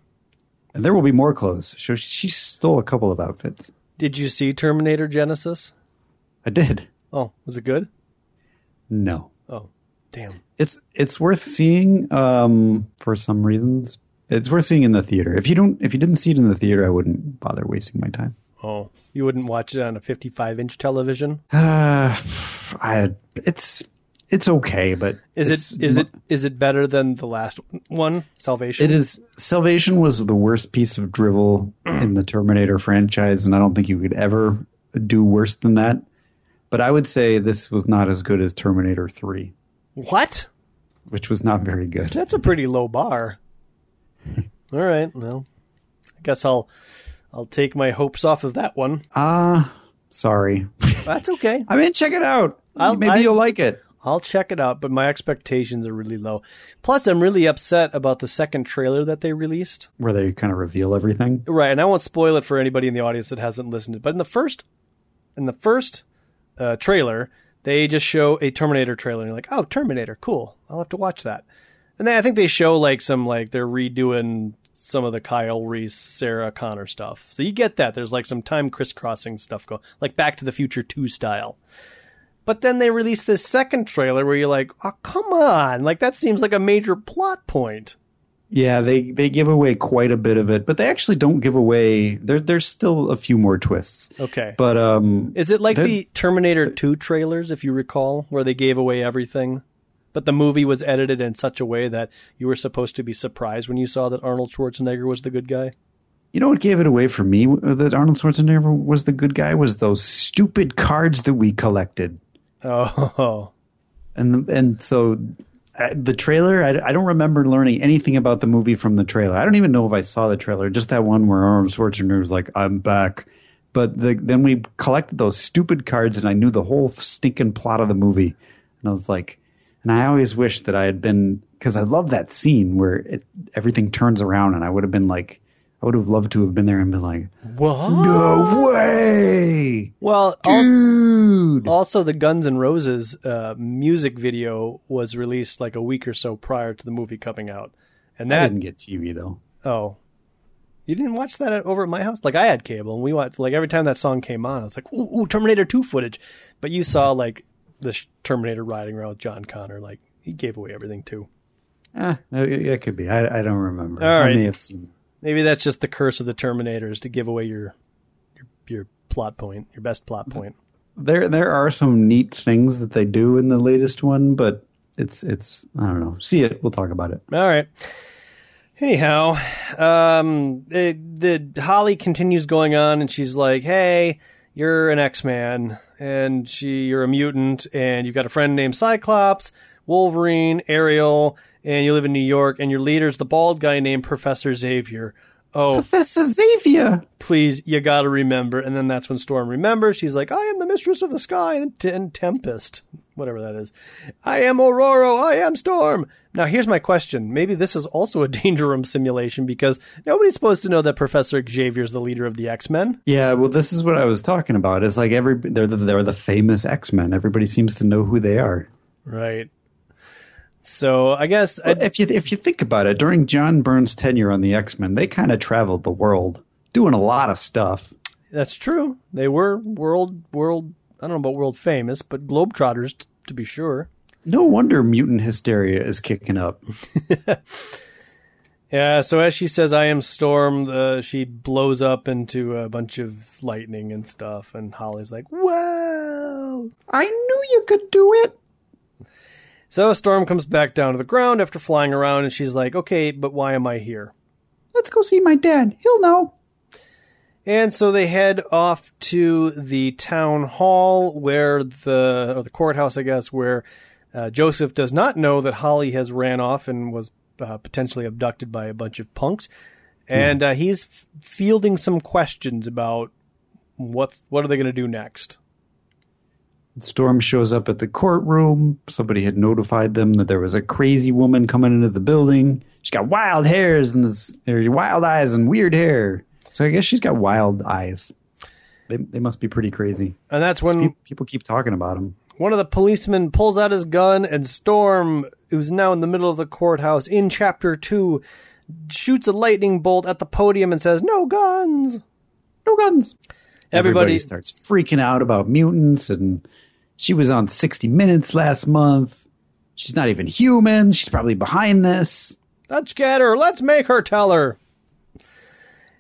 And there will be more clothes. So she stole a couple of outfits. Did you see Terminator Genisys? I did. Oh, was it good? No. Oh, damn. It's it's worth seeing um, for some reasons. It's worth seeing in the theater. If you don't, if you didn't see it in the theater, I wouldn't bother wasting my time. Oh, you wouldn't watch it on a 55 inch television? Uh, I it's it's okay, but Is it is it is it better than the last one, Salvation? It is. Salvation was the worst piece of drivel in the Terminator franchise, and I don't think you could ever do worse than that. But I would say this was not as good as Terminator 3, What? which was not very good. That's a pretty low bar. All right, well, I guess I'll I'll take my hopes off of that one. Ah, sorry. That's okay. I mean, check it out. I'll- Maybe I- you'll like it. I'll check it out, but my expectations are really low. Plus, I'm really upset about the second trailer that they released. Where they kind of reveal everything. Right, and I won't spoil it for anybody in the audience that hasn't listened. to it. But in the first, in the first uh, trailer, they just show a Terminator trailer, and you're like, "Oh, Terminator, cool! I'll have to watch that." And then I think they show like some like they're redoing some of the Kyle Reese, Sarah Connor stuff. So you get that. There's like some time crisscrossing stuff going, like Back to the Future Two style. But then they release this second trailer where you're like, "Oh, come on! Like that seems like a major plot point." Yeah, they they give away quite a bit of it, but they actually don't give away. There there's still a few more twists. Okay. But um, Is it like the Terminator 2 trailers, if you recall, where they gave away everything? But the movie was edited in such a way that you were supposed to be surprised when you saw that Arnold Schwarzenegger was the good guy? You know what gave it away for me that Arnold Schwarzenegger was the good guy was those stupid cards that we collected. Oh, And and so the trailer, I, I don't remember learning anything about the movie from the trailer. I don't even know if I saw the trailer. Just that one where Arnold Schwarzenegger was like, "I'm back." But the, then we collected those stupid cards, and I knew the whole stinking plot of the movie. And I was like, and I always wish that I had been because I love that scene where it, everything turns around, and I would have been like, I would have loved to have been there and been like, what? "No way, Well, dude!" also the Guns N' Roses uh, music video was released like a week or so prior to the movie coming out. And I that, didn't get TV though. oh, you didn't watch that at- over at my house? Like I had cable and we watched, like every time that song came on, I was like, ooh, ooh Terminator 2 footage. But you saw like the sh- Terminator riding around with John Connor. Like he gave away everything too. Ah, it, it could be. I, I don't remember. All I right. may have seen. Maybe that's just the curse of the Terminators to give away your your, your plot point, your best plot point. There, there are some neat things that they do in the latest one, but it's, it's. I don't know. See it. We'll talk about it. All right. Anyhow, um, the, the Holly continues going on, and she's like, "Hey, you're an X-Man, and she, you're a mutant, and you've got a friend named Cyclops, Wolverine, Ariel, and you live in New York, and your leader's the bald guy named Professor Xavier. Oh, Professor Xavier. please, you got to remember." And then that's when Storm remembers. She's like, "I am the mistress of the sky and, and Tempest, whatever that is. I am Ororo. I am Storm." Now, here's my question. Maybe this is also a Danger Room simulation because nobody's supposed to know that Professor Xavier is the leader of the X Men. Yeah, well, this is what I was talking about. It's like every they're the, they're the famous X Men. Everybody seems to know who they are. Right. So I guess I, If you if you think about it, during John Byrne's tenure on the X Men, they kind of traveled the world, doing a lot of stuff. that's true. They were world world. I don't know about world famous, but globetrotters t- to be sure. No wonder mutant hysteria is kicking up. Yeah, so as she says, I am Storm, uh, she blows up into a bunch of lightning and stuff, and Holly's like, whoa! I knew you could do it. So Storm comes back down to the ground after flying around, and she's like, okay, but why am I here? Let's go see my dad. He'll know. And so they head off to the town hall where the, or the courthouse, I guess, where uh, Joseph does not know that Holly has ran off and was uh, potentially abducted by a bunch of punks. And uh, he's f- fielding some questions about what's, what are they going to do next? Storm shows up at the courtroom. Somebody had notified them that there was a crazy woman coming into the building. She's got wild hairs and this, wild eyes and weird hair. So I guess she's got wild eyes. They they must be pretty crazy. And that's when People keep talking about them. one of the policemen pulls out his gun and Storm, who's now in the middle of the courthouse in chapter two, shoots a lightning bolt at the podium and says, "No guns." No guns. Everybody, Everybody starts freaking out about mutants and She was on 60 Minutes last month. She's not even human. She's probably behind this. Let's get her. Let's make her tell her.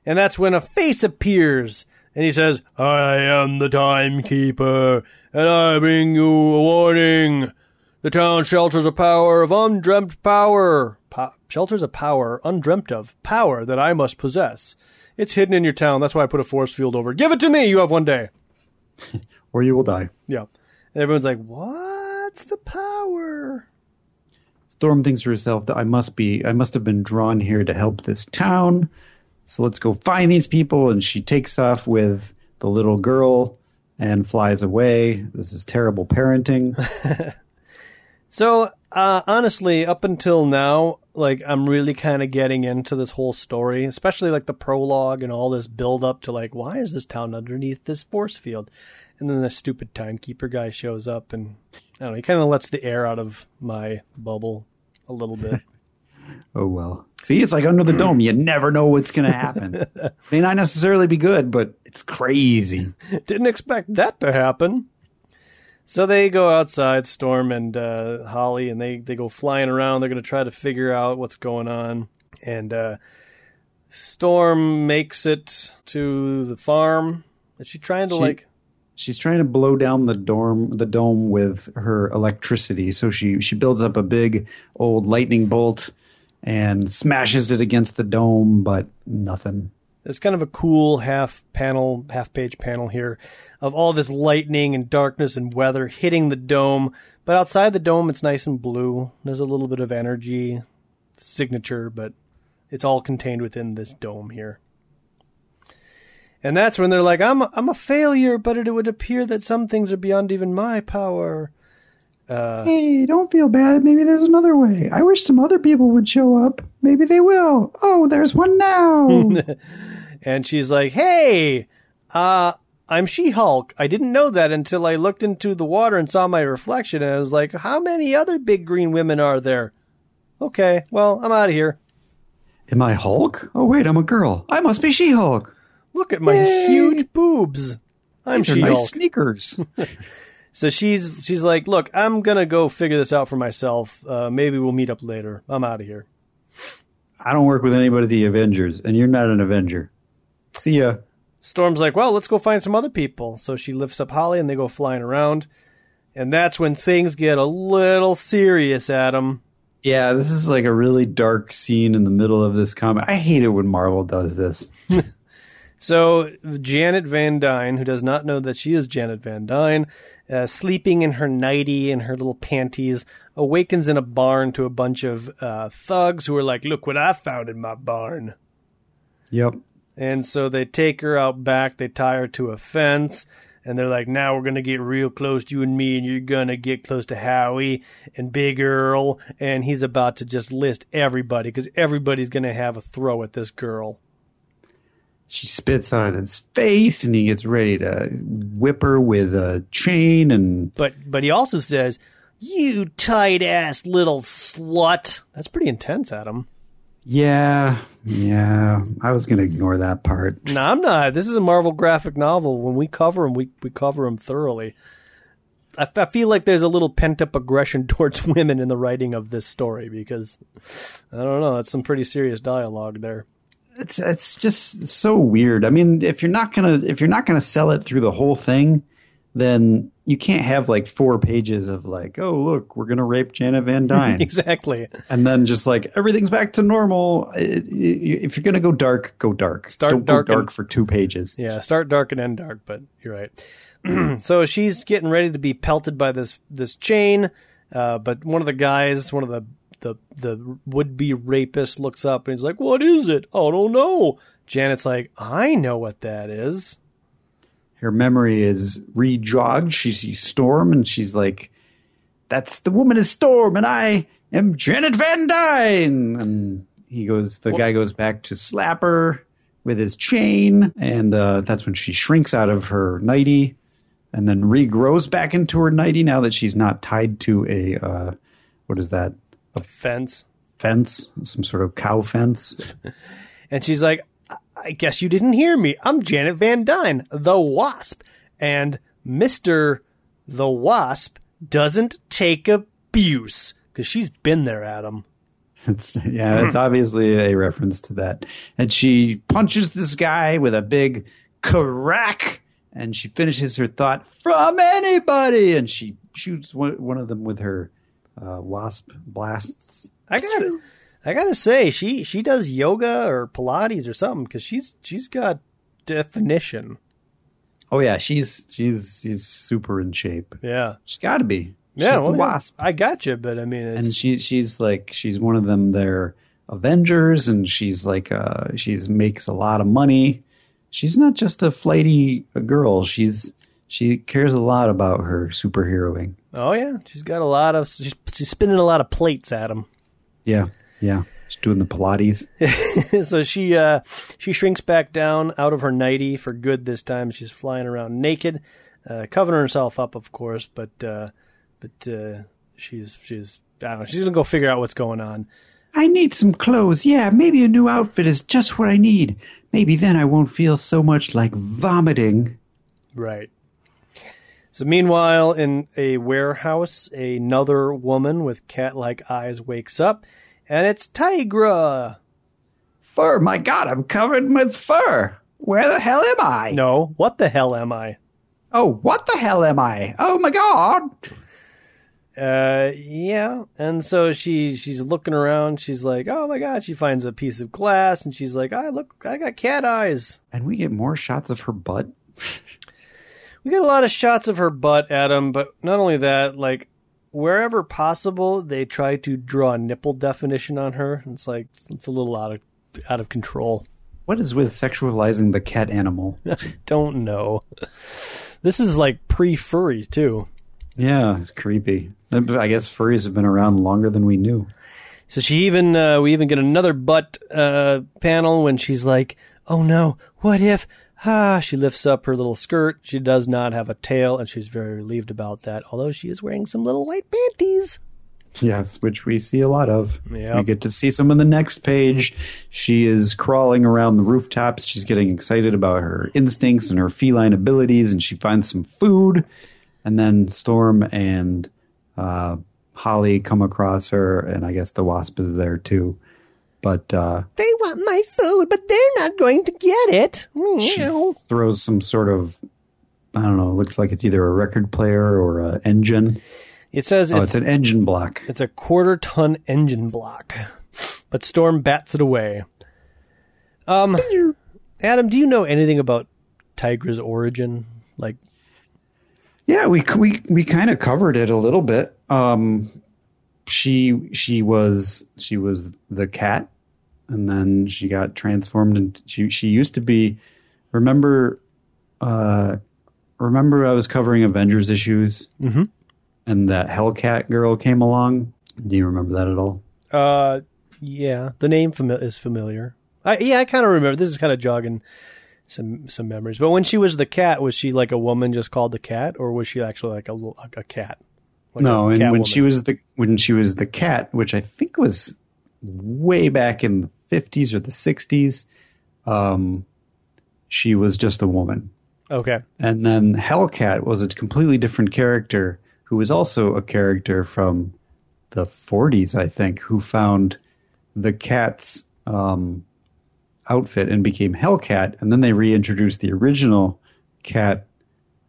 And that's when a face appears. And he says, I am the timekeeper, and I bring you a warning. The town shelters a power of undreamt power. Po- shelters a power, undreamt of, power that I must possess. It's hidden in your town. That's why I put a force field over. it. Give it to me. You have one day. Or you will die. Yeah. And everyone's like, what's the power? Storm thinks to herself that I must be, I must have been drawn here to help this town. So let's go find these people. And she takes off with the little girl and flies away. This is terrible parenting. So, uh, honestly, up until now, like, I'm really kind of getting into this whole story, especially like the prologue and all this build up to like, why is this town underneath this force field? And then the stupid timekeeper guy shows up and I don't know, he kind of lets the air out of my bubble a little bit. oh well. See, it's like under the dome. You never know what's going to happen. May not necessarily be good, but it's crazy. Didn't expect that to happen. So they go outside, Storm and uh, Holly, and they, they go flying around. They're going to try to figure out what's going on. And uh, Storm makes it to the farm. Is she trying to, She- like, She's trying to blow down the dorm, the dome with her electricity. So she she builds up a big old lightning bolt and smashes it against the dome, but nothing. There's kind of a cool half panel, half page panel here of all this lightning and darkness and weather hitting the dome. But outside the dome, it's nice and blue. There's a little bit of energy signature, but it's all contained within this dome here. And that's when they're like, I'm a, I'm a failure, but it would appear that some things are beyond even my power. Hey, don't feel bad. Maybe there's another way. I wish some other people would show up. Maybe they will. Oh, there's one now. And she's like, "Hey, uh, I'm She-Hulk. I didn't know that until I looked into the water and saw my reflection, and I was like, how many other big green women are there? Okay, well, I'm out of here. Am I Hulk? Oh wait, I'm a girl. I must be She-Hulk. Look at my Yay. huge boobs. I'm These She-Hulk. nice sneakers. So she's she's like, look, I'm gonna go figure this out for myself. Uh, maybe we'll meet up later. I'm out of here. I don't work with anybody the Avengers, and you're not an Avenger. See ya. Storm's like, well, let's go find some other people. So she lifts up Holly and they go flying around. And that's when things get a little serious, Adam. Yeah, this is like a really dark scene in the middle of this comic. I hate it when Marvel does this. So Janet Van Dyne, who does not know that she is Janet Van Dyne, uh, sleeping in her nightie and her little panties, awakens in a barn to a bunch of uh, thugs who are like, "Look what I found in my barn." Yep. And so they take her out back, they tie her to a fence, and they're like, now we're going to get real close to you and me, and you're going to get close to Howie and Big Earl. And he's about to just list everybody because everybody's going to have a throw at this girl. She spits on his face, and he gets ready to whip her with a chain. And But but he also says, "You tight ass little slut." That's pretty intense, Adam. yeah, yeah, I was gonna ignore that part. No, I'm not. This is a Marvel graphic novel. When we cover them, we we cover them thoroughly. I, I feel like there's a little pent up aggression towards women in the writing of this story because I don't know. That's some pretty serious dialogue there. It's it's just so weird. I mean, if you're not gonna if you're not gonna sell it through the whole thing, then you can't have like four pages of like, oh look, we're gonna rape Janet Van Dyne. exactly. and then just like everything's back to normal. If you're gonna go dark, go dark. Start Don't dark go dark and- for two pages. Yeah, start dark and end dark, but you're right. so she's getting ready to be pelted by this this chain, uh, but one of the guys, one of the the the would be rapist, looks up and he's like, "What is it? I don't know." Janet's like, "I know what that is." Her memory is rejogged. She sees Storm, and she's like, "That's the woman is Storm, and I am Janet Van Dyne." And he goes. The guy goes back to slap her with his chain, and uh, that's when she shrinks out of her nightie, and then regrows back into her nightie now that she's not tied to a uh, what is that A fence, fence, some sort of cow fence. and she's like, "I- "I guess you didn't hear me. I'm Janet Van Dyne, the Wasp, and Mister." the Wasp doesn't take abuse because she's been there, Adam. It's, yeah, it's obviously a reference to that. And she punches this guy with a big crack, and she finishes her thought from anybody, and she shoots one, one of them with her uh, wasp blasts. I got I gotta say she she does yoga or Pilates or something because she's she's got definition. Oh yeah, she's she's she's super in shape. Yeah, She's got to be. yeah. she's well, the wasp, I got you, but I mean, it's, and she she's like she's one of them. They're Avengers, and she's like uh she's makes a lot of money. She's not just a flighty girl. She's she cares a lot about her superheroing. Oh yeah, she's got a lot of she's, she's spinning a lot of plates at him. Yeah, yeah. She's doing the Pilates. so she uh, she shrinks back down out of her nightie for good this time. She's flying around naked, uh, covering herself up, of course, but uh, but uh, she's she's I don't know. She's gonna go figure out what's going on. I need some clothes. Yeah, maybe a new outfit is just what I need. Maybe then I won't feel so much like vomiting. Right. So meanwhile, in a warehouse, another woman with cat-like eyes wakes up, and it's Tigra. Fur, my God, I'm covered with fur. Where the hell am I? No, what the hell am I? Oh, what the hell am I? Oh my God. Uh, yeah. And so she she's looking around. She's like, "Oh my god!" She finds a piece of glass, and she's like, "I look, I got cat eyes." And we get more shots of her butt. We get a lot of shots of her butt, Adam. But not only that, like wherever possible, they try to draw a nipple definition on her. It's like it's a little out of out of control. What is with sexualizing the cat animal? Don't know. This is like pre-furry too. yeah, it's creepy. I guess furries have been around longer than we knew. So she even uh, we even get another butt uh, panel when she's like, "Oh no, what if?" Ah, she lifts up her little skirt. She does not have a tail, and she's very relieved about that. Although she is wearing some little white panties. Yes, which we see a lot of. Yep. We get to see some on the next page. She is crawling around the rooftops. She's getting excited about her instincts and her feline abilities, and she finds some food. And then Storm and uh, Holly come across her, and I guess the wasp is there too. But uh, They want my food, but they're not going to get it. she throws some sort of I don't know. Looks like it's either a record player or an engine. It says Oh, it's it's an engine block. It's a quarter ton engine block. But Storm bats it away. Um Adam, do you know anything about Tigra's origin? Like Yeah, we we we kind of covered it a little bit. Um, she she was she was the cat, and then she got transformed and she she used to be. Remember, uh, remember I was covering Avengers issues, Mhm. and that Hellcat girl came along. Do you remember that at all? uh yeah, the name fami- is familiar. I yeah, I kind of remember. This is kind of jogging some some memories. But when she was the cat, was she like a woman just called the cat or was she actually like a a cat? No, and when she was the when she was the cat, which I think was way back in the fifties or the sixties, um, she was just a woman. Okay. And then Hellcat was a completely different character who was also a character from the 40s, I think, who found the cat's um, outfit and became Hellcat. And then they reintroduced the original cat.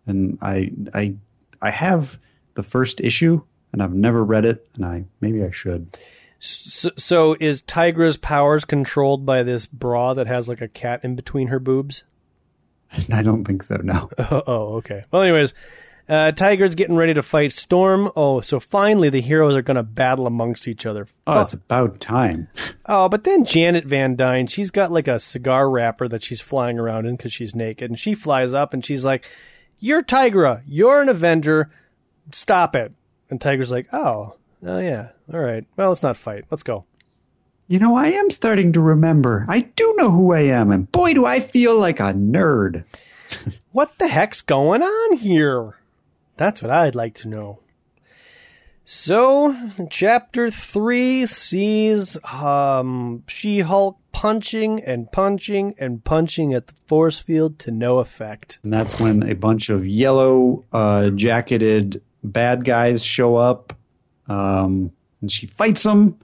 And I, I, I have the first issue, and I've never read it, and I maybe I should. So, so is Tigra's powers controlled by this bra that has like a cat in between her boobs? I don't think so. No. Oh, oh, okay. Well, anyways, uh, Tigra's getting ready to fight Storm. Oh, so finally the heroes are going to battle amongst each other. Oh, it's about time. Oh, but then Janet Van Dyne, she's got like a cigar wrapper that she's flying around in because she's naked, and she flies up and she's like, "You're Tigra. You're an Avenger. Stop it." And Tigra's like, "Oh, oh yeah, all right. Well, let's not fight. Let's go." You know, I am starting to remember. I do know who I am, and boy, do I feel like a nerd. What the heck's going on here? That's what I'd like to know. So, chapter three sees um, She Hulk punching and punching and punching at the force field to no effect. And that's when a bunch of yellow uh, jacketed bad guys show up. Um, and she fights them,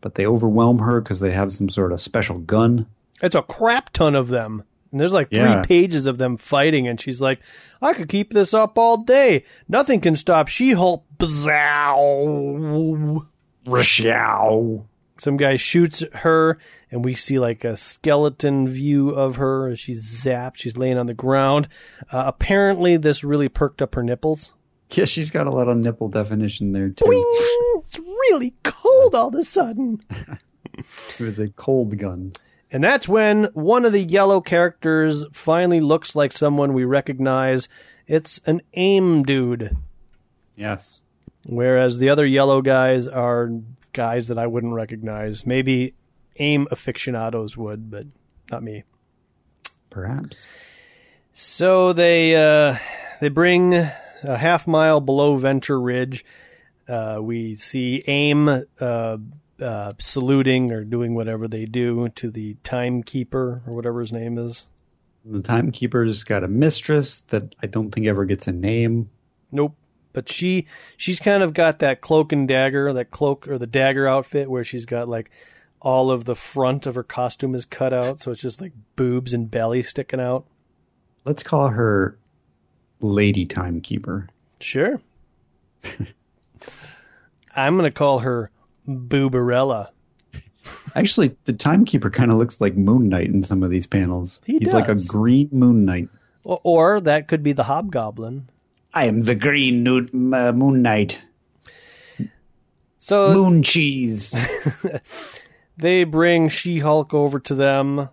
but they overwhelm her because they have some sort of special gun. It's a crap ton of them. And there's like three Yeah. pages of them fighting, and she's like, I could keep this up all day. Nothing can stop She Hulk. Bzow. Rashow. Some guy shoots her, and we see like a skeleton view of her as she's zapped. She's laying on the ground. Uh, apparently, this really perked up her nipples. Yeah, she's got a lot of nipple definition there too. Boing! It's really cold all of a sudden. It was a cold gun. And that's when one of the yellow characters finally looks like someone we recognize. It's an AIM dude. Yes. Whereas the other yellow guys are guys that I wouldn't recognize. Maybe AIM aficionados would, but not me. Perhaps. So they uh, they bring a half mile below Venture Ridge. Uh, we see AIM uh, uh, saluting or doing whatever they do to the timekeeper or whatever his name is. The timekeeper's got a mistress that I don't think ever gets a name. Nope. But she she's kind of got that cloak and dagger, that cloak or the dagger outfit where she's got like all of the front of her costume is cut out, so it's just like boobs and belly sticking out. Let's call her Lady Timekeeper. Sure. I'm gonna call her Booberella. Actually, the timekeeper kind of looks like Moon Knight in some of these panels. He He's like a green Moon Knight. Or, or that could be the Hobgoblin. I am the green uh, Moon Knight. So Moon cheese. they bring She-Hulk over to them,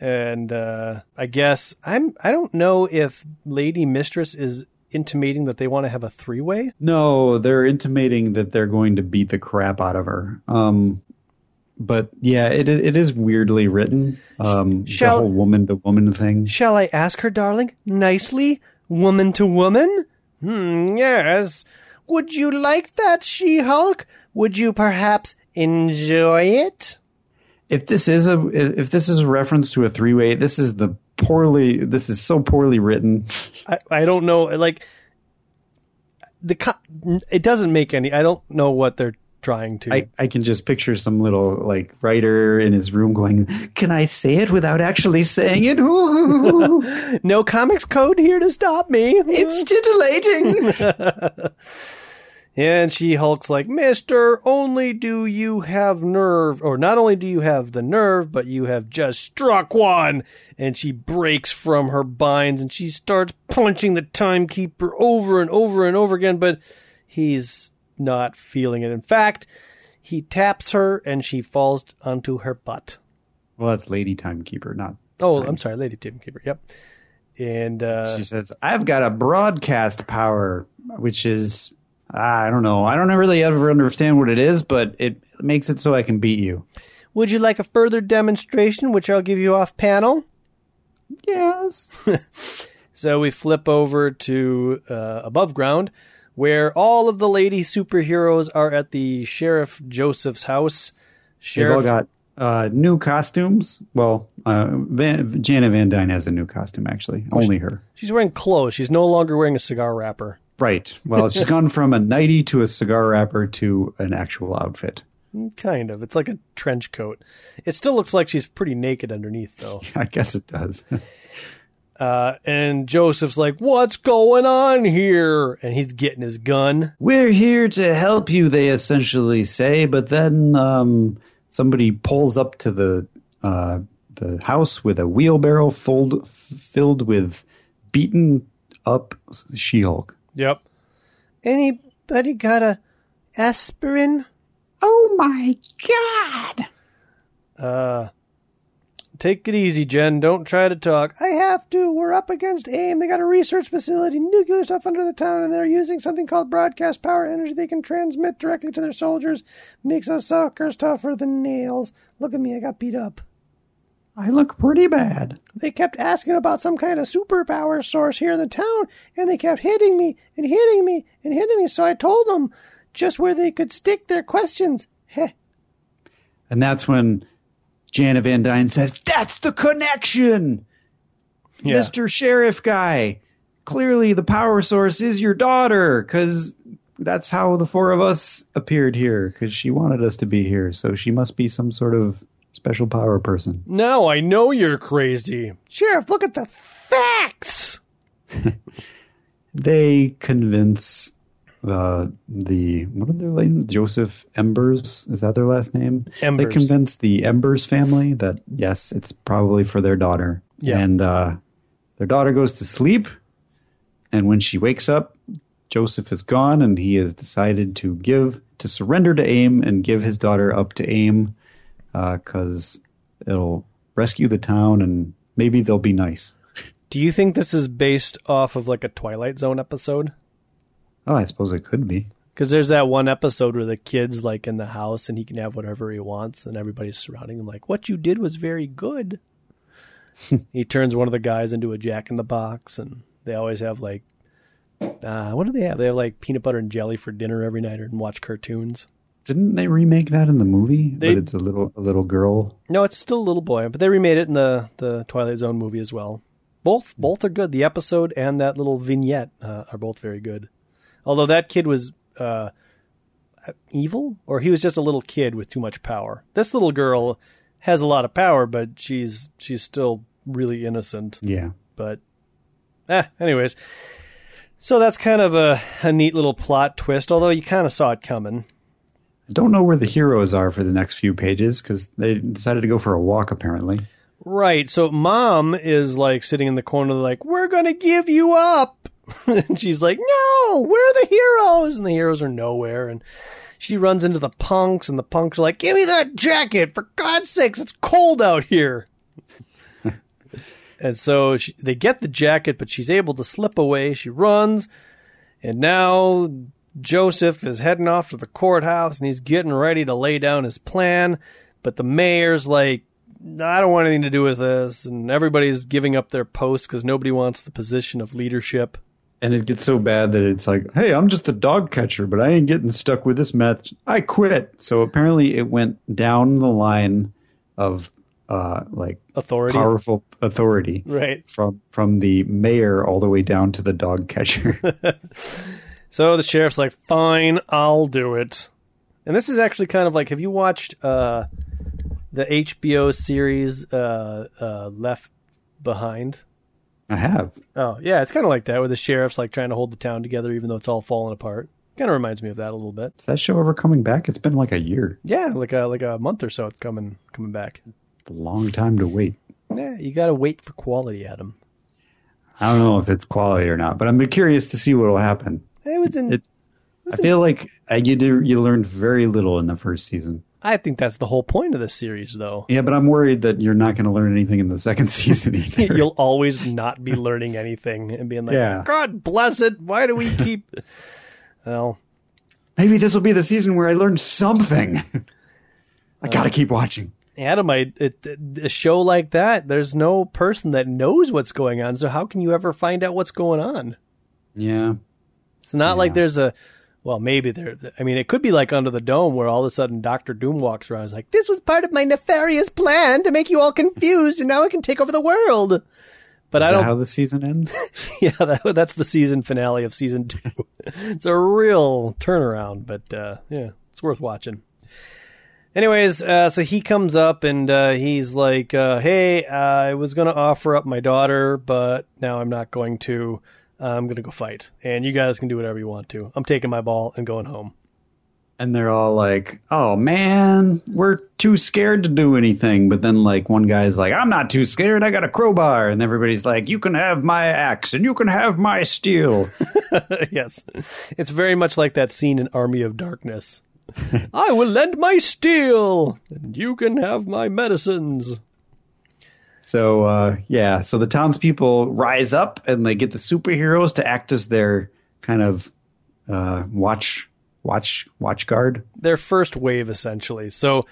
and uh, I guess I'm. I don't know if Lady Mistress is intimating that they want to have a three-way. no, they're intimating that they're going to beat the crap out of her. Um, but yeah, it it is weirdly written. Um, Shall- the whole woman to woman thing. Shall I ask her, darling, nicely, woman to woman? Hmm, yes. Would you like that, She Hulk? Would you perhaps enjoy it? If this is a if this is a reference to a three way, this is the poorly. This is so poorly written. I, I don't know. Like, the co- it doesn't make any. I don't know what they're trying to. I, I can just picture some little like writer in his room going, "Can I say it without actually saying it?" No comics code here to stop me. it's titillating. And She Hulk's like, Mister, only do you have nerve, or not only do you have the nerve, but you have just struck one. And she breaks from her binds and she starts punching the timekeeper over and over and over again, but he's not feeling it. In fact, he taps her and she falls onto her butt. well, that's Lady Timekeeper, not. Oh, I'm sorry, Lady Timekeeper. Yep. And uh, She says, "I've got a broadcast power, which is I don't know. I don't really ever understand what it is, but it makes it so I can beat you." would you like a further demonstration, which I'll give you off panel? Yes. So we flip over to uh, above ground, where all of the lady superheroes are at the Sheriff Joseph's house. They've all got uh, new costumes. Well, uh, Van, Janet Van Dyne has a new costume, actually. Only her. she's wearing clothes. She's no longer wearing a cigar wrapper. Right. Well, she's gone from a nightie to a cigar wrapper to an actual outfit. Kind of. It's like a trench coat. It still looks like she's pretty naked underneath, though. I guess it does. Uh, and Joseph's like, "What's going on here?" And he's getting his gun. We're here to help you, they essentially say, but then um, somebody pulls up to the uh, the house with a wheelbarrow full, filled with beaten up She-Hulk. Yep. Anybody got a aspirin? Oh my god! Uh, take it easy, Jen. Don't try to talk. I have to. We're up against AIM. They got a research facility, nuclear stuff under the town, and they're using something called broadcast power energy they can transmit directly to their soldiers. Makes us suckers tougher than nails. Look at me, I got beat up. I look pretty bad. They kept asking about some kind of superpower source here in the town, and they kept hitting me and hitting me and hitting me. So I told them, just where they could stick their questions. Heh. And that's when Jana Van Dyne says, That's the connection! Yeah. Mr. Sheriff guy. Clearly, the power source is your daughter, because that's how the four of us appeared here, because she wanted us to be here. So she must be some sort of special power person. Now I know you're crazy. Sheriff, look at the facts. They convince uh, the what are their name? Joseph Embers is that their last name? Embers. They convince the Embers family that yes, it's probably for their daughter. Yeah. And uh, their daughter goes to sleep, and when she wakes up, Joseph is gone, and he has decided to give to surrender to AIM and give his daughter up to AIM because it'll rescue the town and maybe they'll be nice. Do you think this is based off of like a Twilight Zone episode? Oh, I suppose it could be. Because there's that one episode where the kid's like in the house and he can have whatever he wants, and everybody's surrounding him like, "What you did was very good." he turns one of the guys into a Jack in the Box, and they always have like, uh, what do they have? They have like peanut butter and jelly for dinner every night, and watch cartoons. Didn't they remake that in the movie? They- but it's a little a little girl. No, it's still a little boy, but they remade it in the the Twilight Zone movie as well. Both both are good. The episode and that little vignette uh, are both very good. Although that kid was uh, evil, or he was just a little kid with too much power. This little girl has a lot of power, but she's she's still really innocent. Yeah. But eh, anyways, so that's kind of a, a neat little plot twist. Although you kind of saw it coming. I don't know where the heroes are for the next few pages because they decided to go for a walk apparently. Right. So mom is like sitting in the corner, like, we're going to give you up. and she's like, no, we're the heroes. And the heroes are nowhere. And she runs into the punks, and the punks are like, give me that jacket. For God's sakes, it's cold out here. and so she, they get the jacket, but she's able to slip away. She runs. And now Joseph is heading off to the courthouse and he's getting ready to lay down his plan. But the mayor's like, I don't want anything to do with this. And everybody's giving up their posts because nobody wants the position of leadership. And it gets so bad that it's like, hey, I'm just a dog catcher, but I ain't getting stuck with this meth. I quit. So apparently it went down the line of uh, like Authority. powerful authority Right. from from the mayor all the way down to the dog catcher. So the sheriff's like, fine, I'll do it. And this is actually kind of like, have you watched uh, the HBO series uh, uh, Left Behind? I have. Oh, yeah, it's kind of like that, where the sheriff's like trying to hold the town together even though it's all falling apart. Kind of reminds me of that a little bit. Is that show ever coming back? It's been like a year. Yeah, like a like a month or so it's coming coming back. It's a long time to wait. Yeah, you got to wait for quality, Adam. I don't know if it's quality or not, but I'm curious to see what will happen. It was in. It, I feel like I, you do, you learned very little in the first season. I think that's the whole point of the series, though. Yeah, but I'm worried that you're not going to learn anything in the second season either. You'll always not be learning anything and being like, Yeah. God bless it. Why do we keep. well, Maybe this will be the season where I learn something. I got to uh, keep watching. Adam, I, it, a show like that, there's no person that knows what's going on. So how can you ever find out what's going on? Yeah. It's not like there's a. Well, maybe there. I mean, it could be like Under the Dome, where all of a sudden Doctor Doom walks around. and is like, "This was part of my nefarious plan to make you all confused, and now I can take over the world." But Is I don't. how the season ends? yeah, that, that's the season finale of season two. it's a real turnaround, but uh, yeah, it's worth watching. Anyways, uh, so he comes up and uh, he's like, uh, "Hey, I was going to offer up my daughter, but now I'm not going to. I'm going to go fight, and you guys can do whatever you want to. I'm taking my ball and going home." and they're all like, "Oh man, we're too scared to do anything." But then like one guy's like, "I'm not too scared. I got a crowbar." And everybody's like, "You can have my axe and you can have my steel." yes, it's very much like that scene in Army of Darkness. I will lend my steel, and you can have my medicines. So uh yeah, so the townspeople rise up and they get the superheroes to act as their kind of uh watch watch watch guard. their first wave essentially. So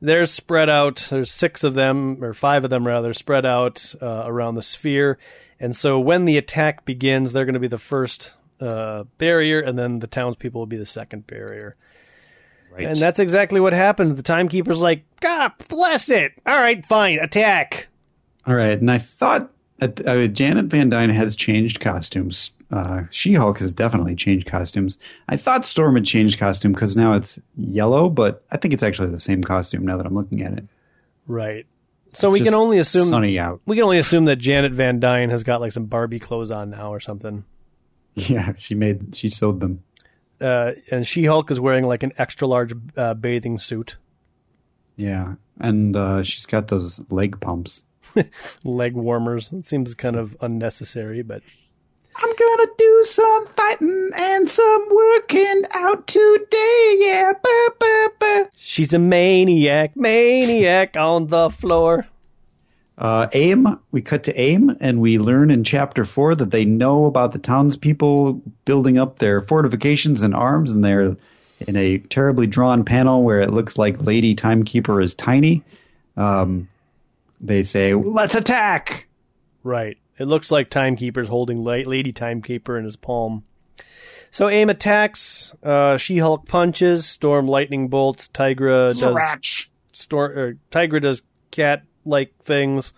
they're spread out. There's six of them or five of them rather spread out uh, around the sphere. And so when the attack begins, they're going to be the first uh, barrier, and then the townspeople will be the second barrier. Right. And that's exactly what happens. The timekeeper's like, God bless it. All right, fine, attack. All right, and I thought that, uh, Janet Van Dyne has changed costumes. Uh, She-Hulk has definitely changed costumes. I thought Storm had changed costume because now it's yellow, but I think it's actually the same costume now that I'm looking at it. Right. So we can only assume sunny out. we can only assume that Janet Van Dyne has got like some Barbie clothes on now or something. Yeah, she made she sewed them. Uh, and She Hulk is wearing like an extra large uh, bathing suit, Yeah, and uh, she's got those leg pumps. leg warmers. It seems kind of unnecessary, but I'm gonna do some fighting and some working out today. Yeah, ba, ba, ba. she's a maniac, maniac on the floor. Uh, AIM, we cut to AIM, and we learn in chapter four that they know about the townspeople building up their fortifications and arms, and they're in a terribly drawn panel where it looks like Lady Timekeeper is tiny. Um, they say, "Let's attack!" Right. It looks like Timekeeper's holding Lady Timekeeper in his palm. So AIM attacks. Uh, She Hulk punches. Storm lightning bolts. Tigra does Scratch. Stor- Tigra does cat like things,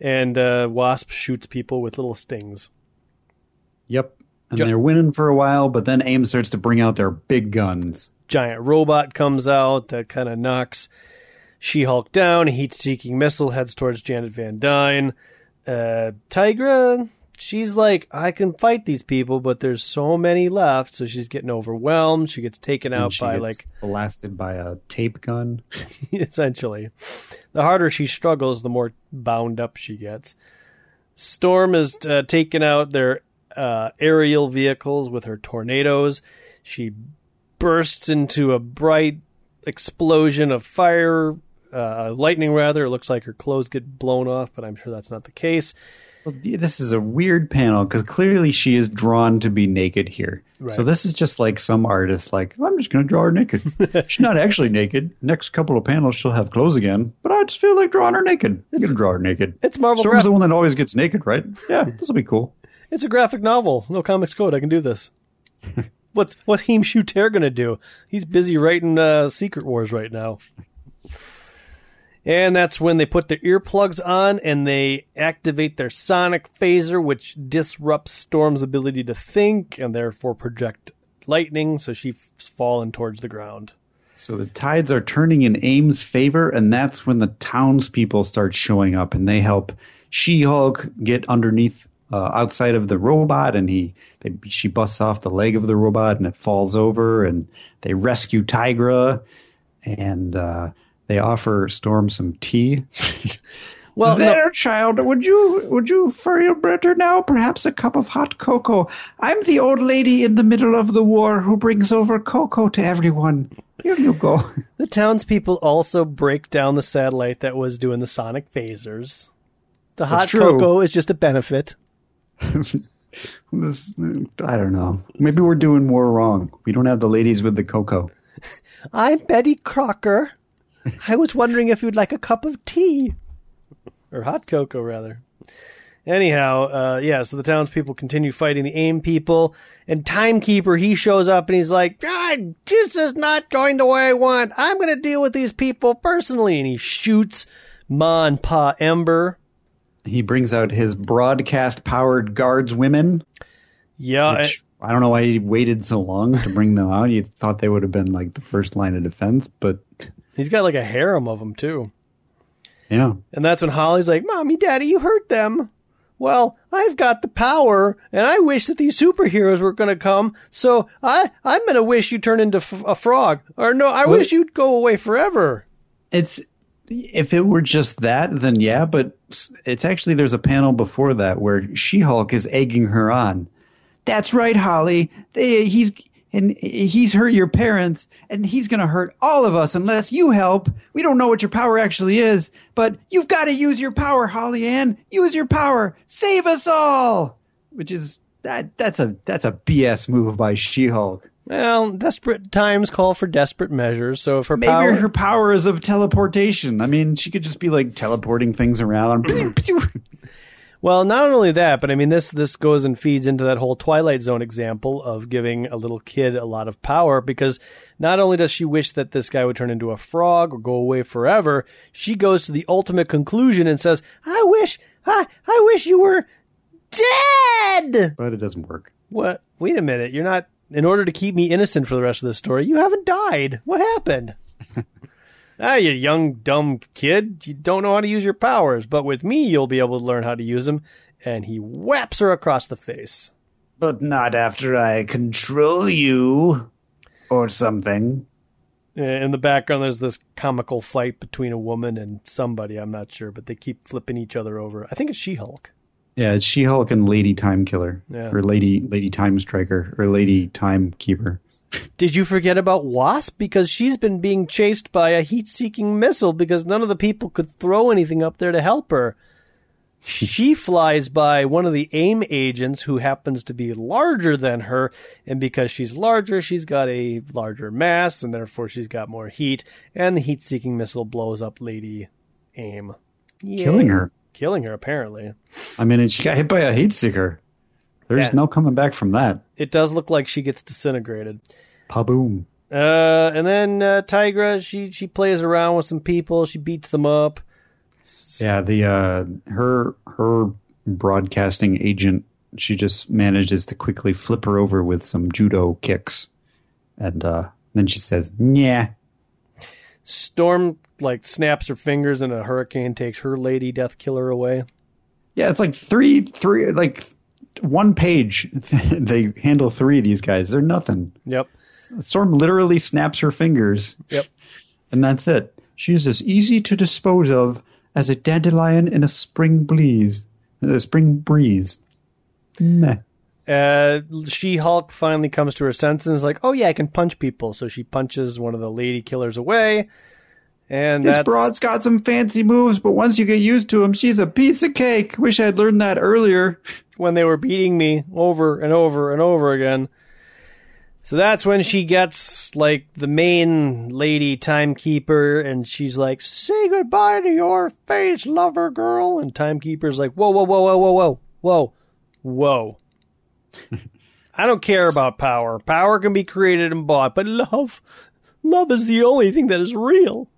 and uh, Wasp shoots people with little stings. Yep, and Jo- they're winning for a while, but then AIM starts to bring out their big guns. Giant robot comes out that kind of knocks She Hulk down. Heat seeking missile heads towards Janet Van Dyne. Uh, Tigra, she's like, I can fight these people, but there's so many left, so she's getting overwhelmed. She gets taken And out she by gets like blasted by a tape gun. essentially. The harder she struggles, the more bound up she gets. Storm is uh, taking out their uh, aerial vehicles with her tornadoes. She bursts into a bright explosion of fire, uh, lightning rather. It looks like her clothes get blown off, but I'm sure that's not the case. Well, this is a weird panel because clearly she is drawn to be naked here. Right. So this is just like some artist, like I'm just going to draw her naked. She's not actually naked. Next couple of panels, she'll have clothes again, but I just feel like drawing her naked. I'm going to draw her naked. It's Marvel. Storm's Graph- the one that always gets naked, right? Yeah, this will be cool. It's a graphic novel. No comics code. I can do this. What's what Heem Shooter gonna do? He's busy writing uh, Secret Wars right now. And that's when they put their earplugs on and they activate their sonic phaser, which disrupts Storm's ability to think and therefore project lightning. So she's fallen towards the ground. So the tides are turning in AIM's favor, and that's when the townspeople start showing up, and they help She-Hulk get underneath, uh, outside of the robot, and he, they, she busts off the leg of the robot, and it falls over, and they rescue Tigra, and uh, they offer Storm some tea. Well, no- there, child, would you would you feel better now? Perhaps a cup of hot cocoa. I'm the old lady in the middle of the war who brings over cocoa to everyone. Here you go. the townspeople also break down the satellite that was doing the sonic phasers. The hot cocoa is just a benefit. This, I don't know. Maybe we're doing more wrong. We don't have the ladies with the cocoa. I'm Betty Crocker. I was wondering if you'd like a cup of tea. Or hot cocoa, rather. Anyhow, uh, yeah, so the townspeople continue fighting the AIM people, and Timekeeper, he shows up and he's like, God, this is not going the way I want. I'm going to deal with these people personally. And he shoots Ma and Pa Ember. He brings out his broadcast powered guards women, Yeah, which I don't know why he waited so long to bring them out. You thought they would have been like the first line of defense, but he's got like a harem of them, too. yeah. And that's when Holly's like, Mommy, Daddy, you hurt them. Well, I've got the power, and I wish that these superheroes were going to come. So I, I'm going to wish you turn into f- a frog. Or no, I What? wish you'd go away forever. It's if it were just that, then yeah. But it's actually there's a panel before that where She-Hulk is egging her on. That's right, Holly. They, he's and he's hurt your parents, and he's gonna hurt all of us unless you help. We don't know what your power actually is, but you've got to use your power, Holly Ann. Use your power. Save us all. Which is that that's a that's a BS move by She-Hulk. Well, desperate times call for desperate measures. So if her Maybe power, her power is of teleportation. I mean, she could just be like teleporting things around. Well, not only that, but I mean this this goes and feeds into that whole Twilight Zone example of giving a little kid a lot of power because not only does she wish that this guy would turn into a frog or go away forever, she goes to the ultimate conclusion and says, "I wish I I wish you were dead." But it doesn't work. What? Wait a minute. You're not in order to keep me innocent for the rest of the story. You haven't died. What happened? Ah, you young, dumb kid. You don't know how to use your powers, but with me, you'll be able to learn how to use them. And he whaps her across the face. But not after I control you. Or something. In the background, there's this comical fight between a woman and somebody. I'm not sure, but they keep flipping each other over. I think it's She Hulk. Yeah, it's She Hulk and Lady Time Killer. Yeah. Or Lady Lady Time Striker. Or Lady Time Keeper. Did you forget about Wasp? Because she's been being chased by a heat seeking missile because none of the people could throw anything up there to help her. she flies by one of the AIM agents who happens to be larger than her, and because she's larger, she's got a larger mass, and therefore she's got more heat, and the heat seeking missile blows up Lady AIM. Killing her. Killing her, apparently. I mean, and she got hit by a heat seeker. There's Yeah. no coming back from that. It does look like she gets disintegrated. Pa-boom. Uh, and then uh, Tigra, she she plays around with some people. She beats them up. Yeah, the uh her her broadcasting agent, she just manages to quickly flip her over with some judo kicks. And uh then she says, "Yeah." Storm like snaps her fingers, and a hurricane takes her lady death killer away. Yeah, it's like three three like one page they handle three of these guys. They're nothing. Yep. Storm literally snaps her fingers. Yep. And that's it. She is as easy to dispose of as a dandelion in a spring breeze. A spring breeze. Meh. Uh, she Hulk finally comes to her senses. and is like, oh yeah, I can punch people. So she punches one of the lady killers away. And This that's, broad's got some fancy moves, but once you get used to him, she's a piece of cake. Wish I'd learned that earlier when they were beating me over and over and over again. So that's when she gets like the main lady timekeeper and she's like, Say goodbye to your face, lover girl. And timekeeper's like, Whoa, whoa, whoa, whoa, whoa, whoa, whoa, whoa. I don't care about power. Power can be created and bought, but love, love is the only thing that is real.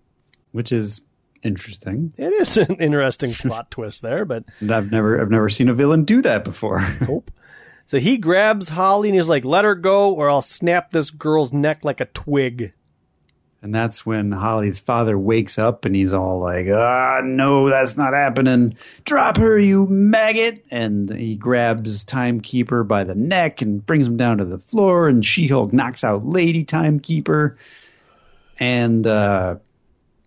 Which is interesting. It is an interesting plot twist there, but And I've never I've never seen a villain do that before. Nope. So he grabs Holly and he's like, let her go or I'll snap this girl's neck like a twig. And that's when Holly's father wakes up and he's all like, ah, no, that's not happening. Drop her, you maggot. And he grabs Timekeeper by the neck and brings him down to the floor. And She Hulk knocks out Lady Timekeeper. And uh,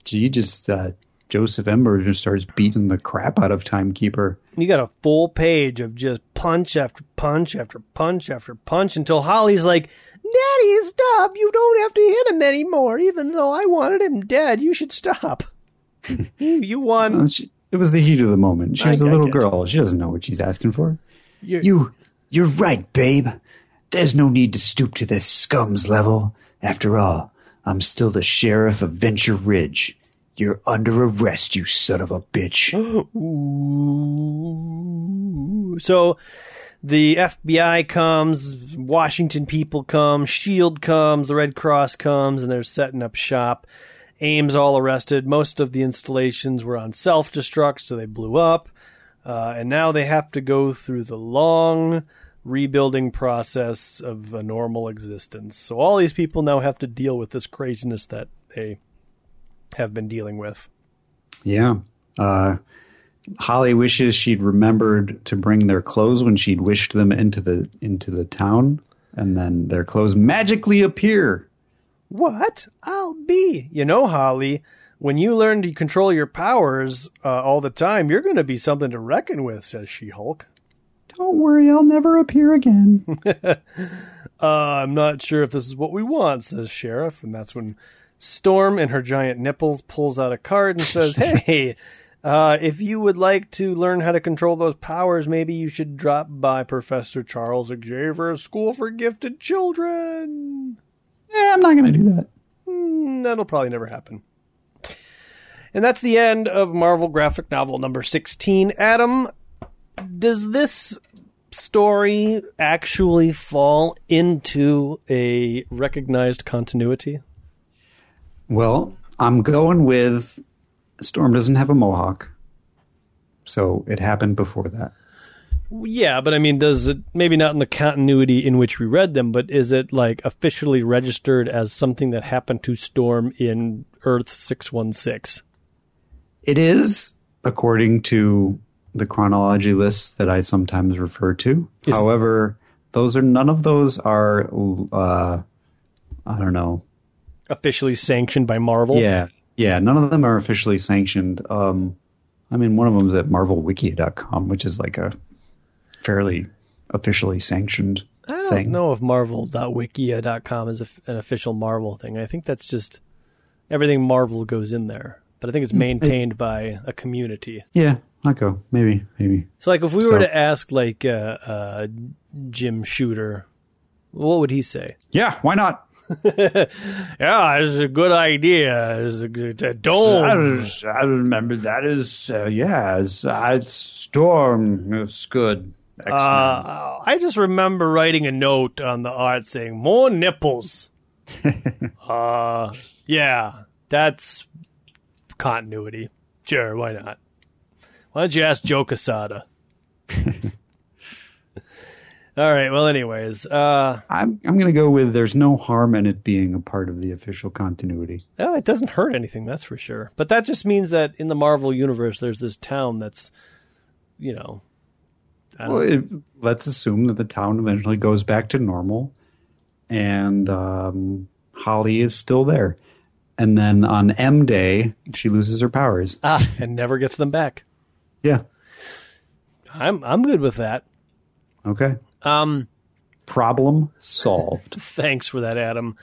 she just, uh, Joseph Ember just starts beating the crap out of Timekeeper. You got a full page of just punch after punch after punch after punch until Holly's like, Daddy, stop. You don't have to hit him anymore. Even though I wanted him dead, you should stop. you, you won. She- it was the heat of the moment. She I- was a I little get you. girl. She doesn't know what she's asking for. You're- You, you're right, babe. There's no need to stoop to this scum's level. After all, I'm still the sheriff of Venture Ridge. You're under arrest, you son of a bitch. So the FBI comes, Washington people come, Shield comes, the Red Cross comes, and they're setting up shop. AIM's all arrested. Most of the installations were on self destruct, so they blew up. Uh, and now they have to go through the long rebuilding process of a normal existence. So all these people now have to deal with this craziness that they have been dealing with. Yeah. Uh, Holly wishes she'd remembered to bring their clothes when she'd wished them into the into the town, and then their clothes magically appear. What? I'll be. You know, Holly, when you learn to control your powers uh, all the time, you're going to be something to reckon with, says She Hulk. Don't worry, I'll never appear again. Uh, I'm not sure if this is what we want, says Sheriff. And that's when Storm, in her giant nipples, pulls out a card and says, Hey, uh, if you would like to learn how to control those powers, maybe you should drop by Professor Charles Xavier's School for Gifted Children. yeah, I'm not going to do that. Mm, that'll probably never happen. And that's the end of Marvel graphic novel number 16. Adam, does this story actually fall into a recognized continuity? Well, I'm going with Storm doesn't have a mohawk. So it happened before that. Yeah, but I mean, does it maybe not in the continuity in which we read them, but is it like officially registered as something that happened to Storm in Earth 616? It is, according to the chronology lists that I sometimes refer to. Is- However, those are none of those are uh I don't know. Officially sanctioned by Marvel? Yeah. Yeah, none of them are officially sanctioned. Um I mean one of them is at marvelwiki.com, which is like a fairly officially sanctioned thing. I don't thing. know if marvel.wikia.com is a, an official Marvel thing. I think that's just everything Marvel goes in there. But I think it's maintained by a community. Yeah, I'll go. Maybe, maybe. So, like, if we So- were to ask, like, uh, uh, Jim Shooter, what would he say? Yeah, why not? Yeah, it's a good idea. It's a, it's a dome. I remember that is uh, yeah, it's, uh, Storm. It's good. Uh, I just remember writing a note on the art saying more nipples. uh, yeah, that's continuity. Sure, why not? Why don't you ask Joe Quesada? All right. Well, anyways, uh, I'm I'm gonna go with there's no harm in it being a part of the official continuity. oh, it doesn't hurt anything, that's for sure. But that just means that in the Marvel universe, there's this town that's, you know, Well, it, let's assume that the town eventually goes back to normal, and um, Holly is still there. And then on M Day, she loses her powers. ah, and never gets them back. Yeah. I'm I'm good with that. Okay. Um. Problem solved. Thanks for that, Adam.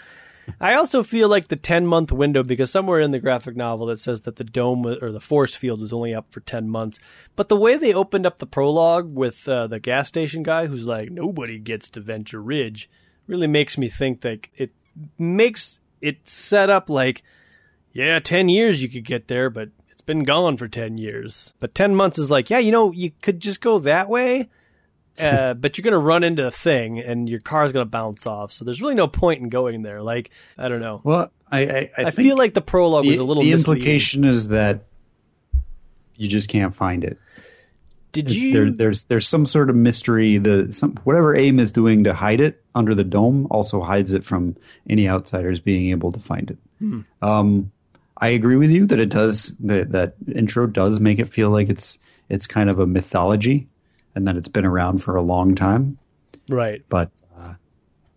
I also feel like the 10 month window, because somewhere in the graphic novel it says that the dome or the force field was only up for 10 months. But the way they opened up the prologue with uh, the gas station guy who's like, nobody gets to Venture Ridge, really makes me think that it makes it set up like, yeah, 10 years you could get there, but it's been gone for 10 years. But 10 months is like, yeah, you know, you could just go that way uh, but you're going to run into a thing and your car's going to bounce off. So there's really no point in going there. Like, I don't know. Well, I I, I, I feel like the prologue was the, a little the misleading. implication is that you just can't find it. Did you? There, there's there's some sort of mystery. The some whatever AIM is doing to hide it under the dome also hides it from any outsiders being able to find it. Hmm. Um, I agree with you that it does that that intro does make it feel like it's it's kind of a mythology and that it's been around for a long time. right. But uh,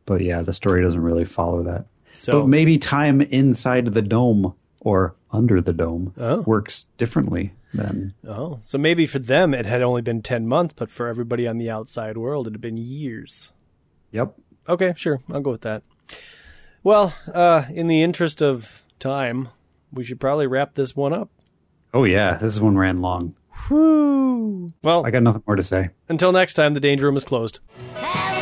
but yeah, the story doesn't really follow that. So but maybe time inside the dome or under the dome Oh. works differently than oh, so maybe for them it had only been ten months, but for everybody on the outside world it had been years. Yep. Okay, sure, I'll go with that. Well, uh, in the interest of time, we should probably wrap this one up. Oh yeah, this one ran long. Whew. Well, I got nothing more to say. until next time, the danger room is closed. Have